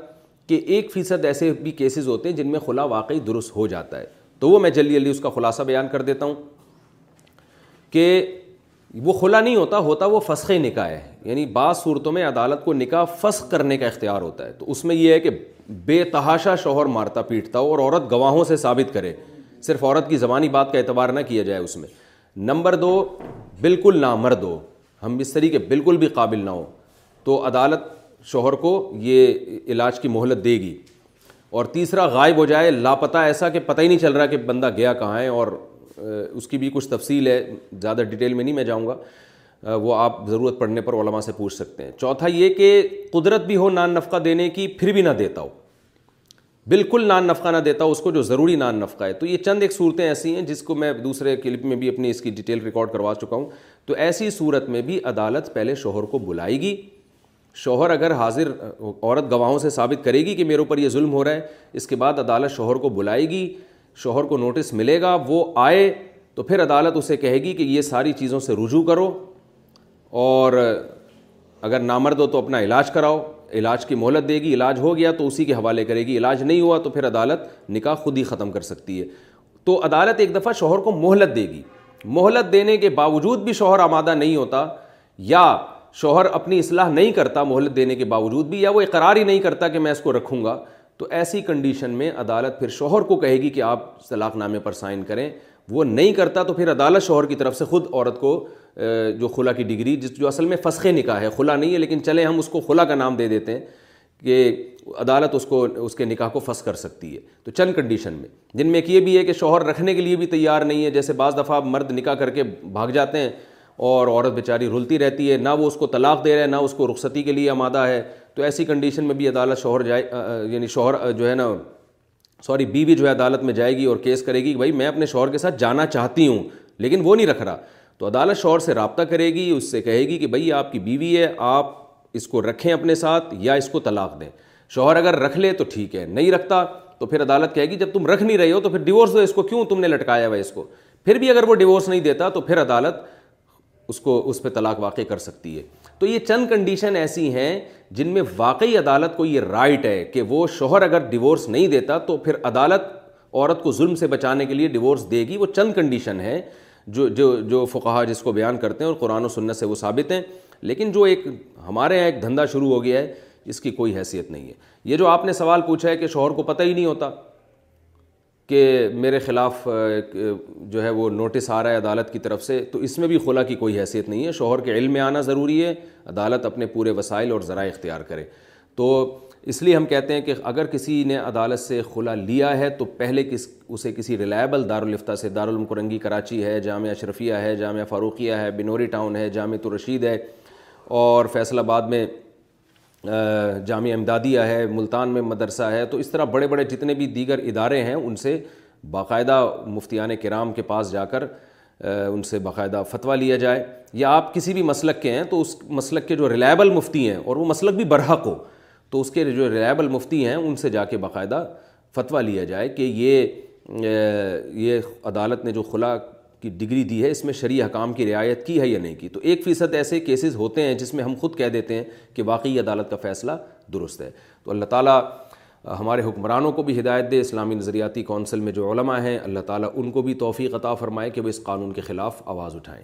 کہ ایک فیصد ایسے بھی کیسز ہوتے ہیں جن میں خلا واقعی درست ہو جاتا ہے تو وہ میں جلدی جلدی اس کا خلاصہ بیان کر دیتا ہوں کہ وہ کھلا نہیں ہوتا ہوتا وہ فسخ نکاح ہے یعنی بعض صورتوں میں عدالت کو نکاح فسخ کرنے کا اختیار ہوتا ہے تو اس میں یہ ہے کہ بے تحاشا شوہر مارتا پیٹتا ہو اور عورت گواہوں سے ثابت کرے صرف عورت کی زبانی بات کا اعتبار نہ کیا جائے اس میں نمبر دو بالکل نہ مر دو ہم اس طریقے بالکل بھی قابل نہ ہوں تو عدالت شوہر کو یہ علاج کی مہلت دے گی اور تیسرا غائب ہو جائے لاپتہ ایسا کہ پتہ ہی نہیں چل رہا کہ بندہ گیا کہاں ہے اور اس کی بھی کچھ تفصیل ہے زیادہ ڈیٹیل میں نہیں میں جاؤں گا وہ آپ ضرورت پڑنے پر علماء سے پوچھ سکتے ہیں چوتھا یہ کہ قدرت بھی ہو نان نفقہ دینے کی پھر بھی نہ دیتا ہو بالکل نان نفقہ نہ دیتا ہو اس کو جو ضروری نان نفقہ ہے تو یہ چند ایک صورتیں ایسی ہیں جس کو میں دوسرے کلپ میں بھی اپنی اس کی ڈیٹیل ریکارڈ کروا چکا ہوں تو ایسی صورت میں بھی عدالت پہلے شوہر کو بلائے گی شوہر اگر حاضر عورت گواہوں سے ثابت کرے گی کہ میرے اوپر یہ ظلم ہو رہا ہے اس کے بعد عدالت شوہر کو بلائے گی شوہر کو نوٹس ملے گا وہ آئے تو پھر عدالت اسے کہے گی کہ یہ ساری چیزوں سے رجوع کرو اور اگر ہو تو اپنا علاج کراؤ علاج کی مہلت دے گی علاج ہو گیا تو اسی کے حوالے کرے گی علاج نہیں ہوا تو پھر عدالت نکاح خود ہی ختم کر سکتی ہے تو عدالت ایک دفعہ شوہر کو مہلت دے گی مہلت دینے کے باوجود بھی شوہر آمادہ نہیں ہوتا یا شوہر اپنی اصلاح نہیں کرتا مہلت دینے کے باوجود بھی یا وہ اقرار ہی نہیں کرتا کہ میں اس کو رکھوں گا تو ایسی کنڈیشن میں عدالت پھر شوہر کو کہے گی کہ آپ طلاق نامے پر سائن کریں وہ نہیں کرتا تو پھر عدالت شوہر کی طرف سے خود عورت کو جو خلا کی ڈگری جس جو اصل میں فسخ نکاح ہے خلا نہیں ہے لیکن چلیں ہم اس کو خلا کا نام دے دیتے ہیں کہ عدالت اس کو اس کے نکاح کو فس کر سکتی ہے تو چند کنڈیشن میں جن میں ایک یہ بھی ہے کہ شوہر رکھنے کے لیے بھی تیار نہیں ہے جیسے بعض دفعہ مرد نکاح کر کے بھاگ جاتے ہیں اور عورت بیچاری رلتی رہتی ہے نہ وہ اس کو طلاق دے رہے ہیں نہ اس کو رخصتی کے لیے آمادہ ہے تو ایسی کنڈیشن میں بھی عدالت شوہر جائے یعنی شوہر جو ہے نا سوری بیوی جو ہے عدالت میں جائے گی اور کیس کرے گی کہ بھائی میں اپنے شوہر کے ساتھ جانا چاہتی ہوں لیکن وہ نہیں رکھ رہا تو عدالت شوہر سے رابطہ کرے گی اس سے کہے گی کہ بھائی آپ کی بیوی ہے آپ اس کو رکھیں اپنے ساتھ یا اس کو طلاق دیں شوہر اگر رکھ لے تو ٹھیک ہے نہیں رکھتا تو پھر عدالت کہے گی جب تم رکھ نہیں رہے ہو تو پھر ڈیورس دو اس کو کیوں تم نے لٹکایا ہوا اس کو پھر بھی اگر وہ ڈیورس نہیں دیتا تو پھر عدالت اس کو اس پہ طلاق واقع کر سکتی ہے تو یہ چند کنڈیشن ایسی ہیں جن میں واقعی عدالت کو یہ رائٹ ہے کہ وہ شوہر اگر ڈیورس نہیں دیتا تو پھر عدالت عورت کو ظلم سے بچانے کے لیے ڈیورس دے گی وہ چند کنڈیشن ہے جو جو جو فقہ جس کو بیان کرتے ہیں اور قرآن و سنت سے وہ ثابت ہیں لیکن جو ایک ہمارے یہاں ایک دھندا شروع ہو گیا ہے اس کی کوئی حیثیت نہیں ہے یہ جو آپ نے سوال پوچھا ہے کہ شوہر کو پتہ ہی نہیں ہوتا کہ میرے خلاف جو ہے وہ نوٹس آ رہا ہے عدالت کی طرف سے تو اس میں بھی خلا کی کوئی حیثیت نہیں ہے شوہر کے علم میں آنا ضروری ہے عدالت اپنے پورے وسائل اور ذرائع اختیار کرے تو اس لیے ہم کہتے ہیں کہ اگر کسی نے عدالت سے خلا لیا ہے تو پہلے کس اسے کسی ریلائبل دارالفتہ سے دارالمکرنگی کراچی ہے جامعہ اشرفیہ ہے جامعہ فاروقیہ ہے بنوری ٹاؤن ہے جامعہ تو رشید ہے اور فیصل آباد میں جامعہ امدادیہ ہے ملتان میں مدرسہ ہے تو اس طرح بڑے بڑے جتنے بھی دیگر ادارے ہیں ان سے باقاعدہ مفتیان کرام کے پاس جا کر ان سے باقاعدہ فتویٰ لیا جائے یا آپ کسی بھی مسلک کے ہیں تو اس مسلک کے جو ریلائبل مفتی ہیں اور وہ مسلک بھی برحق ہو تو اس کے جو ریلائبل مفتی ہیں ان سے جا کے باقاعدہ فتویٰ لیا جائے کہ یہ یہ عدالت نے جو خلا کی ڈگری دی ہے اس میں شرعی حکام کی رعایت کی ہے یا نہیں کی تو ایک فیصد ایسے کیسز ہوتے ہیں جس میں ہم خود کہہ دیتے ہیں کہ واقعی عدالت کا فیصلہ درست ہے تو اللہ تعالیٰ ہمارے حکمرانوں کو بھی ہدایت دے اسلامی نظریاتی کونسل میں جو علماء ہیں اللہ تعالیٰ ان کو بھی توفیق عطا فرمائے کہ وہ اس قانون کے خلاف آواز اٹھائیں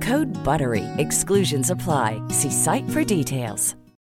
Good بر وی exclusions apply see site for details